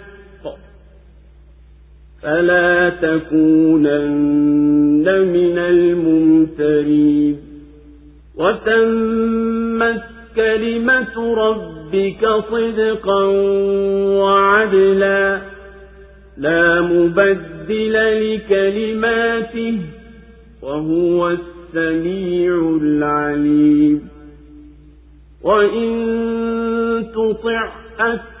فلا تكونن من الممترين وتمت كلمة ربك صدقا وعدلا لا مبدل لكلماته وهو السميع العليم وإن تطع أكثر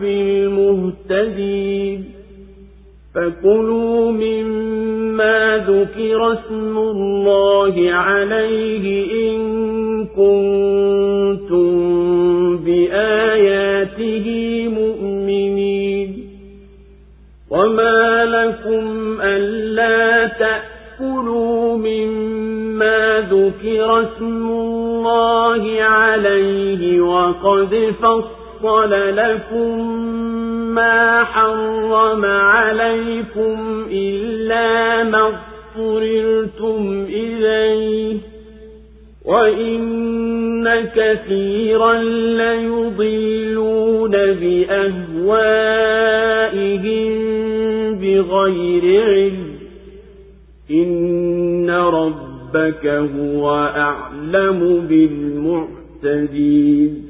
بالمهتدين فكلوا مما ذكر اسم الله عليه إن كنتم بآياته مؤمنين وما لكم ألا تأكلوا مما ذكر اسم الله عليه وقد فصل لكم ما حرم عليكم إلا ما اضطررتم إليه وإن كثيرا ليضلون بأهوائهم بغير علم إن ربك هو أعلم بالمعتدين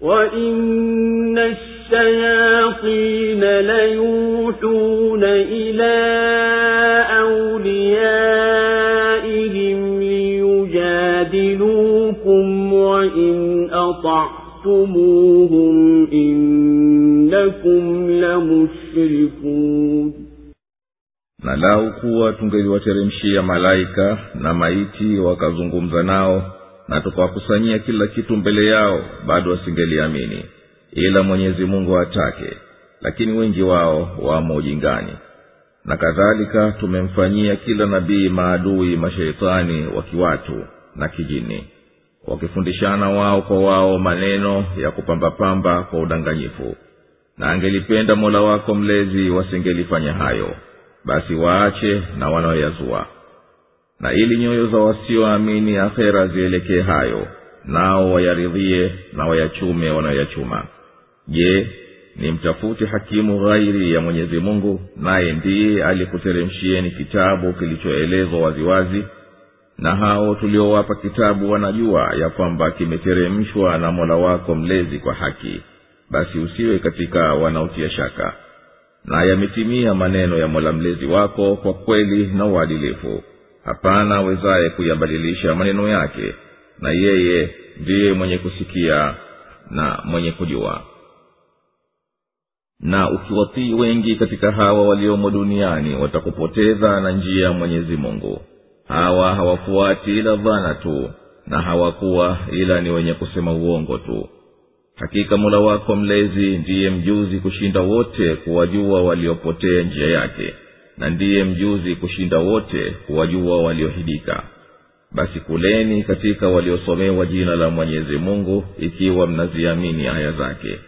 وإن الشياطين ليوحون إلى أوليائهم ليجادلوكم وإن أطعتموهم إنكم لمشركون na lau kuwa tungeliwateremshia malaika na maiti wakazungumza nao na tukawakusanyia kila kitu mbele yao bado wasingeliamini ila mwenyezi mungu atake lakini wengi wao wamo ujingani. Na kadhalika tumemfanyia kila nabii maadui masheitani wa kiwatu na kijini wakifundishana wao kwa wao maneno ya kupambapamba kwa udanganyifu. Na angelipenda mola wako mlezi wasingelifanya hayo basi waache na wanaoyazua na ili nyoyo za wasioamini akhera zielekee hayo nao wayaridhie na wayachume wanayoyachuma. Je ni mtafute hakimu ghairi ya mwenyezi mungu naye ndiye alikuteremshieni kitabu kilichoelezwa waziwazi? Na hao tuliowapa kitabu wanajua ya kwamba kimeteremshwa na mola wako mlezi kwa haki. Basi usiwe katika wanaotia shaka. Na yametimia maneno ya mola mlezi wako kwa kweli na uadilifu hapana awezaye kuyabadilisha maneno yake na yeye ndiye mwenye kusikia na mwenye kujua. Na ukiwatii wengi katika hawa waliomo duniani watakupoteza na njia ya mwenyezi mungu. Hawa hawafuati ila dhana tu na hawakuwa ila ni wenye kusema uongo tu. Hakika mola wako mlezi ndiye mjuzi kushinda wote kuwajua waliopotea njia yake na ndiye mjuzi kushinda wote kuwajua waliohidika. Basi kuleni katika waliosomewa jina la mwenyezi mungu ikiwa mnaziamini aya zake.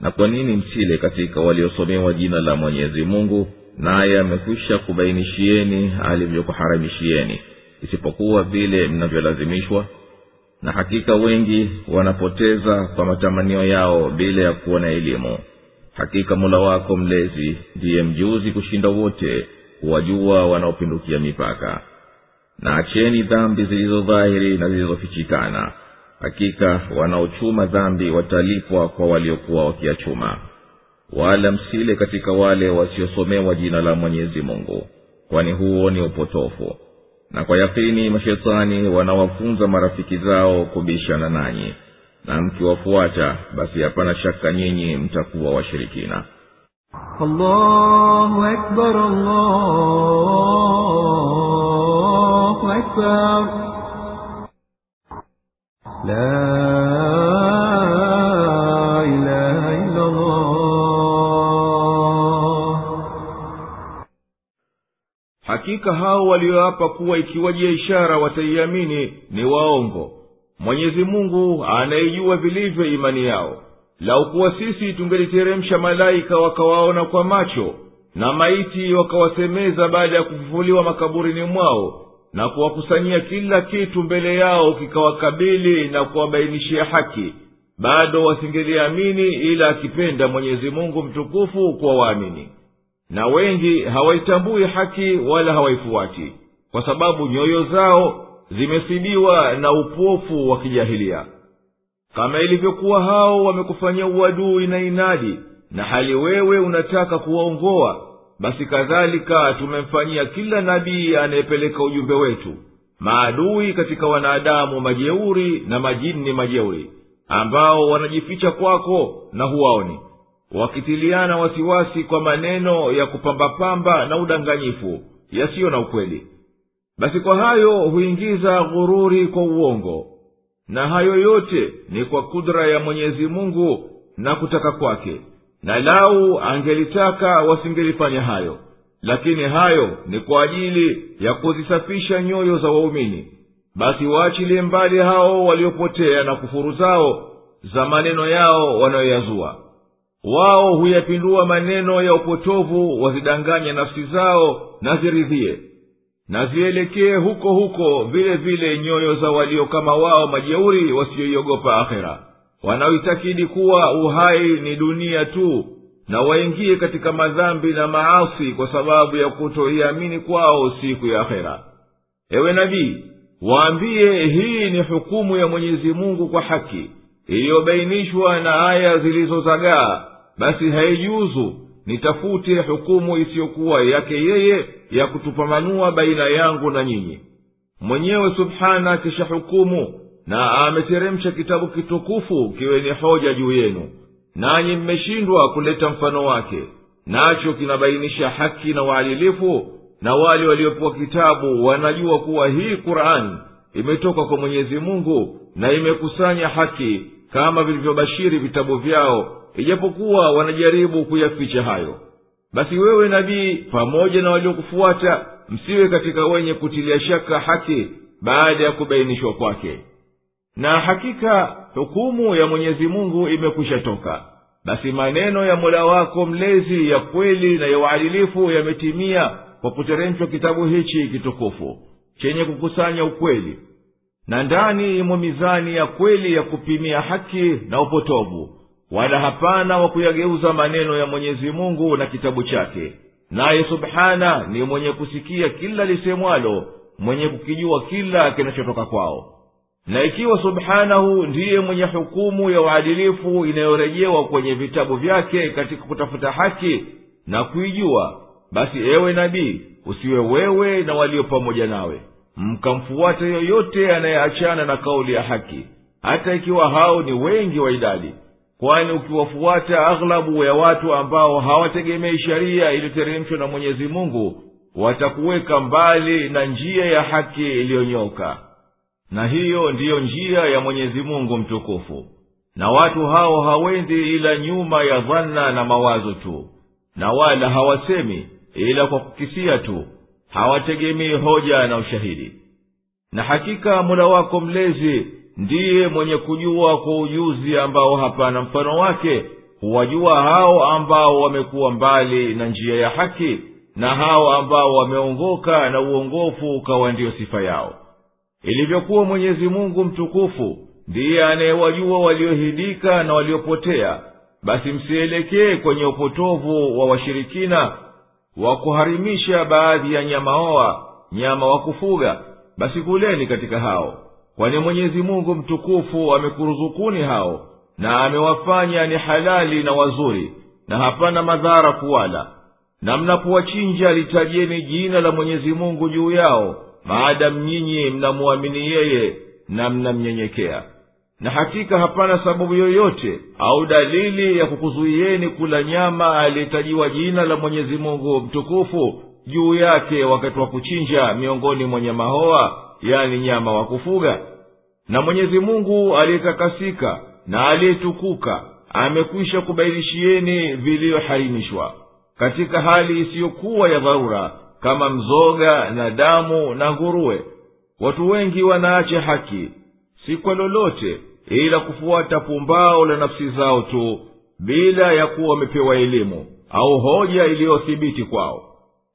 Na kwa nini msile katika waliosomewa jina la mwenyezi mungu naye amekwisha kubainishieni alivyokuharamishieni isipokuwa vile mnavyolazimishwa? Na hakika wengi wanapoteza kwa matamanio yao bila ya kuwa na elimu hakika mula wako mlezi ndiye mjuzi kushinda wote huwajua wanaopindukia mipaka. Na acheni dhambi zilizodhahiri na zilizofichikana. Hakika wanaochuma dhambi watalipwa kwa waliokuwa wakiachuma. Wala msile katika wale wasiosomewa jina la mwenyezi mungu kwani huo ni upotofu. Na kwa yakini mashetani wanawafunza marafiki zao kubishana nanyi na mkiwafuata basi hapana shaka nyinyi mtakuwa washirikina. Hakika hao walioapa kuwa ikiwajia ishara wataiamini ni waongo mwenyezi mungu anaijua vilivyo imani yao. Laukuwa sisi tungeliteremsha malaika wakawaona kwa macho na maiti wakawasemeza baada ya kufufuliwa makaburini mwao na kuwakusanyia kila kitu mbele yao kikawakabili na kuwabainishia haki bado wasingeliamini ila akipenda mwenyezi mungu mtukufu kuwa waamini. Na wengi hawaitambui haki wala hawaifuati kwa sababu nyoyo zao zimesibiwa na upofu wa kijahilia. Kama ilivyokuwa hao wamekufanyia uadui na inadi na hali wewe unataka kuwaongoa basi kadhalika tumemfanyia kila nabii anayepeleka ujumbe wetu maadui katika wanadamu majeuri na majini majeuri ambao wanajificha kwako na huwaoni wakitiliana wasiwasi kwa maneno ya kupambapamba na udanganyifu yasiyo na ukweli basi kwa hayo huingiza ghururi kwa uongo. Na hayo yote ni kwa kudra ya mwenyezi mungu na kutaka kwake. Na lau angelitaka wasingelifanya hayo. Lakini hayo ni kwa ajili ya kuzisafisha nyoyo za waumini. Basi waachilie mbali hao waliopotea na kufuru zao za maneno yao wanayoyazua. Wao huyapindua maneno ya upotovu wazidanganye nafsi zao na ziridhie na zielekee huko huko vile vile nyoyo za walio kama wao majeuri wasioiogopa akhera wanaoitakidi kuwa uhai ni dunia tu na waingie katika madhambi na maasi kwa sababu ya kutoiamini kwao siku ya akhera ewe nabii waambie hii ni hukumu ya mwenyezi mungu kwa haki iliyobainishwa na aya zilizozagaa. Basi haijuzu nitafute hukumu isiyokuwa yake yeye ya kutupambanua baina yangu na nyinyi. Mwenyewe subhana kisha hukumu na ameteremsha kitabu kitukufu kiwe ni hoja juu yenu. Nanyi mmeshindwa kuleta mfano wake. Nacho kinabainisha haki na uadilifu na wale waliopewa kitabu wanajua kuwa hii qurani imetoka kwa mwenyezi mungu na imekusanya haki kama vilivyobashiri vitabu vyao ijapokuwa wanajaribu kuyaficha hayo basi wewe nabii pamoja na waliokufuata msiwe katika wenye kutilia shaka haki baada ya kubainishwa kwake. Na hakika hukumu ya mwenyezi mungu imekwisha toka. Basi maneno ya mola wako mlezi ya kweli na ya uadilifu yametimia kwa kuteremshwa kitabu hichi kitukufu chenye kukusanya ukweli. Na ndani imo mizani ya kweli ya kupimia haki na upotovu wala hapana wa kuyageuza maneno ya mwenyezi mungu na kitabu chake. Naye subhana ni mwenye kusikia kila lisemwalo mwenye kukijua kila kinachotoka kwao. Na ikiwa subhanahu ndiye mwenye hukumu ya uadilifu inayorejewa kwenye vitabu vyake katika kutafuta haki na kuijua basi ewe nabii usiwe wewe na walio pamoja nawe. Mkamfuata yoyote anayeachana na kauli ya haki hata ikiwa hao ni wengi wa idadi kwani ukiwafuata aghlabu ya watu ambao hawategemei sheria iliyoteremshwa na mwenyezi mungu watakuweka mbali na njia ya haki iliyonyoka. Na hiyo ndiyo njia ya mwenyezi mungu mtukufu. Na watu hao hawendi ila nyuma ya dhana na mawazo tu. Na wala hawasemi ila kwa kukisia tu. Hawategemei hoja na ushahidi. Na hakika mola wako mlezi ndiye mwenye kujua kwa ujuzi ambao hapana mfano wake huwajua hao ambao wamekuwa mbali na njia ya haki na hao ambao wameongoka na uongofu ukawa ndiyo sifa yao. Ilivyokuwa mwenyezi mungu mtukufu ndiye anayewajua waliohidika na waliopotea. Basi msielekee kwenye upotovu wa washirikina wa kuharimisha baadhi ya nyamaoa nyama wa kufuga. Basi kuleni katika hao kwani mwenyezi mungu mtukufu amekuruzukuni hao na amewafanya ni halali na wazuri na hapana madhara kuwala. Na mnapowachinja litajieni jina la mwenyezi mungu juu yao maadamu nyinyi mnamwamini yeye na mnamnyenyekea. Na hakika hapana sababu yoyote au dalili ya kukuzuieni kula nyama aliyetajiwa jina la mwenyezi mungu mtukufu juu yake wakati wa kuchinja miongoni mwa nyama hoa yani nyama wa kufuga na mwenyezi mungu aliyetakasika na aliyetukuka amekwisha kubainishieni viliyoharimishwa katika hali isiyokuwa ya dharura kama mzoga na damu na nguruwe. Watu wengi wanaacha haki si kwa lolote ila kufuata pumbao la nafsi zao tu bila ya kuwa wamepewa elimu au hoja iliyothibiti kwao.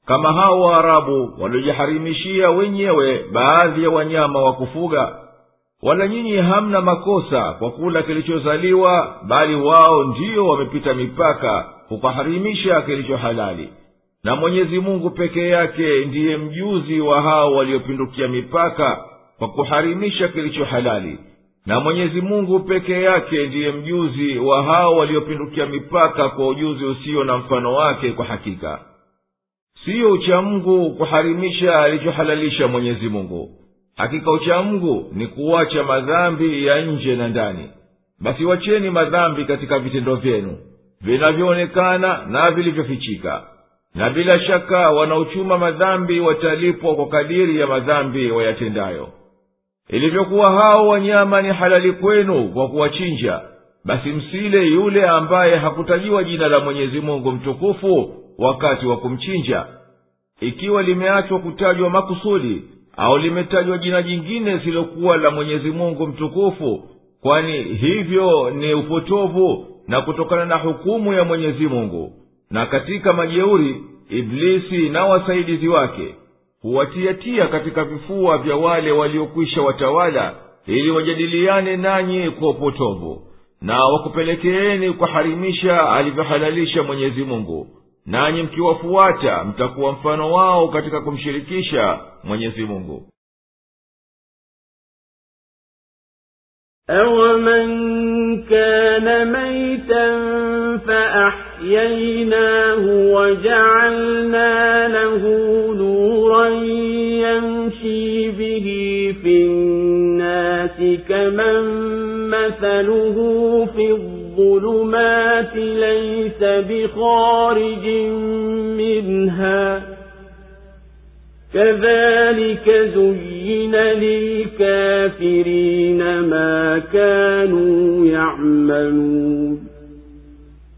Kama hao waarabu waliojiharimishia wenyewe baadhi ya wanyama wa kufuga wala nyinyi hamna makosa kwa kula kilichozaliwa bali wao ndiyo wamepita mipaka kukaharimisha kilicho halali. Na mwenyezi mungu peke yake ndiye mjuzi wa hao waliopindukia mipaka kwa kuharimisha kilicho halali. Na mwenyezi mungu peke yake ndiye mjuzi wa hao waliopindukia mipaka kwa ujuzi usio na mfano wake kwa hakika. Siyo uchamungu kuharimisha alichohalalisha mwenyezi mungu hakika uchamungu ni kuwacha madhambi ya nje na ndani. Basi wacheni madhambi katika vitendo vyenu vinavyoonekana na vilivyofichika. Na bila shaka wanaochuma madhambi watalipwa kwa kadiri ya madhambi wayatendayo. Ilivyokuwa hao wanyama ni halali kwenu kwa kuwachinja basi msile yule ambaye hakutajiwa jina la mwenyezi mungu mtukufu wakati wa kumchinja. Ikiwa limeachwa kutajwa makusudi au limetajwa jina jingine silokuwa la mwenyezi mungu mtukufu kwani hivyo ni upotovu na kutokana na hukumu ya mwenyezi mungu. Na katika majeuri iblisi na wasaidizi wake huwatiatia katika vifua vya wale waliokwisha watawala ili wajadiliane nanyi kwa upotovu na wakupelekeeni kuharimisha alivyohalalisha mwenyezi mungu nanyi mkiwafuata mtakuwa mfano wao katika kumshirikisha mwenyezi mungu أومن كان ميتا فأحييناه وجعلنا له نورا يمشي به في الناس كمن مثله في الظلمات ليس بخارج منها كذلك زين للكافرين ما كانوا يعملون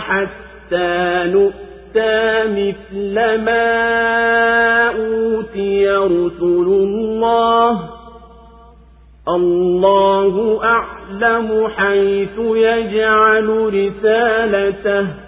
حتى نؤتى مثل ما أوتي رسل الله. الله أعلم حيث يجعل رسالته.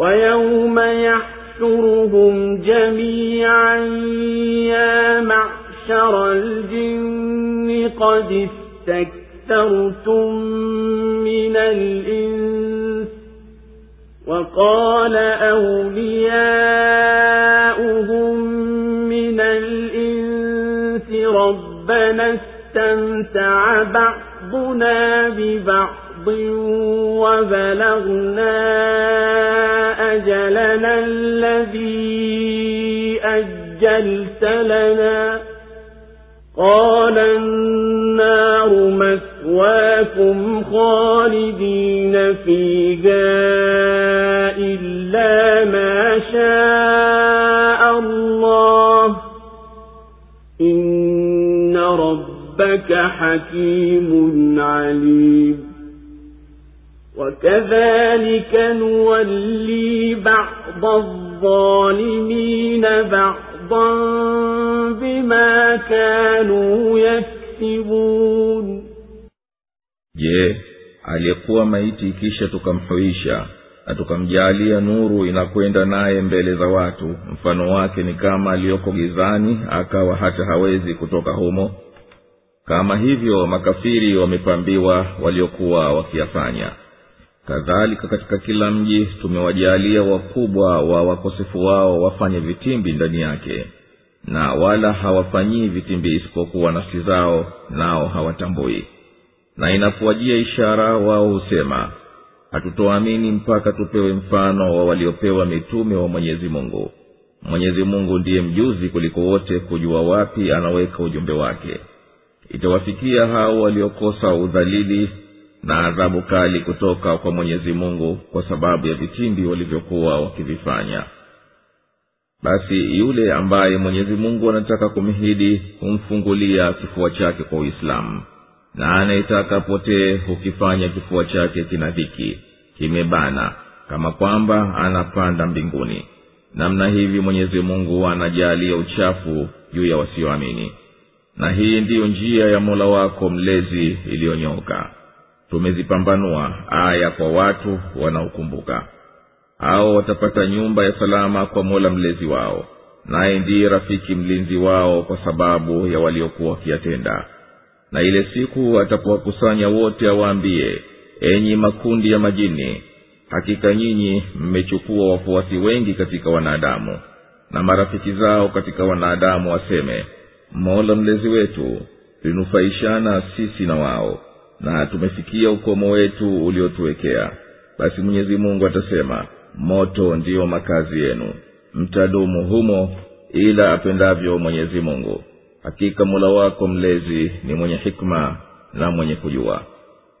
ويوم يحشرهم جميعا يا معشر الجن قد استكثرتم من الإنس وقال أولياؤهم من الإنس ربنا استمتع بعضنا ببعض. وبلغنا أجلنا الذي أجلت لنا قال النار مثواكم خالدين فيها إلا ما شاء الله إن ربك حكيم عليم وكذلك نولي بعض الظالمين بعضا بما كانوا يكسبون je aliyekuwa maiti kisha tukamhuisha na tukamjaalia nuru inakwenda naye mbele za watu mfano wake ni kama aliyoko gizani akawa hata hawezi kutoka humo kama hivyo makafiri wamepambiwa waliokuwa wakiyafanya kadhalika katika kila mji tumewajaalia wakubwa wa wakosefu wao wafanye vitimbi ndani yake na wala hawafanyii vitimbi isipokuwa nafsi zao nao hawatambui. Na inakuwajia ishara wao husema hatutoamini mpaka tupewe mfano wa waliopewa mitume wa mwenyezi mungu. Mwenyezi mungu ndiye mjuzi kuliko wote kujua wapi anaweka ujumbe wake. Itawafikia hao waliokosa udhalili na adhabu kali kutoka kwa mwenyezi mungu kwa sababu ya vitimbi walivyokuwa wakivifanya. Basi yule ambaye mwenyezi mungu anataka kumhidi humfungulia kifua chake kwa uislamu na anayetaka potee hukifanya kifua chake kina dhiki kimebana kama kwamba anapanda mbinguni. Namna hivi mwenyezi mungu anajaalia uchafu juu ya wasioamini. Na hii ndiyo njia ya mola wako mlezi iliyonyoka tumezipambanua aya kwa watu wanaokumbuka. Hao watapata nyumba ya salama kwa mola mlezi wao naye ndiye rafiki mlinzi wao kwa sababu ya waliokuwa wakiyatenda. Na ile siku atapowakusanya wote awaambie enyi makundi ya majini hakika nyinyi mmechukua wafuasi wengi katika wanadamu na marafiki zao katika wanadamu waseme mola mlezi wetu linufaishana sisi na wao na tumesikia ukomo wetu uliotuwekea. Basi mwenyezi mungu atasema moto ndiyo makazi yenu. Mtadumu humo ila apendavyo mwenyezi mungu. Hakika mula wako mlezi ni mwenye hikma na mwenye kujua.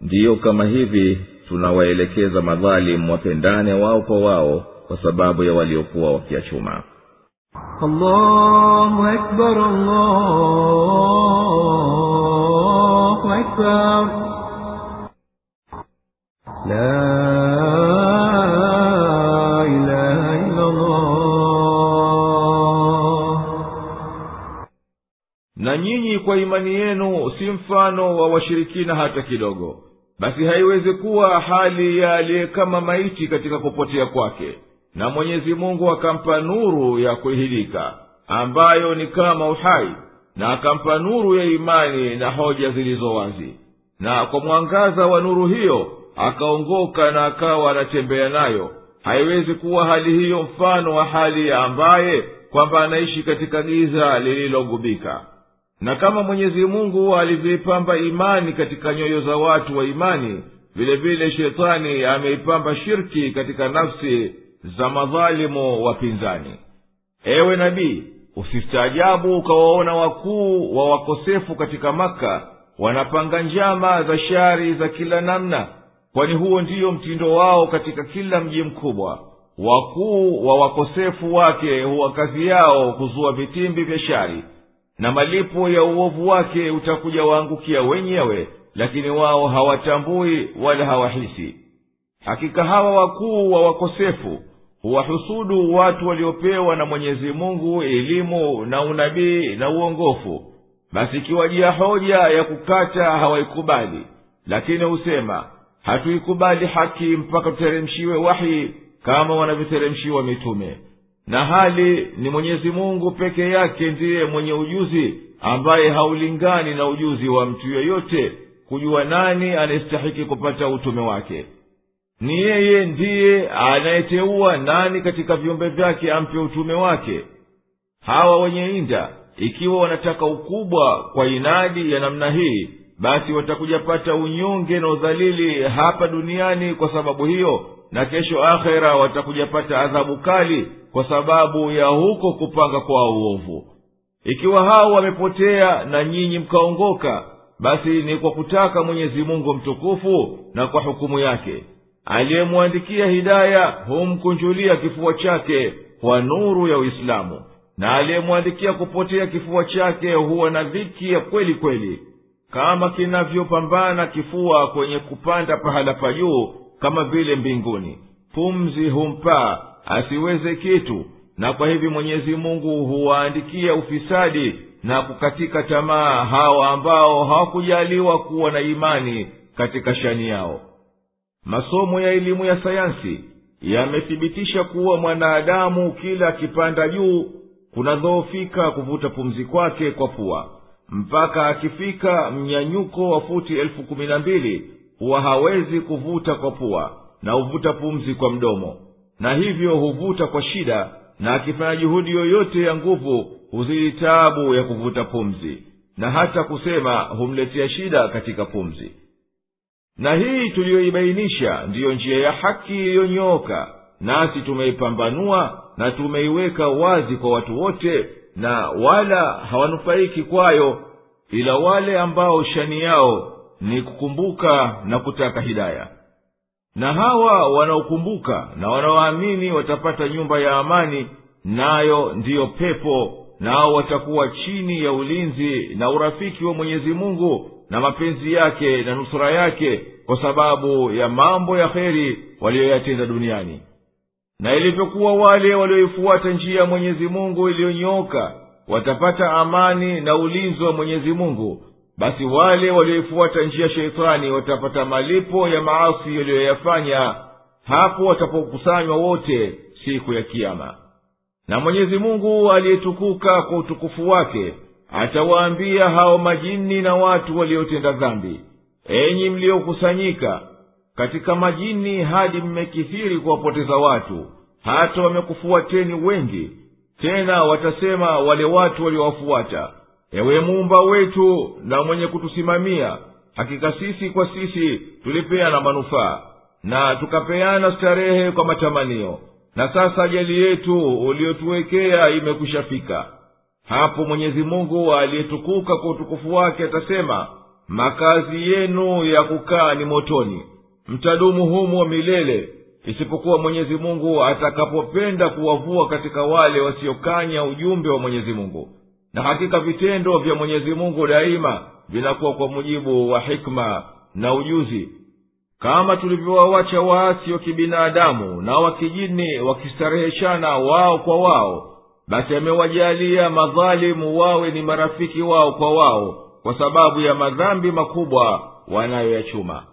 Ndiyo kama hivi tunawaelekeza madhalimu wapendane wao kwa wao kwa sababu ya waliokuwa wakiachuma. Allahu akbar allah. أكبر لا إله إلا الله na nyinyi kwa imani yenu si mfano wa washirikina hata kidogo basi haiwezi kuwa hali ya aliye kama maiti katika kupotea kwake na mwenyezi mungu akampa nuru ya kuhilika ambayo ni kama uhai na akampa nuru ya imani na hoja zilizo wazi. Na kwa mwangaza wa nuru hiyo akaongoka na akawa anatembea nayo. Haiwezi kuwa hali hiyo mfano wa hali ya ambaye kwamba anaishi katika giza lililogubika. Na kama mwenyezi mungu alivyoipamba imani katika nyoyo za watu wa imani vile vile shetani ameipamba shirki katika nafsi za madhalimu wapinzani. Ewe nabii usistaajabu ukawaona wakuu wa wakosefu katika maka wanapanga njama za shari za kila namna kwani huo ndiyo mtindo wao katika kila mji mkubwa. Wakuu wa wakosefu wake huwa kazi yao kuzua vitimbi vya shari na malipo ya uovu wake utakuja waangukia wenyewe lakini wao hawatambui wala hawahisi. Hakika hawa wakuu wa wakosefu huwahusudu watu waliopewa na mwenyezi mungu elimu na unabii na uongofu. Basi ikiwajia hoja ya kukata hawaikubali lakini husema hatuikubali haki mpaka tuteremshiwe wahi kama wanavyoteremshiwa mitume. Na hali ni mwenyezi mungu peke yake ndiye mwenye ujuzi ambaye haulingani na ujuzi wa mtu yoyote kujua nani anayestahiki kupata utume wake ni yeye ndiye anayeteua nani katika viumbe vyake ampe utume wake. Hawa wenye inda ikiwa wanataka ukubwa kwa inadi ya namna hii basi watakujapata unyonge na udhalili hapa duniani kwa sababu hiyo na kesho akhera watakujapata adhabu kali kwa sababu ya huko kupanga kwa uovu. Ikiwa hao wamepotea na nyinyi mkaongoka basi ni kwa kutaka mwenyezi mungu mtukufu na kwa hukumu yake aliyemwandikia hidaya humkunjulia kifua chake kwa nuru ya uislamu na aliyemwandikia kupotea kifua chake huwa na dhiki ya kweli kweli kama kinavyopambana kifua kwenye kupanda pahala pa juu kama vile mbinguni. Pumzi humpaa asiweze kitu na kwa hivi mwenyezi mungu huwaandikia ufisadi na kukatika tamaa hawa ambao hawakujaliwa kuwa na imani katika shani yao masomo ya elimu ya sayansi yamethibitisha kuwa mwanadamu kila akipanda juu kunadhoofika kuvuta pumzi kwake kwa pua. Mpaka akifika mnyanyuko wa futi elfu kumi na mbili huwa hawezi kuvuta kwa pua na huvuta pumzi kwa mdomo. Na hivyo huvuta kwa shida na akifanya juhudi yoyote ya nguvu huzidi taabu ya kuvuta pumzi. Na hata kusema humletea shida katika pumzi na hii tuliyoibainisha ndiyo njia ya haki iliyonyooka nasi tumeipambanua na tumeiweka wazi kwa watu wote na wala hawanufaiki kwayo ila wale ambao shani yao ni kukumbuka na kutaka hidaya. Na hawa wanaokumbuka na wanaoamini watapata nyumba ya amani nayo ndiyo pepo nao watakuwa chini ya ulinzi na urafiki wa mwenyezi mungu na mapenzi yake na nusura yake kwa sababu ya mambo ya kheri waliyoyatenda duniani. Na ilivyokuwa wale walioifuata njia ya mwenyezi mungu iliyonyooka watapata amani na ulinzi wa mwenyezi mungu basi wale walioifuata njia ya sheitani watapata malipo ya maasi yaliyoyafanya hapo watapokusanywa wote siku ya kiama na mwenyezi mungu aliyetukuka kwa utukufu wake atawaambia hao majini na watu waliotenda dhambi enyi mliokusanyika katika majini hadi mmekithiri kuwapoteza watu hata wamekufuateni wengi. Tena watasema wale watu waliowafuata ewe muumba wetu na mwenye kutusimamia hakika sisi kwa sisi tulipeana manufaa na tukapeana starehe kwa matamanio. Na sasa ajali yetu uliotuwekea imekwishafika hapo mwenyezi mungu aliyetukuka kwa utukufu wake atasema makazi yenu ya kukaa ni motoni mtadumu humo milele isipokuwa mwenyezi mungu atakapopenda kuwavua katika wale wasiokanya ujumbe wa mwenyezi mungu. Na hakika vitendo vya mwenyezi mungu daima vinakuwa kwa mujibu wa hikma na ujuzi. Kama tulivyowawacha waasi wa kibinadamu na wakijini wakistareheshana wao kwa wao basi amewajalia madhalimu wawe ni marafiki wao kwa wao kwa sababu ya madhambi makubwa wanayoyachuma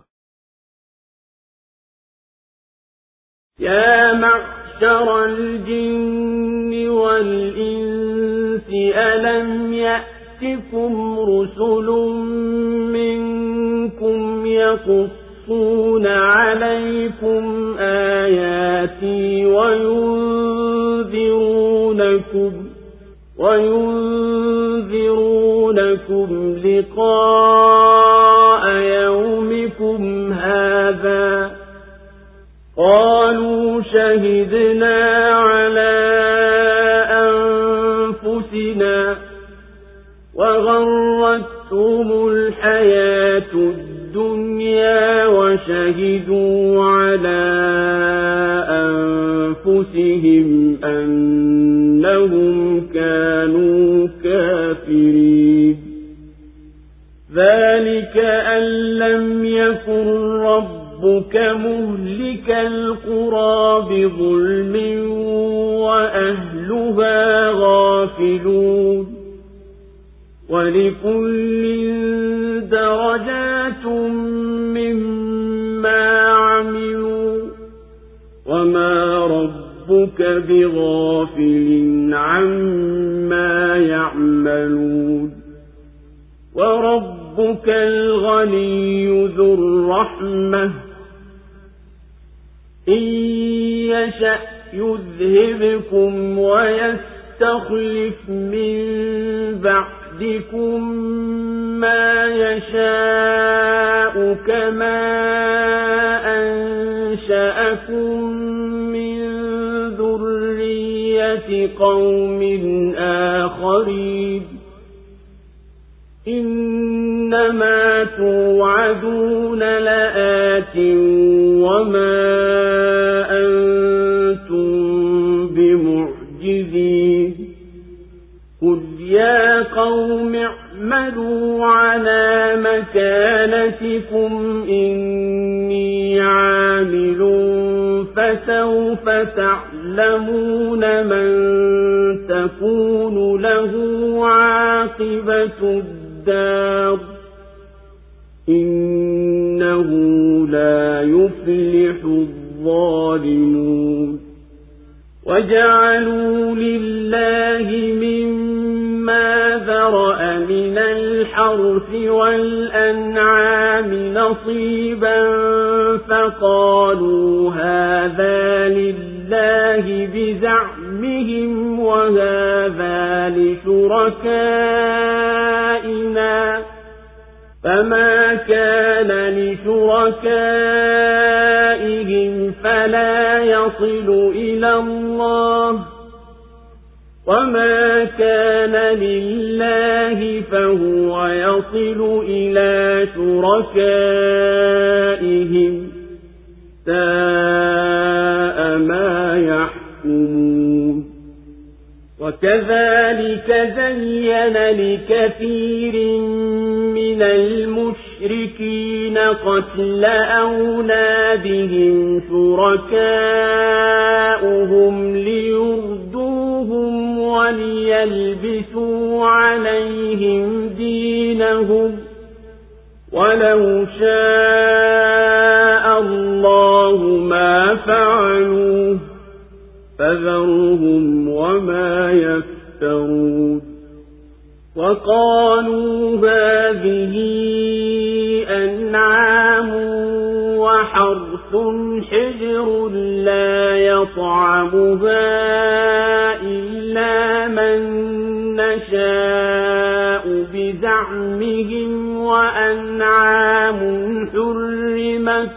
يا معشر الجن والإنس ألم يأتكم رسل منكم يقصون عليكم آياتي وينذرونكم وينذرونكم لقاء يومكم هذا قالوا شهدنا على أنفسنا وغرتهم الحياة الدنيا وشهدوا على كانوا كافرين. ذلك أن لم يكن رب ربك مهلك القرى بظلم وأهلها غافلون. ولكل درجات مما عملوا وما ربك بغافل عما يعملون وربك الغني ذو الرحمة إن يشأ يذهبكم ويستخلف من بعدكم ما يشاء كما أنشأكم قوم آخرين إنما توعدون لآت وما أنتم بمعجزين قل يا قوم اعملوا على مكانتكم إني عامل فسوف تعلمون من تكون له عاقبة الدار إنه لا يفلح الظالمون وجعلوا لله مما ذرأ من الحرث والأنعام نصيبا فقالوا هذا لله بزعمهم وهذا لشركائنا فما كان لشركائهم فلا يصل إلى الله وما كان لله فهو يصل إلى شركائهم ساء ما يحكمون. وكذلك زين لكثير من المشركين قتل أولادهم شركاؤهم ليردوهم وليلبسوا عليهم دينهم. ولو شاء الله ما فعلوه فذرهم وما يفترون. وقالوا هذه أنعام وحرث حجر لا يطعمها إلا من نشاء بزعمهم وأنعام حرمت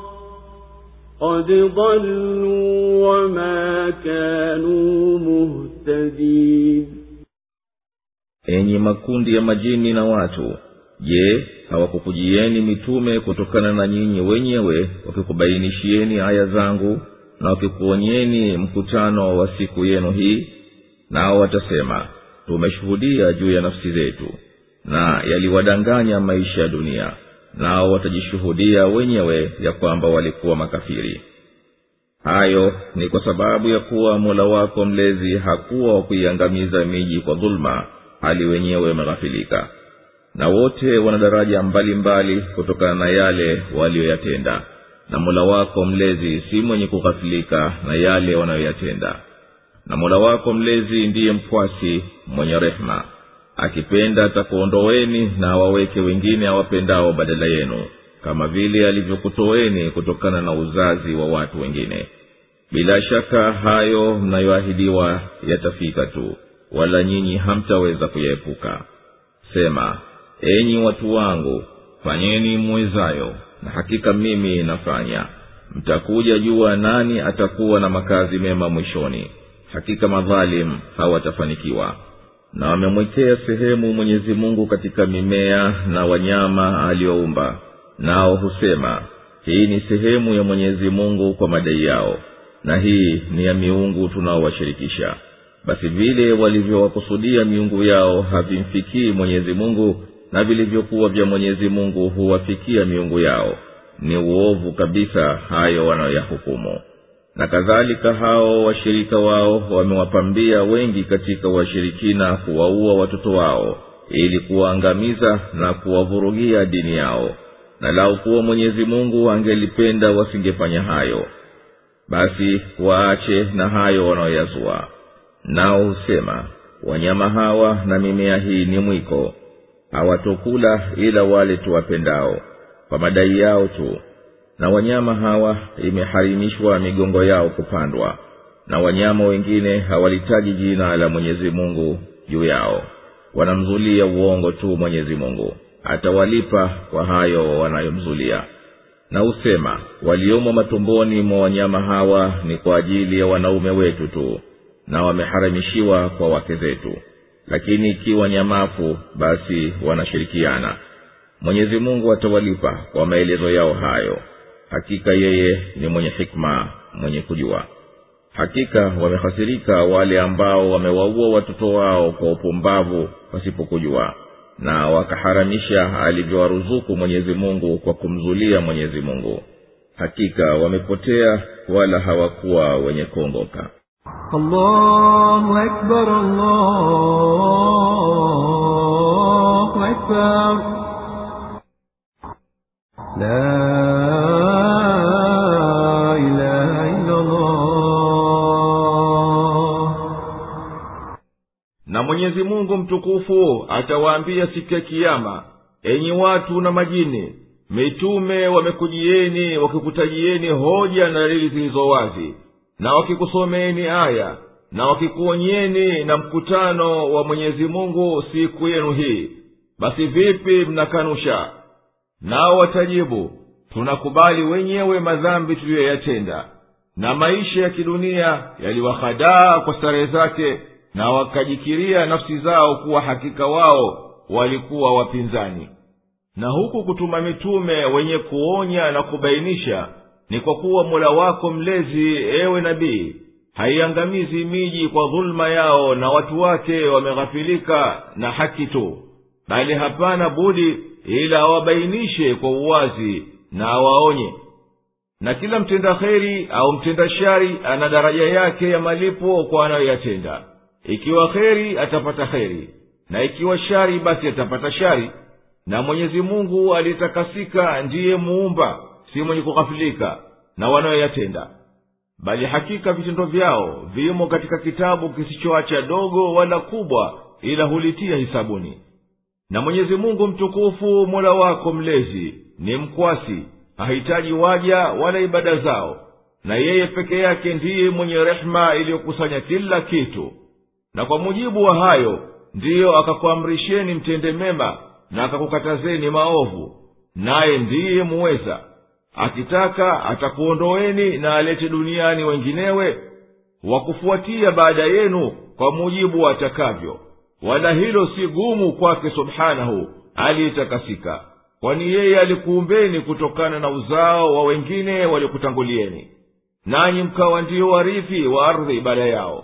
قد ضلوا وما كانوا مهتدين enyi makundi ya majini na watu je hawakukujieni mitume kutokana na nyinyi wenyewe wakikubainishieni aya zangu na wakikuonyeni mkutano wa siku yenu hii nao watasema tumeshuhudia juu ya nafsi zetu na yaliwadanganya maisha ya dunia nao watajishuhudia wenyewe ya kwamba walikuwa makafiri. Hayo ni kwa sababu ya kuwa mola wako mlezi hakuwa wa kuiangamiza miji kwa dhuluma hali wenyewe wameghafilika. Na wote wana daraja mbalimbali kutokana na yale waliyoyatenda. Na mola wako mlezi si mwenye kughafilika na yale wanayoyatenda. Na mola wako mlezi ndiye mkwasi mwenye rehema akipenda atakuondoweni na awaweke wengine awapendao badala yenu kama vile alivyokutoweni kutokana na uzazi wa watu wengine. Bila shaka hayo mnayoahidiwa yatafika tu wala nyinyi hamtaweza kuyaepuka. Sema enyi watu wangu fanyeni mwezayo na hakika mimi nafanya. Mtakuja jua nani atakuwa na makazi mema mwishoni. Hakika madhalim hawatafanikiwa na wamemwekea sehemu mwenyezi mungu katika mimea na wanyama aliyoumba nao husema hii ni sehemu ya mwenyezi mungu kwa madai yao na hii ni ya miungu tunaowashirikisha. Basi vile walivyowakusudia miungu yao havimfikii mwenyezi mungu na vilivyokuwa vya mwenyezi mungu huwafikia miungu yao. Ni uovu kabisa hayo wanayoyahukumu na kadhalika hao washirika wao wamewapambia wengi katika washirikina kuwaua watoto wao ili kuwaangamiza na kuwavurugia dini yao. Na lau kuwa mwenyezi mungu angelipenda wasingefanya hayo basi waache na hayo wanaoyazua. Nao husema wanyama hawa na mimea hii ni mwiko. Hawatokula ila wale tuwapendao. Kwa madai yao tu na wanyama hawa imeharimishwa migongo yao kupandwa na wanyama wengine hawalitaji jina la mwenyezi mungu juu yao. Wanamzulia uongo tu mwenyezi mungu atawalipa kwa hayo wanayomzulia. Na usema waliomo matumboni mwa wanyama hawa ni kwa ajili ya wanaume wetu tu na wameharamishiwa kwa wake zetu. Lakini ikiwa nyamafu basi wanashirikiana. Mwenyezi mungu atawalipa kwa maelezo yao hayo hakika yeye ni mwenye hikma mwenye kujua. Hakika wamehasirika wale ambao wamewaua watoto wao kwa upumbavu pasipokujua na wakaharamisha alivyowaruzuku mwenyezi mungu kwa kumzulia mwenyezi mungu. Hakika wamepotea wala hawakuwa wenye kuongoka. La mwenyezi mungu mtukufu atawaambia siku ya kiama enyi watu na majini mitume wamekujieni wakikutajieni hoja na dalili zilizo wazi na wakikusomeeni aya na wakikuonyeni na mkutano wa mwenyezi mungu siku yenu hii basi vipi mnakanusha? Nao watajibu tunakubali wenyewe madhambi tuliyoyatenda na maisha ya kidunia yaliwahadaa kwa starehe zake na wakajikiria nafsi zao kuwa hakika wao walikuwa wapinzani. Na huku kutuma mitume wenye kuonya na kubainisha ni kwa kuwa mola wako mlezi ewe nabii haiangamizi miji kwa dhuluma yao na watu wake wameghafilika na haki tu bali hapana budi ila awabainishe kwa uwazi na awaonye. Na kila mtenda kheri au mtenda shari ana daraja yake ya malipo kwa anayoyatenda ikiwa kheri atapata kheri. Na ikiwa shari basi atapata shari. Na mwenyezi mungu aliyetakasika ndiye muumba si mwenye kughafilika na wanayoyatenda bali hakika vitendo vyao vimo katika kitabu kisichoacha dogo wala kubwa ila hulitia hisabuni. Na mwenyezi mungu mtukufu mola wako mlezi ni mkwasi hahitaji waja wala ibada zao. Na yeye peke yake ndiye mwenye rehema iliyokusanya kila kitu na kwa mujibu wa hayo ndiyo akakuamrisheni mtende mema na akakukatazeni maovu naye ndiye muweza. Akitaka atakuondoeni na alete duniani wenginewe wakufuatia baada yenu kwa mujibu wa atakavyo. Wala hilo si gumu kwake subhanahu aliyetakasika kwani yeye alikuumbeni kutokana na uzao wa wengine waliokutangulieni. Nanyi mkawa ndiyo warithi wa ardhi baada yao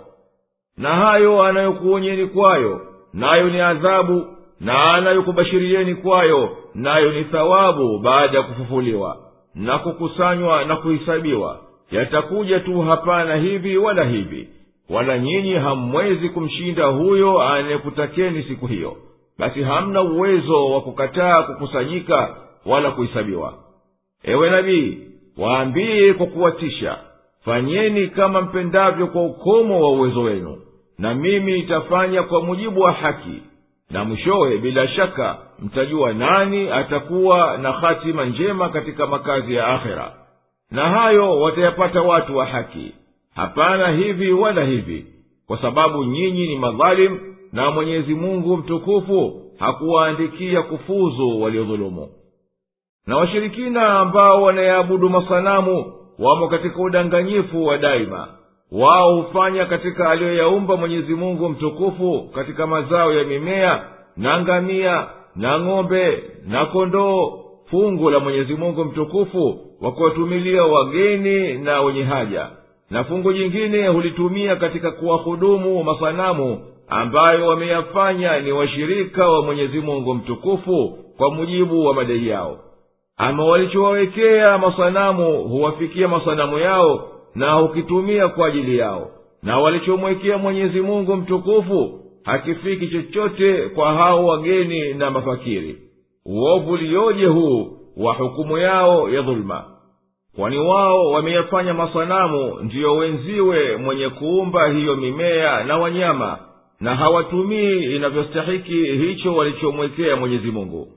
na hayo anayokuonyeni kwayo nayo ni adhabu na anayokubashirieni kwayo nayo ni thawabu baada ya kufufuliwa na kukusanywa na kuhisabiwa yatakuja tu hapana hivi wala hivi wala nyinyi hamwezi kumshinda huyo anayekutakeni siku hiyo. Basi hamna uwezo wa kukataa kukusanyika wala kuhesabiwa. Ewe nabii waambiye kwa kuwatisha fanyeni kama mpendavyo kwa ukomo wa uwezo wenu na mimi nitafanya kwa mujibu wa haki. Na mwishowe bila shaka mtajua nani atakuwa na hatima njema katika makazi ya akhera. Na hayo watayapata watu wa haki. Hapana hivi wala hivi. Kwa sababu nyinyi ni madhalimu na mwenyezi mungu mtukufu hakuwaandikia kufuzu waliodhulumu. Na washirikina ambao wanayaabudu masanamu wamo katika udanganyifu wa daima wao hufanya katika aliyoyaumba mwenyezi mungu mtukufu katika mazao ya mimea na ngamia na ng'ombe na kondoo fungu la mwenyezi mungu mtukufu wa kuwatumilia wageni na wenye haja. Na fungu jingine hulitumia katika kuwahudumu masanamu ambayo wameyafanya ni washirika wa mwenyezi mungu mtukufu kwa mujibu wa madai yao. Ama walichowawekea masanamu huwafikia masanamu yao na hukitumia kwa ajili yao. Na walichomwekea mwenyezi mungu mtukufu hakifiki chochote kwa hao wageni na mafakiri. Uovu liyoje huu wa hukumu yao ya dhuluma kwani wao wameyafanya masanamu ndiyo wenziwe mwenye kuumba hiyo mimea na wanyama na hawatumii inavyostahiki hicho walichomwekea mwenyezi mungu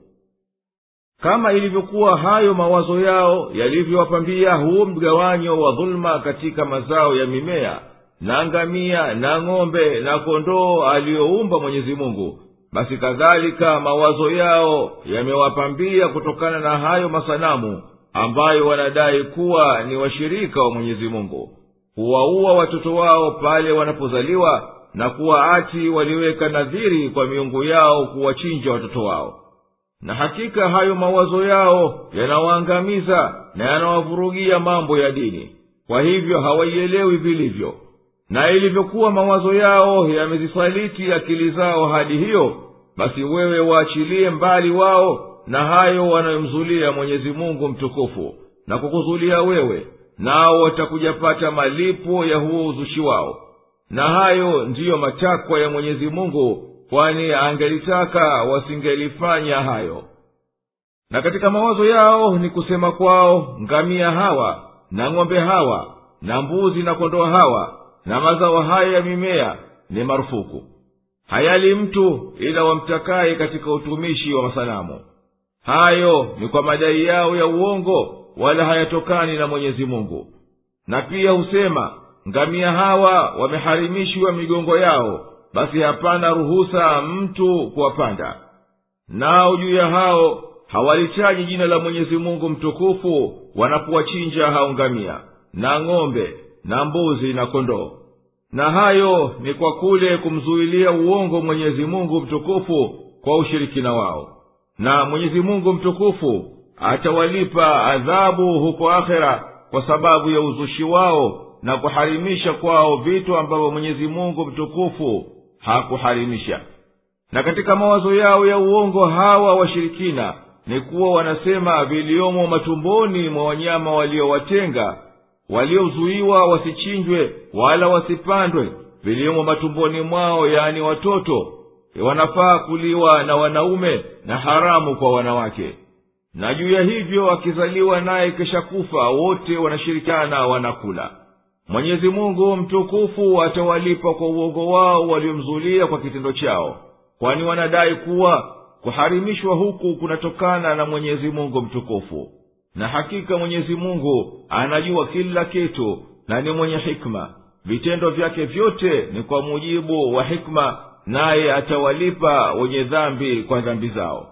kama ilivyokuwa hayo mawazo yao yalivyowapambia huo mgawanyo wa dhuluma katika mazao ya mimea na ngamia na ng'ombe na kondoo aliyoumba mwenyezi mungu basi kadhalika mawazo yao yamewapambia kutokana na hayo masanamu ambayo wanadai kuwa ni washirika wa mwenyezi mungu. Huwaua watoto wao pale wanapozaliwa na kuwa ati waliweka nadhiri kwa miungu yao kuwachinja watoto wao na hakika hayo mawazo yao yanawaangamiza na yanawavurugia mambo ya dini. Kwa hivyo hawaielewi vilivyo. Na ilivyokuwa mawazo yao yamezisaliti akili zao hadi hiyo basi wewe waachilie mbali wao na hayo wanayomzulia mwenyezi mungu mtukufu na kukuzulia wewe nao watakujapata malipo ya huo uzushi wao. Na hayo ndiyo matakwa ya mwenyezi mungu kwani angelitaka wasingelifanya hayo. Na katika mawazo yao ni kusema kwao ngamia hawa na ng'ombe hawa na mbuzi na kondoo hawa na mazao haya ya mimea ni marufuku. Hayali mtu ila wamtakaye katika utumishi wa masanamu. Hayo ni kwa madai yao ya uongo wala hayatokani na mwenyezi mungu. Na pia husema ngamia hawa wameharimishwa migongo yao basi hapana ruhusa mtu kuwapanda. Nao juu ya hao hawalitaji jina la mwenyezi mungu mtukufu wanapowachinja hao na ng'ombe na mbuzi na kondoo. Na hayo ni kwa kule kumzuilia uongo mwenyezi mungu mtukufu kwa ushirikina wao. Na mwenyezi mungu mtukufu atawalipa adhabu huko akhera kwa sababu ya uzushi wao na kuharimisha kwao vitu ambavyo mwenyezi mungu mtukufu hakuharimisha na katika mawazo yao ya uongo hawa washirikina ni kuwa wanasema viliomo matumboni mwa wanyama waliowatenga waliozuiwa wasichinjwe wala wasipandwe. Viliomo matumboni mwao yaani watoto wanafaa kuliwa na wanaume na haramu kwa wanawake. Na juu ya hivyo akizaliwa naye kisha kufa wote wanashirikiana wanakula mwenyezi mungu mtukufu atawalipa kwa uongo wao waliomzulia kwa kitendo chao. Kwani wanadai kuwa kuharimishwa huku kunatokana na mwenyezi mungu mtukufu. Na hakika mwenyezi mungu anajua kila kitu na ni mwenye hikma. Vitendo vyake vyote ni kwa mujibu wa hikma naye atawalipa wenye dhambi kwa dhambi zao.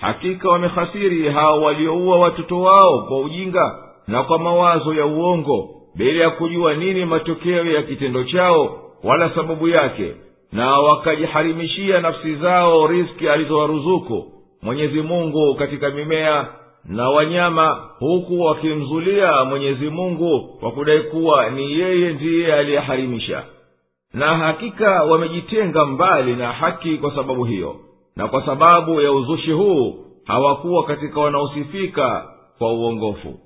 Hakika wamehasiri hao walioua watoto wao kwa ujinga na kwa mawazo ya uongo bila ya kujua nini matokeo ya kitendo chao wala sababu yake na wakajiharimishia nafsi zao riski alizowaruzuku mwenyezi mungu katika mimea na wanyama huku wakimzulia mwenyezi mungu kwa kudai kuwa ni yeye ndiye aliyeharimisha na hakika wamejitenga mbali na haki kwa sababu hiyo na kwa sababu ya uzushi huu hawakuwa katika wanaosifika kwa uongofu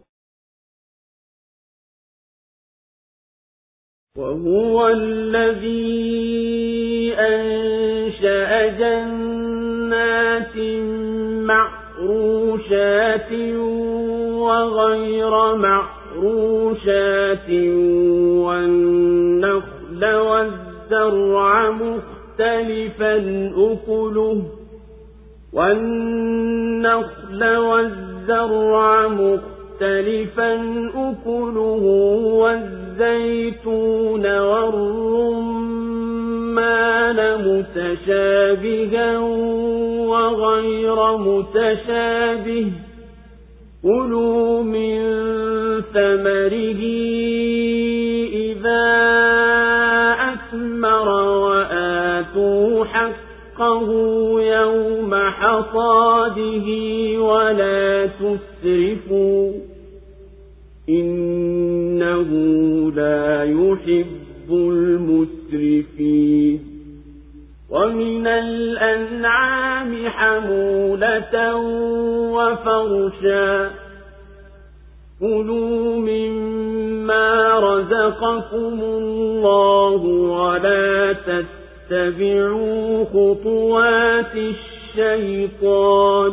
وهو الذي أنشأ جنات معروشات وغير معروشات والنخل والزرع مختلفا أكله والنخل والزرع مختلفا أكله والزيتون والرمان متشابها وغير متشابه. كلوا من ثمره إذا أثمر وآتوا حقه يوم حصاده ولا تسرفوا. إنه لا يحب المسرفين. ومن الأنعام حمولة وفرشا. كلوا مما رزقكم الله ولا تتبعوا خطوات الشيطان.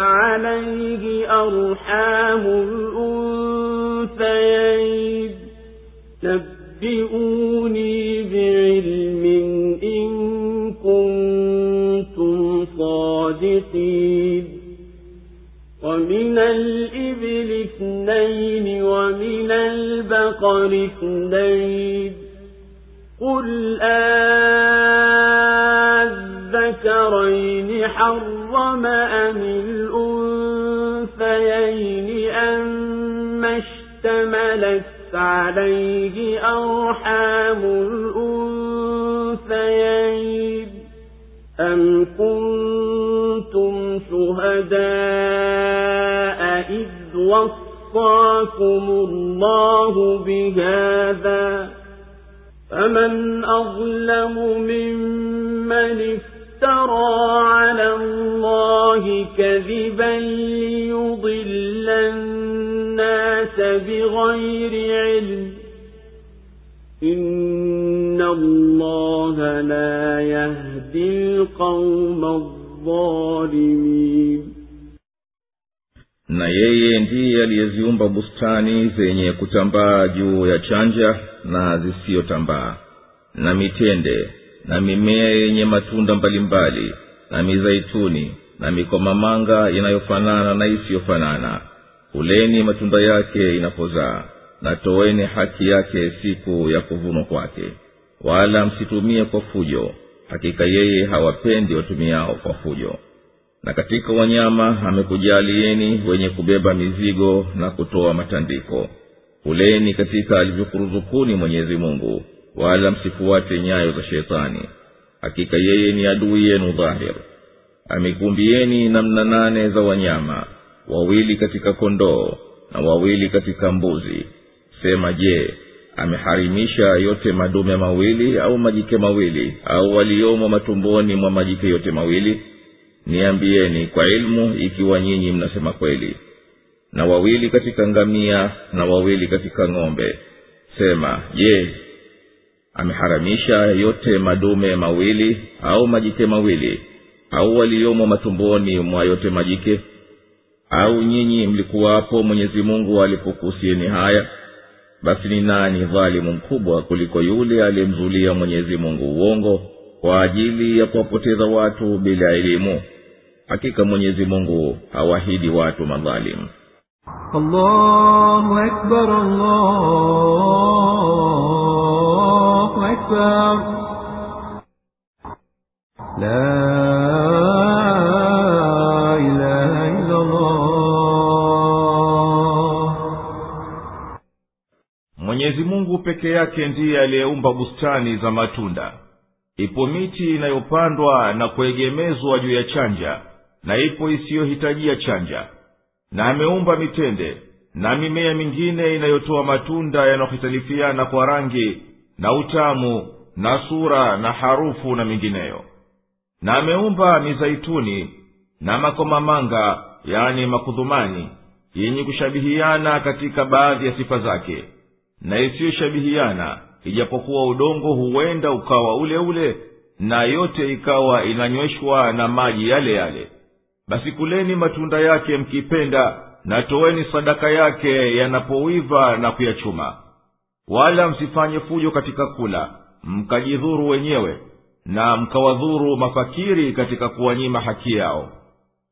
عليه أرحام الأنثيين. نبئوني بعلم إن كنتم صادقين. ومن الإبل اثنين ومن البقر اثنين. قل أذكرين حرم أم اشتملت عليه أرحام الأنثيين. أم كنتم شهداء إذ وصاكم الله بهذا؟ فمن أظلم ممن افترى على الله كذبا ليضل بغير علم إن الله لا يهدي القوم الظالمين na yeye ndiye aliyeziumba bustani zenye kutambaa juu ya chanja na zisiyotambaa na mitende na mimea yenye matunda mbalimbali na mizaituni na mikomamanga inayofanana na isiyofanana kuleni matunda yake inapozaa na toweni haki yake siku ya kuvunwa kwake. Wala msitumie kwa fujo hakika yeye hawapendi watumiao kwa fujo. Na katika wanyama amekujalieni wenye kubeba mizigo na kutoa matandiko. Kuleni katika alivyokuruzukuni mwenyezi mungu wala msifuate nyayo za shetani. Hakika yeye ni adui yenu dhahir. Amekumbieni namna nane za wanyama wawili katika kondoo na wawili katika mbuzi. Sema je ameharimisha yote madume mawili au majike mawili au waliomo matumboni mwa majike yote mawili? Niambieni kwa ilmu ikiwa nyinyi mnasema kweli. Na wawili katika ngamia na wawili katika ng'ombe. Sema je ameharamisha yote madume mawili au majike mawili au waliomo matumboni mwa yote majike au nyinyi mlikuwapo mwenyezi mungu alipokuhusieni haya basi ni nani dhalimu mkubwa kuliko yule aliyemzulia mwenyezi mungu uongo kwa ajili ya kuwapoteza watu bila elimu hakika mwenyezi mungu hawahidi watu madhalimu. La peke yake ndiye aliyeumba bustani za matunda. Ipo miti inayopandwa na kuegemezwa juu ya chanja na ipo isiyohitajia chanja. Na ameumba mitende na mimea mingine inayotoa matunda yanayohitalifiana kwa rangi na utamu na sura na harufu na mingineyo. Na ameumba mizaituni na makomamanga yani makudhumani yenye kushabihiana katika baadhi ya sifa zake na isiyoshabihiana ijapokuwa udongo huenda ukawa ule ule na yote ikawa inanyweshwa na maji yale yale. Basi kuleni matunda yake mkipenda na toweni sadaka yake yanapowiva na kuyachuma. Wala msifanye fujo katika kula mkajidhuru wenyewe na mkawadhuru mafakiri katika kuwanyima haki yao.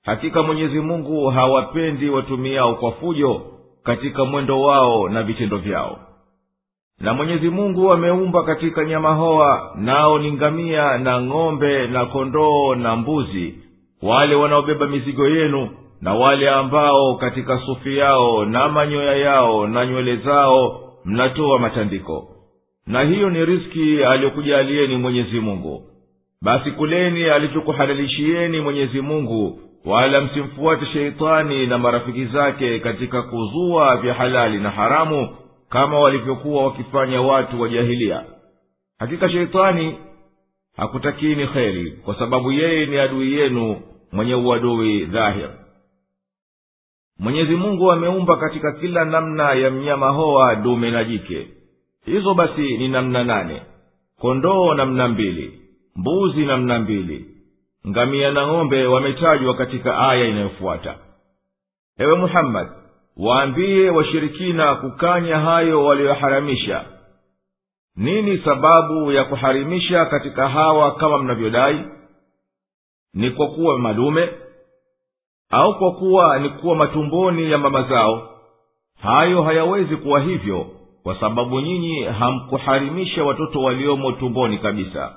Hakika mwenyezi mungu hawapendi watumiao kwa fujo katika mwendo wao na vitendo vyao na mwenyezi mungu ameumba katika nyama hoa nao ni ngamia na ng'ombe na kondoo na mbuzi wale wanaobeba mizigo yenu na wale ambao katika sufi yao na manyoya yao na nywele zao mnatoa matandiko. Na hiyo ni riski aliyokujalieni mwenyezi mungu. Basi kuleni alichokuhalalishieni mwenyezi mungu wala msimfuate sheitani na marafiki zake katika kuzua vya halali na haramu kama walivyokuwa wakifanya watu wa jahilia. Hakika sheitani hakutakini kheri kwa sababu yeye ni adui yenu mwenye uadui dhahir. Mwenyezi mungu ameumba katika kila namna ya mnyama hoa dume na jike. Hizo basi ni namna nane. Kondoo namna mbili. Mbuzi namna mbili. Ngamia na ng'ombe wametajwa katika aya inayofuata. Ewe muhammadi waambie washirikina kukanya hayo waliyoharamisha nini sababu ya kuharimisha katika hawa kama mnavyodai? Ni kwa kuwa madume? Au kwa kuwa ni kuwa matumboni ya mama zao? Hayo hayawezi kuwa hivyo kwa sababu nyinyi hamkuharimisha watoto waliomo tumboni kabisa.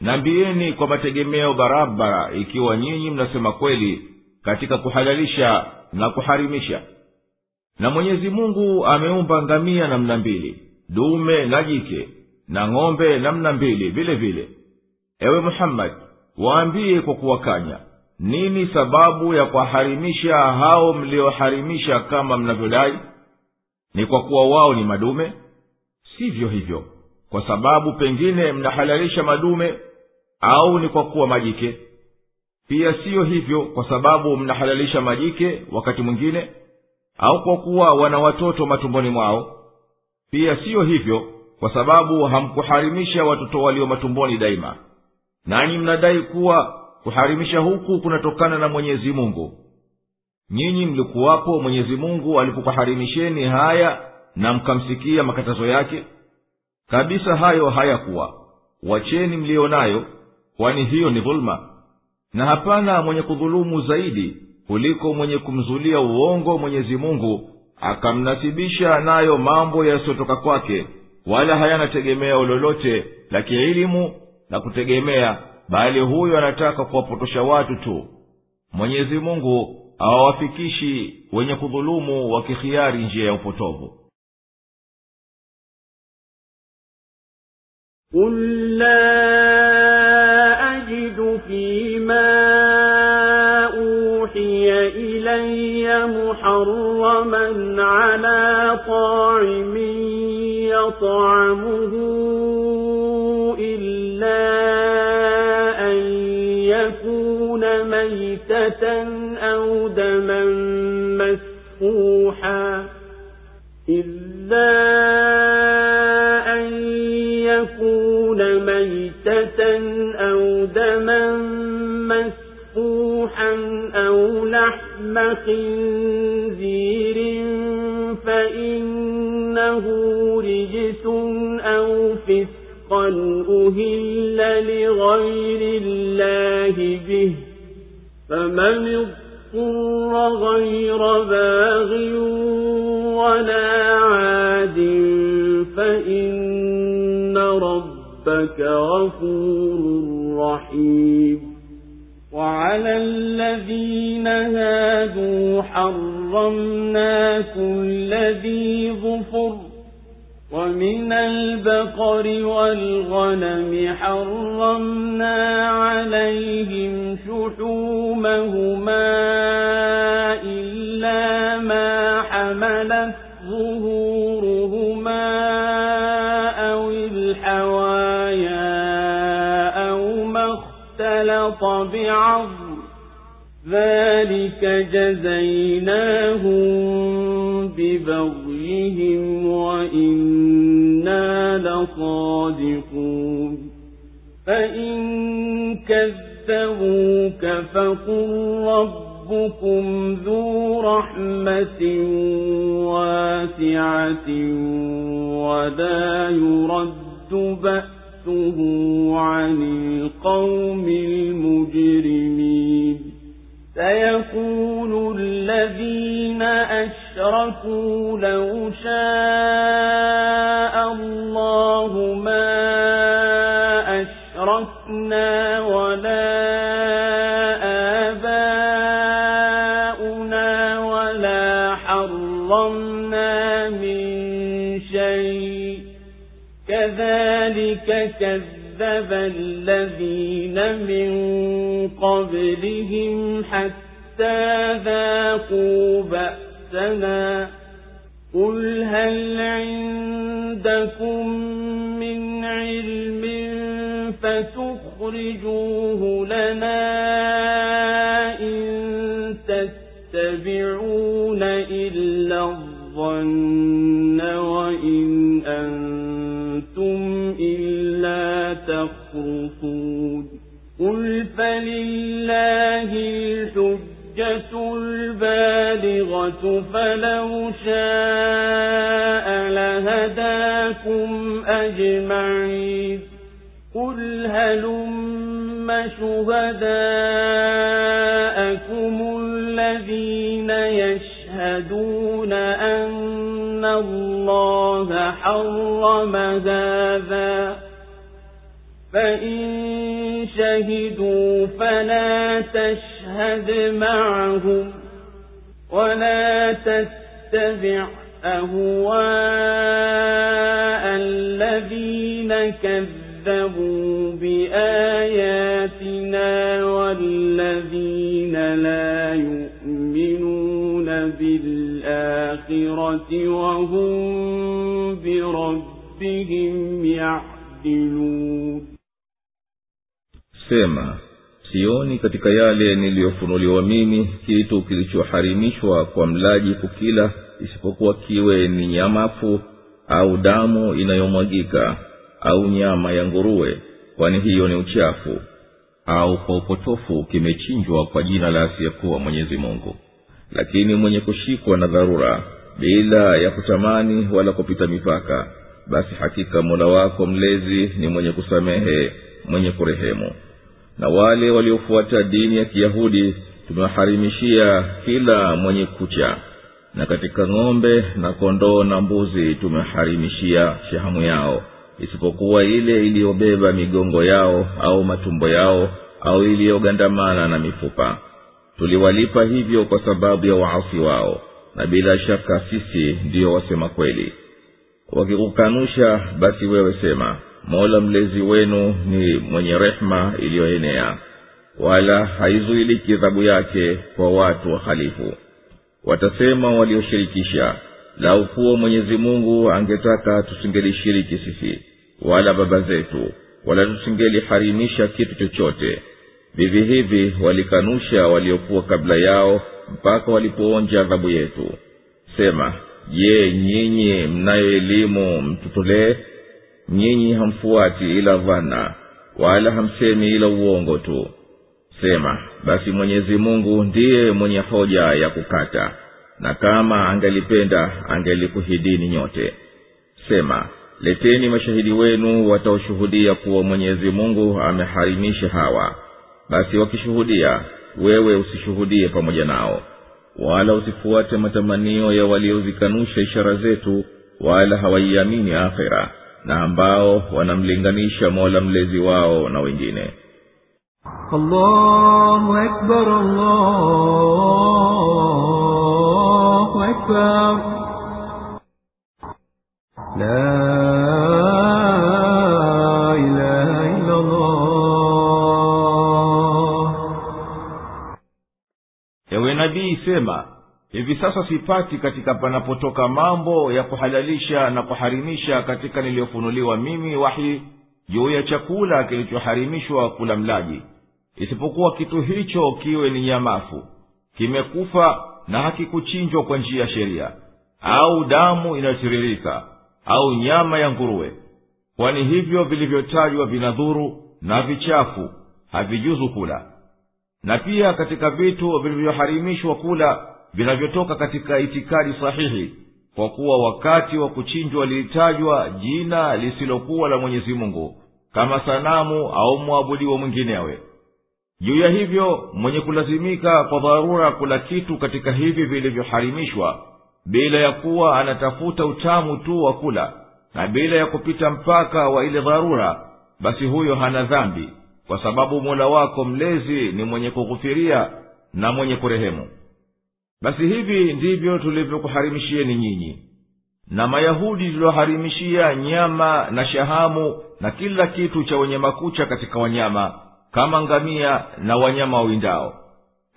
Nambieni kwa mategemeo barabara ikiwa nyinyi mnasema kweli katika kuhalalisha na kuharimisha na mwenyezi mungu ameumba ngamia namna mbili dume na jike na ng'ombe namna mbili vile vile. Ewe muhammadi waambie kwa kuwakanya nini sababu ya kuwaharimisha hao mlioharimisha kama mnavyodai? Ni kwa kuwa wao ni madume? Sivyo hivyo. Kwa sababu pengine mnahalalisha madume au ni kwa kuwa majike? Pia siyo hivyo kwa sababu mnahalalisha majike wakati mwingine au kwa kuwa wana watoto matumboni mwao pia siyo hivyo kwa sababu hamkuharimisha watoto walio matumboni daima. Nanyi mnadai kuwa kuharimisha huku kunatokana na mwenyezi mungu. Nyinyi mlikuwapo mwenyezi mungu alipokuharimisheni haya na mkamsikia makatazo yake? Kabisa hayo hayakuwa. Wacheni mliyo nayo kwani hiyo ni dhuluma na hapana mwenye kudhulumu zaidi kuliko mwenye kumzulia uongo mwenyezi mungu akamnasibisha nayo mambo yasiyotoka kwake wala hayana tegemeo lolote la kielimu na kutegemea bali huyo anataka kuwapotosha watu tu mwenyezi mungu hawawafikishi wenye kudhulumu wakikhiari njia ya upotovu قل لا yale niliyofunuliwa mimi kitu kilichoharimishwa kwa mlaji kukila isipokuwa kiwe ni nyamafu au damu inayomwagika au nyama ya nguruwe kwani hiyo ni uchafu au kwa upotofu kimechinjwa kwa jina la asiyekuwa mwenyezi mungu. Lakini mwenye kushikwa na dharura bila ya kutamani wala kupita mipaka basi hakika mola wako mlezi ni mwenye kusamehe mwenye kurehemu na wale waliofuata dini ya kiyahudi tumewaharimishia kila mwenye kucha. Na katika ng'ombe na kondoo na mbuzi tumeharimishia shahamu yao. Isipokuwa ile iliyobeba migongo yao au matumbo yao au iliyogandamana na mifupa. Tuliwalipa hivyo kwa sababu ya waasi wao. Na bila shaka sisi ndiyo wasema kweli. Wakikukanusha basi wewe sema mola mlezi wenu ni mwenye rehema iliyoenea wala haizuiliki adhabu yake kwa watu wahalifu. Watasema walioshirikisha lau kuwa mwenyezi mungu angetaka tusingelishiriki sisi wala baba zetu wala tusingeliharimisha kitu chochote. Vivi hivi walikanusha waliokuwa kabla yao mpaka walipoonja adhabu yetu. Sema je nyinyi mnayo elimu mtutolee nyinyi hamfuati ila dhana wala hamsemi ila uongo tu. Sema basi mwenyezi mungu ndiye mwenye hoja ya kukata na kama angelipenda angelikuhidini nyote. Sema leteni mashahidi wenu wataoshuhudia kuwa mwenyezi mungu ameharimisha hawa. Basi wakishuhudia wewe usishuhudie pamoja nao. Wala usifuate matamanio ya waliozikanusha ishara zetu wala hawaiamini akhira na ambao wanamlinganisha mola mlezi wao na wengine allahu akbar, allahu akbar. La nabii sema hivi sasa sipati katika panapotoka mambo ya kuhalalisha na kuharimisha katika niliyofunuliwa mimi wahi juu ya chakula kilichoharimishwa kula mlaji. Isipokuwa kitu hicho kiwe ni nyamafu kimekufa na hakikuchinjwa kwa njia ya sheria au damu inayotiririka au nyama ya nguruwe. Kwani hivyo vilivyotajwa vinadhuru na vichafu havijuzu kula. Na pia katika vitu vilivyoharimishwa kula vinavyotoka katika itikadi sahihi kwa kuwa wakati wa kuchinjwa lilitajwa jina lisilokuwa la mwenyezi mungu kama sanamu au mwabudiwa mwinginewe. Juu ya hivyo mwenye kulazimika kwa dharura kula kitu katika hivi vilivyoharimishwa bila ya kuwa anatafuta utamu tu wa kula na bila ya kupita mpaka wa ile dharura basi huyo hana dhambi kwa sababu mola wako mlezi ni mwenye kughufiria na mwenye kurehemu basi hivi ndivyo tulivyokuharimishieni nyinyi. Na mayahudi tuliwaharimishia nyama na shahamu na kila kitu cha wenye makucha katika wanyama kama ngamia na wanyama wawindao.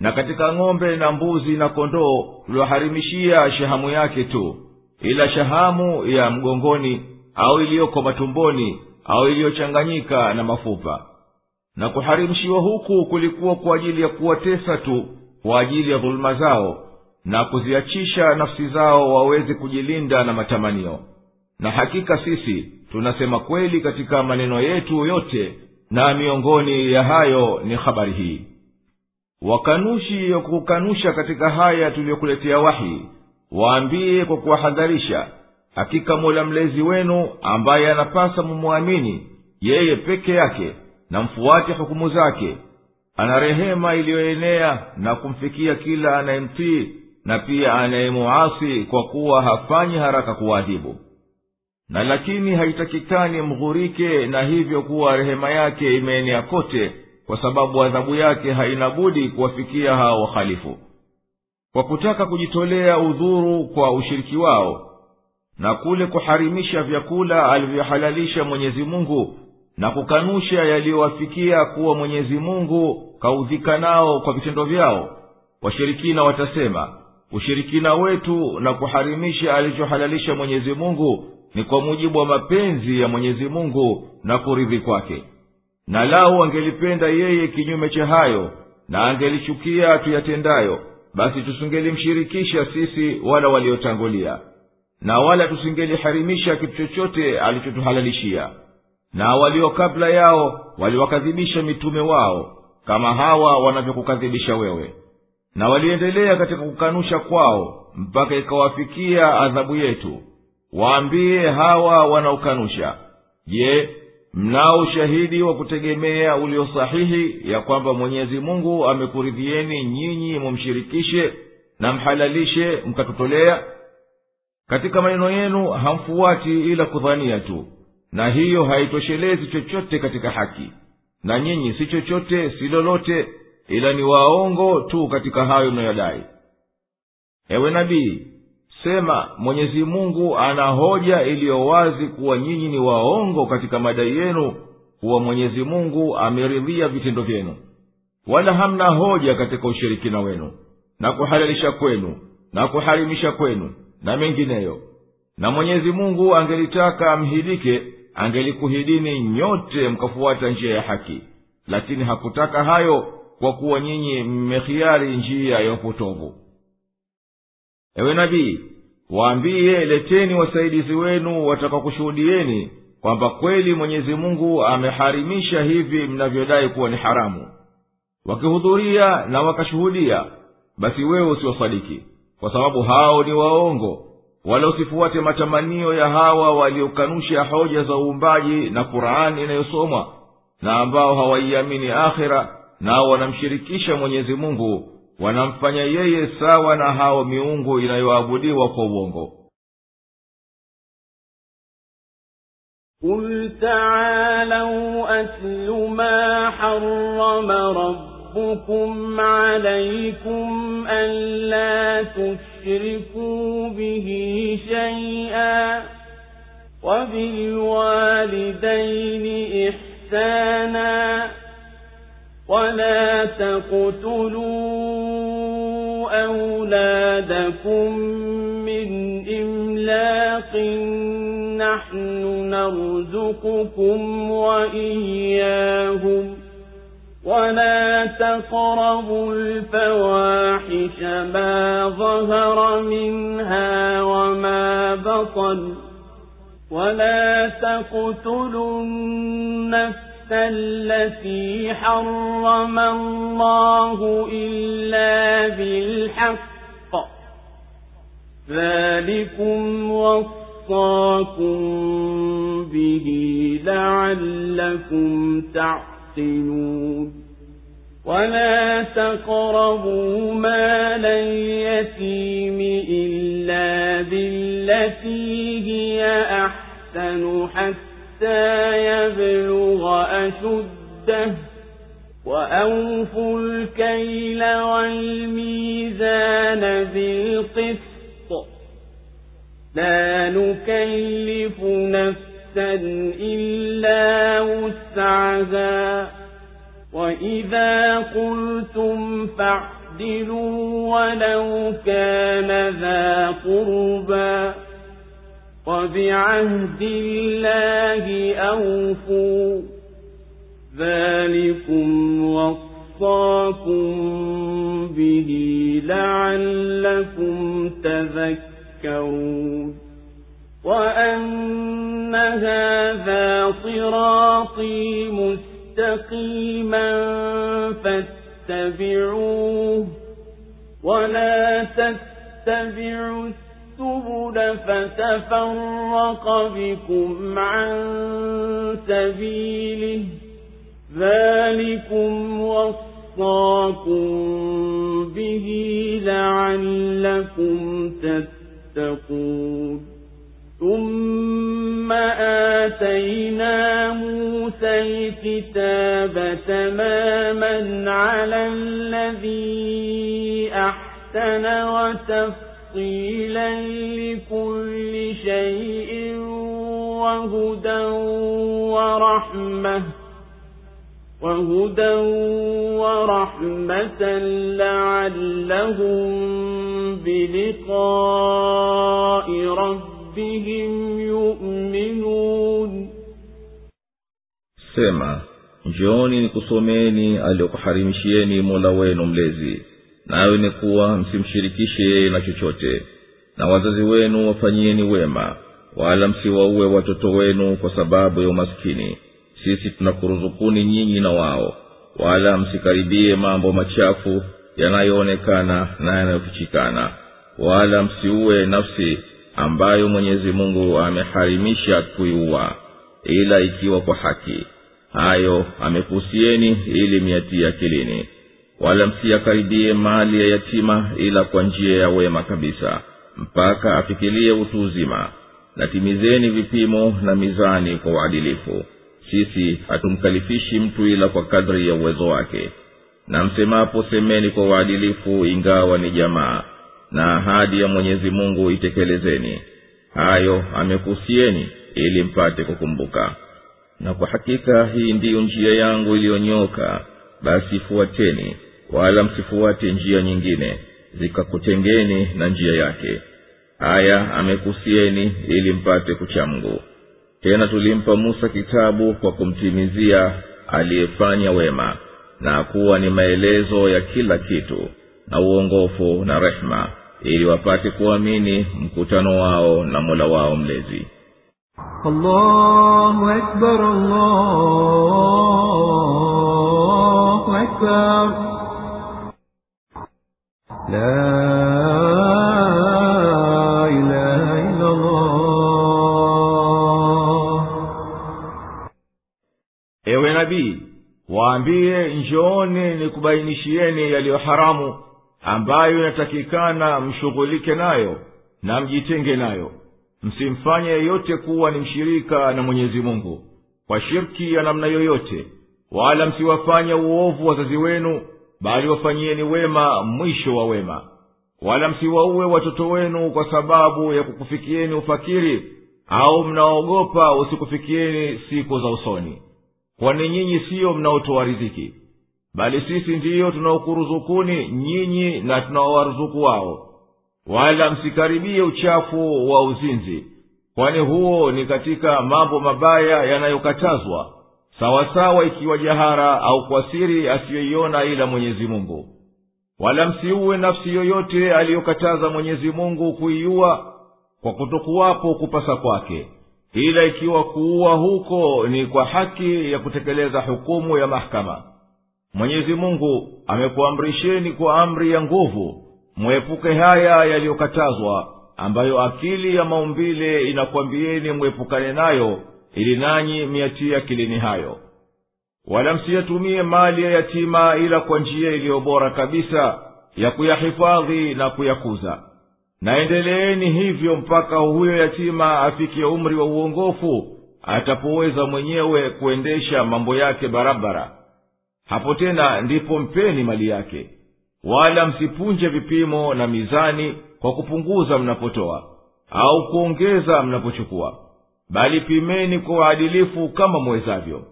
Na katika ng'ombe na mbuzi na kondoo tuliwaharimishia shahamu yake tu. Ila shahamu ya mgongoni au iliyoko matumboni au iliyochanganyika na mafupa. Na kuharimishiwa huku kulikuwa kwa ajili ya kuwatesa tu kwa ajili ya dhuluma zao na kuziachisha nafsi zao waweze kujilinda na matamanio. Na hakika sisi tunasema kweli katika maneno yetu yote na miongoni ya hayo ni habari hii. Wakanushi ya kukanusha katika haya tuliyokuletea wahi waambie kwa kuwahadharisha hakika mola mlezi wenu ambaye anapasa mumwamini yeye peke yake na mfuate hukumu zake ana rehema iliyoenea na kumfikia kila anayemtii na pia anayemuasi kwa kuwa hafanyi haraka kuwaadhibu na lakini haitakikani mghurike na hivyo kuwa rehema yake imeenea kote kwa sababu adhabu yake haina budi kuwafikia hao wahalifu kwa kutaka kujitolea udhuru kwa ushiriki wao na kule kuharimisha vyakula alivyohalalisha mwenyezi mungu na kukanusha yaliyowafikia kuwa mwenyezi mungu kaudhika nao kwa vitendo vyao washirikina watasema ushirikina wetu na kuharimisha alichohalalisha mwenyezi mungu ni kwa mujibu wa mapenzi ya mwenyezi mungu na kuridhi kwake. Na lau angelipenda yeye kinyume cha hayo na angelichukia tuyatendayo basi tusingelimshirikisha sisi wala waliotangulia na wala tusingeliharimisha kitu chochote alichotuhalalishia. Na walio kabla yao waliwakadhibisha mitume wao kama hawa wanavyokukadhibisha wewe na waliendelea katika kukanusha kwao mpaka ikawafikia adhabu yetu. Waambie hawa wanaokanusha je mnao ushahidi wa kutegemea ulio sahihi ya kwamba mwenyezi mungu amekuridhieni nyinyi mumshirikishe na mhalalishe mkatutolea? Katika maneno yenu hamfuati ila kudhania tu na hiyo haitoshelezi chochote katika haki. Na nyinyi si chochote si lolote ila ni waongo tu katika hayo mnayodai ewe nabii sema mwenyezi mungu ana hoja iliyo wazi kuwa nyinyi ni waongo katika madai yenu kuwa mwenyezi mungu ameridhia vitendo vyenu. Wala hamna hoja katika ushirikina wenu na kuhalalisha kwenu na kuharimisha kwenu na mengineyo. Na mwenyezi mungu angelitaka amhidike angelikuhidini nyote mkafuata njia ya haki. Lakini hakutaka hayo kwa kuwa nyinyi mmehiari njia ya upotovu. Ewe nabii waambiye leteni wasaidizi wenu watakakushuhudieni kwamba kweli mwenyezi mungu ameharimisha hivi mnavyodai kuwa ni haramu. Wakihudhuria na wakashuhudia basi wewe usiwasadiki kwa sababu hao ni waongo wala usifuate matamanio ya hawa waliokanusha hoja za uumbaji na qurani inayosomwa na ambao hawaiamini akhira nao wanamshirikisha mwenyezi mungu wanamfanya yeye sawa na hao miungu inayoabudiwa kwa uongo قل تعالوا أتل ما حرم ربكم عليكم ألا تشركوا به شيئا وبالوالدين إحسانا ولا تقتلوا أولادكم من إملاق نحن نرزقكم وإياهم ولا تقربوا الفواحش ما ظهر منها وما بطن ولا تقتلوا النفس التي حرم الله إلا بالحق. ذلكم وصاكم به لعلكم تعقلون. ولا تقربوا مال اليتيم إلا بالتي هي أحسن حتى حتى يبلغ أشده وأوفوا الكيل والميزان بالقسط. لا نكلف نفسا إلا وسعها. وإذا قلتم فاعدلوا ولو كان ذا قربى. وبعهد الله أوفوا. ذلكم وصاكم به لعلكم تذكرون. وأن هذا صراطي مستقيما فاتبعوه ولا تتبعوا السبل فتفرق بكم عن سبيله. ذلكم وصاكم به لعلكم تتقون. ثم آتينا موسى الكتاب تماما على الذي أحسن وتفق تفصيلا لكل شيء وهدى ورحمة وهدى ورحمة لعلهم بلقاء ربهم يؤمنون سمع جوني كسوميني اليقحرمشيني مولا وين مليزي nayo ni kuwa msimshirikishe yeye na chochote. Na wazazi wenu wafanyieni wema wala msiwaue watoto wenu kwa sababu ya umaskini. Sisi tunakuruzukuni nyinyi na wao wala msikaribie mambo machafu yanayoonekana na yanayofichikana. Wala msiue nafsi ambayo mwenyezi mungu ameharimisha kuiua ila ikiwa kwa haki. Hayo amekuhusieni ili miatia akilini wala msiyakaribie mali ya yatima ila kwa njia ya wema kabisa mpaka afikilie utu uzima. Na timizeni vipimo na mizani kwa uadilifu. Sisi hatumkalifishi mtu ila kwa kadri ya uwezo wake. Na msemapo semeni kwa uadilifu ingawa ni jamaa na ahadi ya mwenyezi mungu itekelezeni. Hayo amekuhusieni ili mpate kukumbuka. Na kwa hakika hii ndiyo njia yangu iliyonyoka basi fuateni wala msifuate njia nyingine zikakutengeni na njia yake. Haya amekusieni ili mpate kucha mungu tena tulimpa musa kitabu kwa kumtimizia aliyefanya wema na kuwa ni maelezo ya kila kitu na uongofu na rehema ili wapate kuamini mkutano wao na mola wao mlezi. Allahu akbar, Allahu akbar. لا إله إلا الله ewe nabii waambie njooni nikubainishieni yaliyo haramu ambayo inatakikana mshughulike nayo na mjitenge nayo msimfanye yeyote kuwa ni mshirika na mwenyezi mungu kwa shirki ya namna yoyote wala msiwafanye uovu wazazi wenu bali wafanyieni wema mwisho wa wema. Wala msiwaue watoto wenu kwa sababu ya kukufikieni ufakiri au mnaogopa usikufikieni siku za usoni. Kwani nyinyi siyo mnaotoa riziki bali sisi ndiyo tunaokuruzukuni nyinyi na tunaowaruzuku wao. Wala msikaribie uchafu wa uzinzi kwani huo ni katika mambo mabaya yanayokatazwa sawasawa ikiwa jahara au kwa siri asiyoiona ila mwenyezi mungu. Wala msiuwe nafsi yoyote aliyokataza mwenyezi mungu kuiua kwa kutokuwapo kupasa kwake ila ikiwa kuua huko ni kwa haki ya kutekeleza hukumu ya mahkama mwenyezi mungu amekuamrisheni kwa amri ya nguvu mwepuke haya yaliyokatazwa ambayo akili ya maumbile inakwambieni mwepukane nayo ili nanyi miatie akilini hayo. Wala msiyatumie mali ya yatima ila kwa njia iliyo bora kabisa ya kuyahifadhi na kuyakuza. Naendeleeni hivyo mpaka huyo yatima afikie umri wa uongofu atapoweza mwenyewe kuendesha mambo yake barabara. Hapo tena ndipo mpeni mali yake. Wala msipunje vipimo na mizani kwa kupunguza mnapotoa au kuongeza mnapochukua bali pimeni kwa uadilifu kama mwezavyo.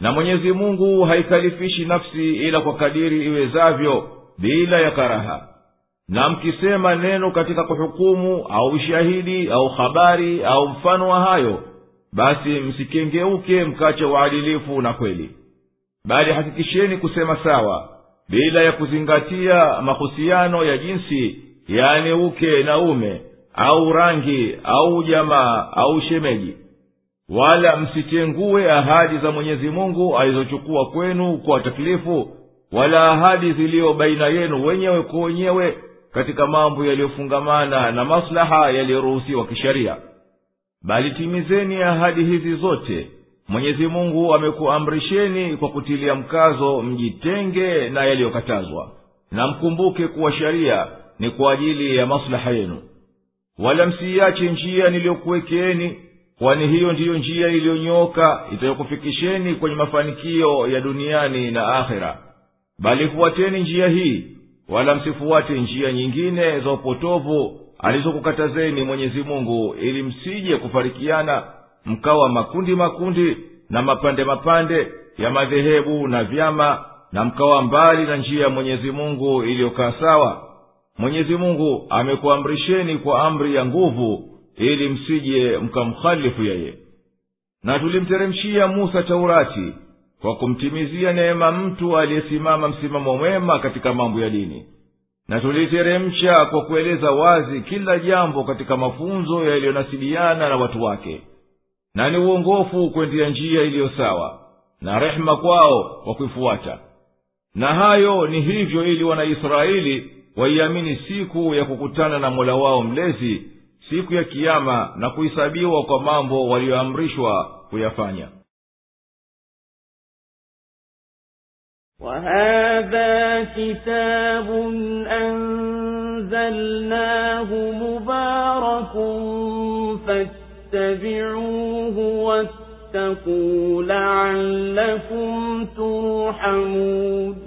Na mwenyezi mungu haikalifishi nafsi ila kwa kadiri iwezavyo bila ya karaha. Na mkisema neno katika kuhukumu au ushahidi au habari au mfano wa hayo basi msikengeuke mkache uadilifu na kweli. Bali hakikisheni kusema sawa bila ya kuzingatia mahusiano ya jinsi yaani uke na ume au rangi au jamaa au shemeji. Wala msitengue ahadi za mwenyezi mungu alizochukua kwenu kwa taklifu wala ahadi ziliyo baina yenu wenyewe kwa wenyewe katika mambo yaliyofungamana na maslaha yaliyoruhusiwa kisheria bali timizeni ahadi hizi zote. Mwenyezi mungu amekuamrisheni kwa kutilia mkazo mjitenge na yaliyokatazwa. Na mkumbuke kuwa sheria ni kwa ajili ya maslaha yenu wala msiiache njia niliyokuwekeeni kwani hiyo ndiyo njia iliyonyooka itayokufikisheni kwenye mafanikio ya duniani na akhera. Bali fuateni njia hii wala msifuate njia nyingine za upotovu alizokukatazeni mwenyezi mungu ili msije kufarikiana mkawa makundi makundi na mapande mapande ya madhehebu na vyama na mkawa mbali na njia ya mwenyezi mungu iliyokaa sawa mwenyezi mungu amekuamrisheni kwa amri ya nguvu ili msije mkamkhalifu yeye. Na tulimteremshia musa taurati kwa kumtimizia neema mtu aliyesimama msimamo mwema katika mambo ya dini. Na tuliteremsha kwa kueleza wazi kila jambo katika mafunzo yaliyonasibiana na watu wake. Na ni uongofu kwendia njia iliyo sawa na rehema kwao kwa kuifuata. Na hayo ni hivyo ili wanaisraeli waiamini siku ya kukutana na mola wao mlezi siku ya kiama na kuhesabiwa kwa mambo waliyoamrishwa kuyafanya وهذا كتاب أنزلناه مبارك فاتبعوه واتقوا لعلكم ترحمون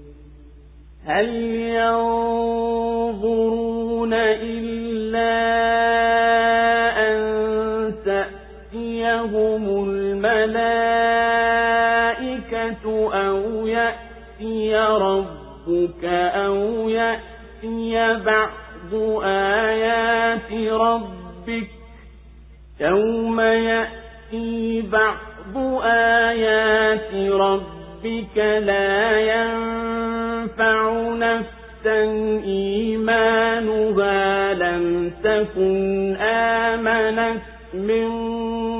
هل ينظرون إلا أن تأتيهم الملائكة أو يأتي ربك أو يأتي بعض آيات ربك يوم يأتي بعض آيات ربك لا ينفع نفسا إيمانها لم تكن آمنت من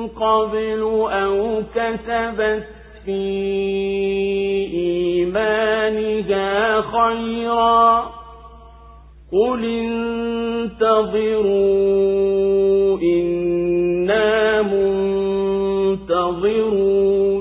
قبل أو كسبت في إيمانها خيرا. قل انتظروا إنا منتظرون.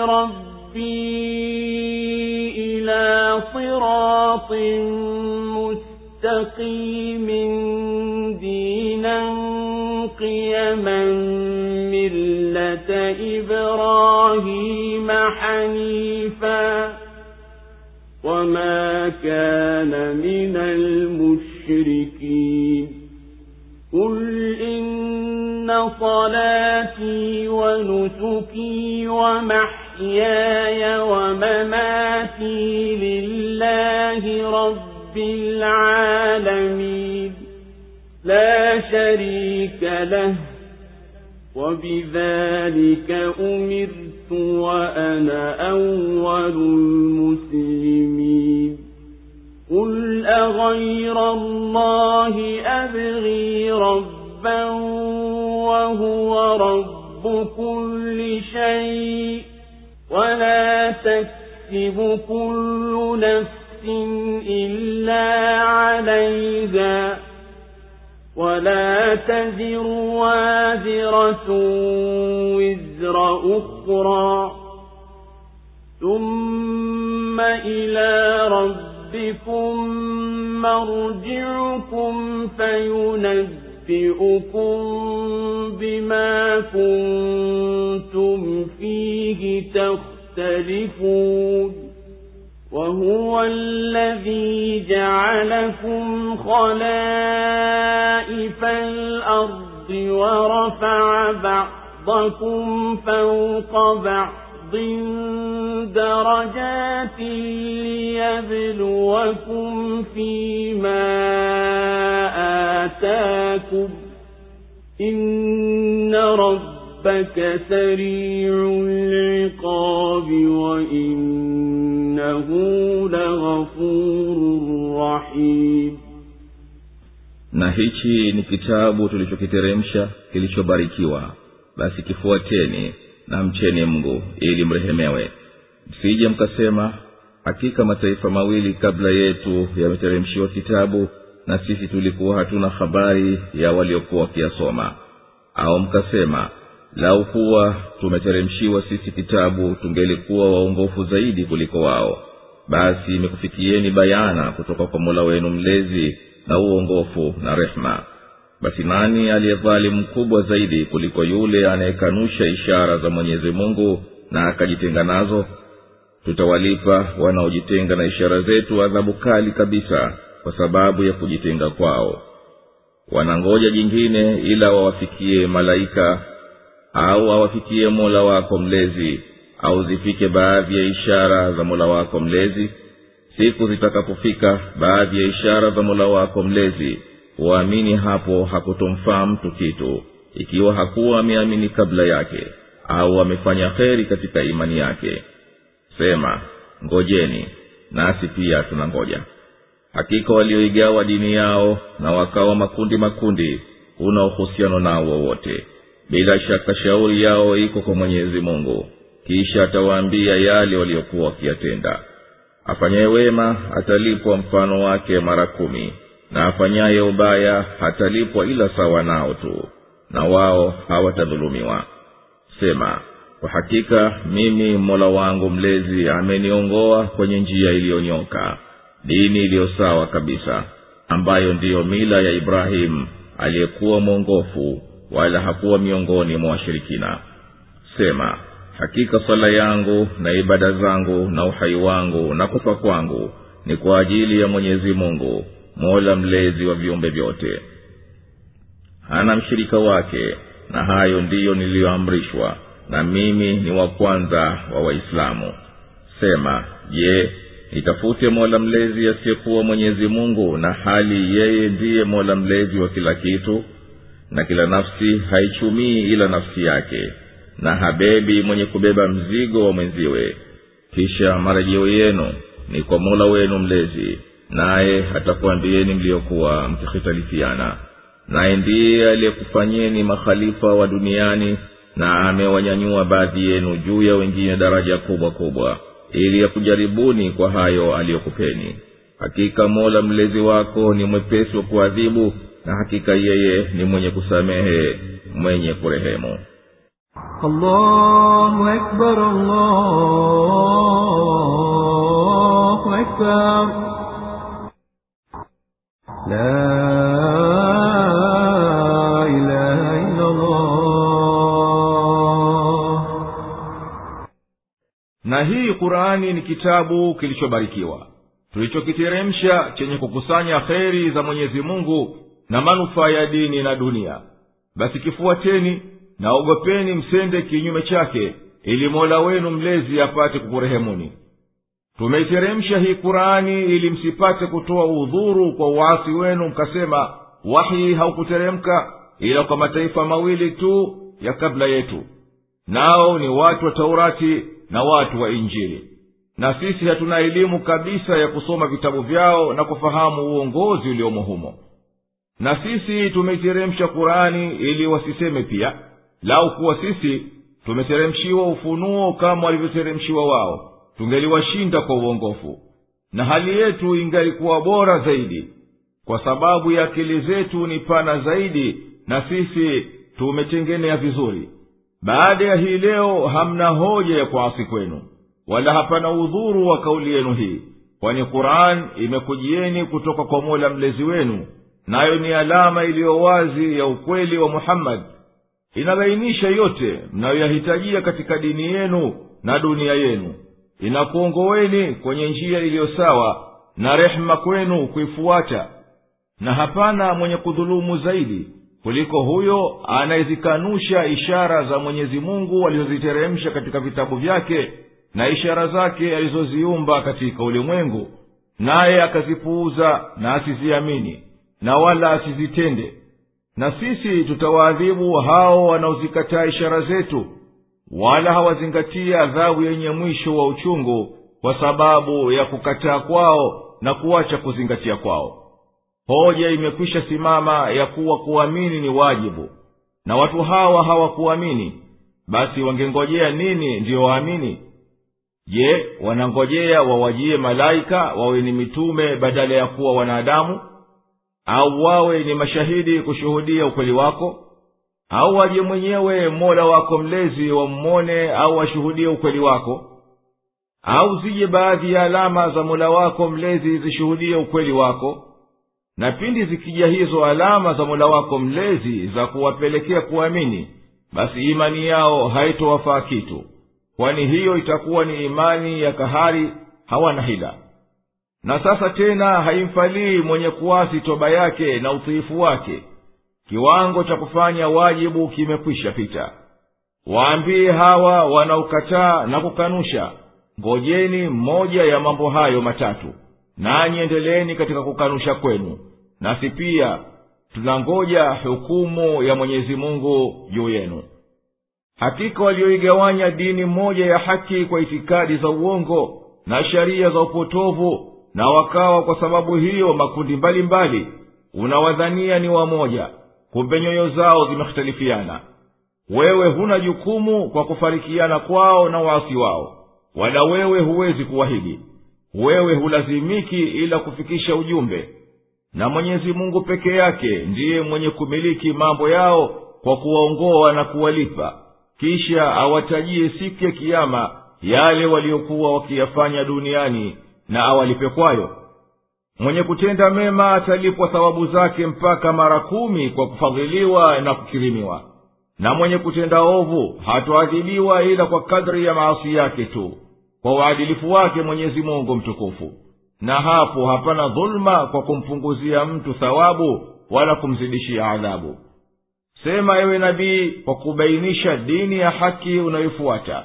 ربي إلى صراط مستقيم دينا قيما ملة إبراهيم حنيفا وما كان من المشركين قل إن صلاتي ونسكي ومحياي ومماتي لله رب العالمين. لا شريك له وبذلك أمرت وأنا أول المسلمين. قل أغير الله أبغي ربا وهو رب كل شيء. ولا تكسب كل نفس إلا عليها ولا تزر وازرة وزر أخرى ثم إلى ربكم مرجعكم فينبئكم بما كنتم فيه تختلفون وهو الذي جعلكم خلائف الأرض ورفع بعضكم فوق بعض درجات ليبلوكم فيما آتاكم إن ربك سريع العقاب وإنه لغفور رحيم na hichi ni kitabu tulichokiteremsha kilichobarikiwa basi kifuateni na mcheni mngu ili mrehemewe. Msije mkasema hakika mataifa mawili kabla yetu yameteremshiwa kitabu na sisi tulikuwa hatuna habari ya waliokuwa wakiyasoma. Au mkasema lau kuwa tumeteremshiwa sisi kitabu tungelikuwa waongofu zaidi kuliko wao. Basi imekufikieni bayana kutoka kwa mola wenu mlezi na uongofu na rehma basi nani aliyedhalimu mkubwa zaidi kuliko yule anayekanusha ishara za mwenyezi mungu na akajitenga nazo? Tutawalipa wanaojitenga na ishara zetu adhabu kali kabisa kwa sababu ya kujitenga kwao. Wanangoja jingine ila wawafikie malaika au awafikie mola wako mlezi au zifike baadhi ya ishara za mola wako mlezi? Siku zitakapofika baadhi ya ishara za mola wako mlezi huamini hapo hakutomfaa mtu kitu ikiwa hakuwa ameamini kabla yake au amefanya kheri katika imani yake. Sema ngojeni nasi pia tunangoja. Hakika walioigawa dini yao na wakawa makundi makundi huna uhusiano nao wowote. Bila shaka shauri yao iko kwa mwenyezi mungu kisha atawaambia yale waliokuwa wakiyatenda. Afanyaye wema atalipwa mfano wake mara kumi na afanyaye ubaya hatalipwa ila sawa nao tu na wao hawatadhulumiwa. Sema kwa hakika mimi mola wangu mlezi ameniongoa kwenye njia iliyonyoka dini iliyo sawa kabisa ambayo ndiyo mila ya ibrahimu aliyekuwa mwongofu wala hakuwa miongoni mwa washirikina. Sema hakika sala yangu na ibada zangu na uhai wangu na kufa kwangu ni kwa ajili ya mwenyezi mungu mola mlezi wa viumbe vyote. Hana mshirika wake na hayo ndiyo niliyoamrishwa na mimi ni wa kwanza wa waislamu. Sema je nitafute mola mlezi asiyekuwa mwenyezi mungu na hali yeye ndiye mola mlezi wa kila kitu? Na kila nafsi haichumii ila nafsi yake na habebi mwenye kubeba mzigo wa mwenziwe. Kisha marejeo yenu ni kwa mola wenu mlezi naye atakuambieni mliokuwa mkihitalifiana naye ndiye aliyekufanyeni makhalifa wa duniani na amewanyanyua baadhi yenu juu ya wengine daraja kubwa kubwa ili yakujaribuni kwa hayo aliyokupeni. Hakika mola mlezi wako ni mwepesi wa kuadhibu na hakika yeye ni mwenye kusamehe mwenye kurehemu. Allahu akbar, allahu akbar na hii qurani ni kitabu kilichobarikiwa. Tulichokiteremsha chenye kukusanya kheri za mwenyezi mungu na manufaa ya dini na dunia. Basi kifuateni na ogopeni msende kinyume chake ili mola wenu mlezi apate kukurehemuni tumeiteremsha hii kurani ili msipate kutoa udhuru kwa uasi wenu mkasema wahi haukuteremka ila kwa mataifa mawili tu ya kabla yetu. Nao ni watu wa taurati na watu wa injili. Na sisi hatuna elimu kabisa ya kusoma vitabu vyao na kufahamu uongozi uliomo humo. Na sisi tumeiteremsha kurani ili wasiseme pia lau kuwa sisi tumeteremshiwa ufunuo kama walivyoteremshiwa wao tungeliwashinda kwa uongofu. Na hali yetu ingalikuwa bora zaidi kwa sababu ya akili zetu ni pana zaidi na sisi tumetengenea vizuri. Baada ya hii leo hamna hoja ya kuasi kwenu wala hapana udhuru wa kauli yenu hii kwani quran imekujieni kutoka kwa mola mlezi wenu nayo ni alama iliyo wazi ya ukweli wa muhammadi inabainisha yote mnayoyahitajia katika dini yenu na dunia yenu inakuongoweni kwenye njia iliyo sawa na rehema kwenu kuifuata. Na hapana mwenye kudhulumu zaidi kuliko huyo anayezikanusha ishara za mwenyezi mungu alizoziteremsha katika vitabu vyake na ishara zake alizoziumba katika ulimwengu naye akazipuuza na asiziamini na wala asizitende. Na sisi tutawaadhibu hao wanaozikataa ishara zetu wala hawazingatii adhabu yenye mwisho wa uchungu kwa sababu ya kukataa kwao na kuacha kuzingatia kwao. Hoja imekwisha simama ya kuwa kuamini ni wajibu. Na watu hawa hawakuamini basi wangengojea nini ndiyo waamini? Je wanangojea wawajie malaika wawe ni mitume badala ya kuwa wanadamu? Au wawe ni mashahidi kushuhudia ukweli wako au waje mwenyewe mola wako mlezi wammone au washuhudie ukweli wako? Au zije baadhi ya alama za mola wako mlezi zishuhudie ukweli wako? Na pindi zikija hizo alama za mola wako mlezi za kuwapelekea kuamini basi imani yao haitowafaa kitu kwani hiyo itakuwa ni imani ya kahari hawana hila. Na sasa tena haimfalii mwenye kuwasi toba yake na utiifu wake kiwango cha kufanya wajibu kimekwisha pita. Waambie hawa wanaokataa na kukanusha ngojeni mmoja ya mambo hayo matatu. Nanyi endeleeni katika kukanusha kwenu. Nasi pia tunangoja hukumu ya mwenyezi mungu juu yenu. Hakika walioigawanya dini moja ya haki kwa itikadi za uongo na sheria za upotovu na wakawa kwa sababu hiyo makundi mbalimbali unawadhania ni wamoja kumbe nyoyo zao zimehitalifiana wewe huna jukumu kwa kufarikiana kwao na waasi wao wala wewe huwezi kuwahidi. Wewe hulazimiki ila kufikisha ujumbe na mwenyezi mungu peke yake ndiye mwenye kumiliki mambo yao kwa kuwaongoa na kuwalipa. Kisha awatajie siku ya kiama yale waliokuwa wakiyafanya duniani na awalipe kwayo mwenye kutenda mema atalipwa thawabu zake mpaka mara kumi kwa kufadhiliwa na kukirimiwa. Na mwenye kutenda ovu hatoadhibiwa ila kwa kadri ya maasi yake tu kwa uadilifu wake mwenyezi mungu mtukufu. Na hapo hapana dhuluma kwa kumpunguzia mtu thawabu wala kumzidishia adhabu. Sema ewe nabii kwa kubainisha dini ya haki unayofuata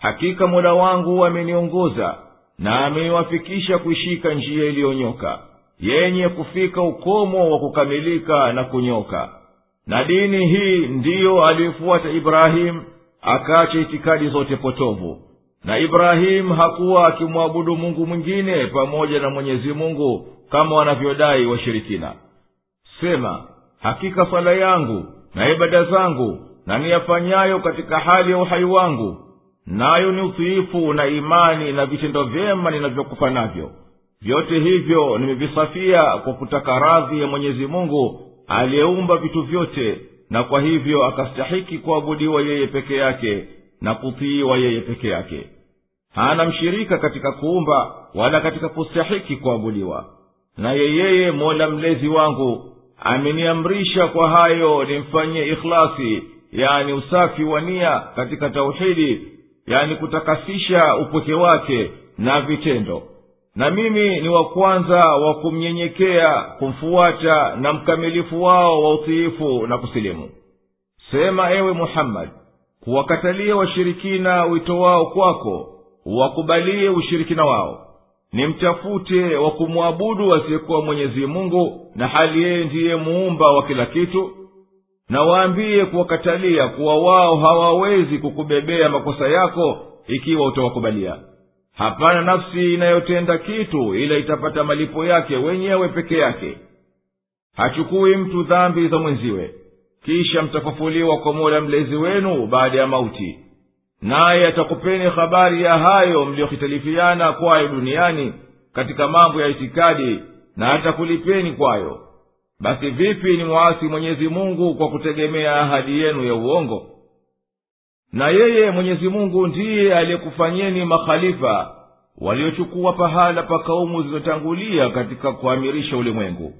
hakika mola wangu ameniongoza na ameiwafikisha kuishika njia iliyonyoka yenye kufika ukomo wa kukamilika na kunyoka. Na dini hii ndiyo aliyofuata ibrahimu akaacha itikadi zote potovu. Na ibrahimu hakuwa akimwabudu mungu mwingine pamoja na mwenyezi mungu kama wanavyodai washirikina. Sema hakika swala yangu na ibada zangu na niyafanyayo katika hali ya uhai wangu nayo ni utiifu na imani na vitendo vyema ninavyokufa navyo. Vyote hivyo nimevisafia kwa kutaka radhi ya mwenyezi mungu aliyeumba vitu vyote na kwa hivyo akastahiki kuabudiwa yeye peke yake na kutiiwa yeye peke yake. Hana mshirika katika kuumba wala katika kustahiki kuabudiwa. Naye yeye mola mlezi wangu ameniamrisha kwa hayo nimfanyie ikhlasi yani usafi wa nia katika tauhidi yani kutakasisha upweke wake na vitendo. Na mimi ni wa kwanza wa kumnyenyekea kumfuata na mkamilifu wao wa utiifu na kusilimu. Sema ewe muhammadi kuwakatalia washirikina wito wao kwako uwakubalie ushirikina wao. Nimtafute wa kumwabudu asiyekuwa mwenyezi mungu na hali yeye ndiye muumba wa kila kitu na waambie kuwakatalia kuwa wao hawawezi kukubebea makosa yako ikiwa utawakubalia. Hapana nafsi inayotenda kitu ila itapata malipo yake wenyewe peke yake. Hachukui mtu dhambi za mwenziwe kisha mtafufuliwa kwa mola mlezi wenu baada ya mauti. Naye atakupeni habari ya hayo mliyohitalifiana kwayo duniani katika mambo ya itikadi na atakulipeni kwayo basi vipi ni mwasi mwenyezi mungu kwa kutegemea ahadi yenu ya uongo? Na yeye mwenyezi mungu ndiye aliyekufanyeni makhalifa waliochukua pahala pa kaumu zilizotangulia katika kuamirisha ulimwengu.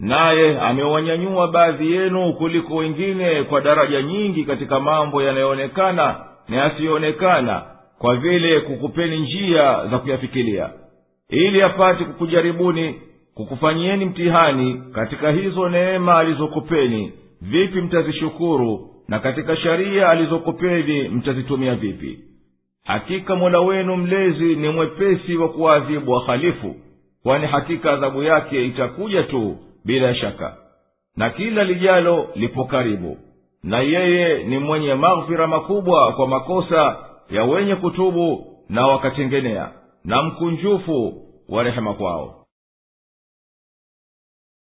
Naye amewanyanyua baadhi yenu kuliko wengine kwa daraja nyingi katika mambo yanayoonekana na yasiyoonekana kwa vile kukupeni njia za kuyafikilia ili apate kukujaribuni kukufanyieni mtihani katika hizo neema alizokupeni. Vipi mtazishukuru na katika sharia alizokupeni mtazitumia vipi? Hakika mola wenu mlezi ni mwepesi wa kuwaadhibu wahalifu kwani hakika adhabu yake itakuja tu bila shaka na kila lijalo lipo karibu. Na yeye ni mwenye maghfira makubwa kwa makosa ya wenye kutubu na wakatengenea na mkunjufu wa rehema kwao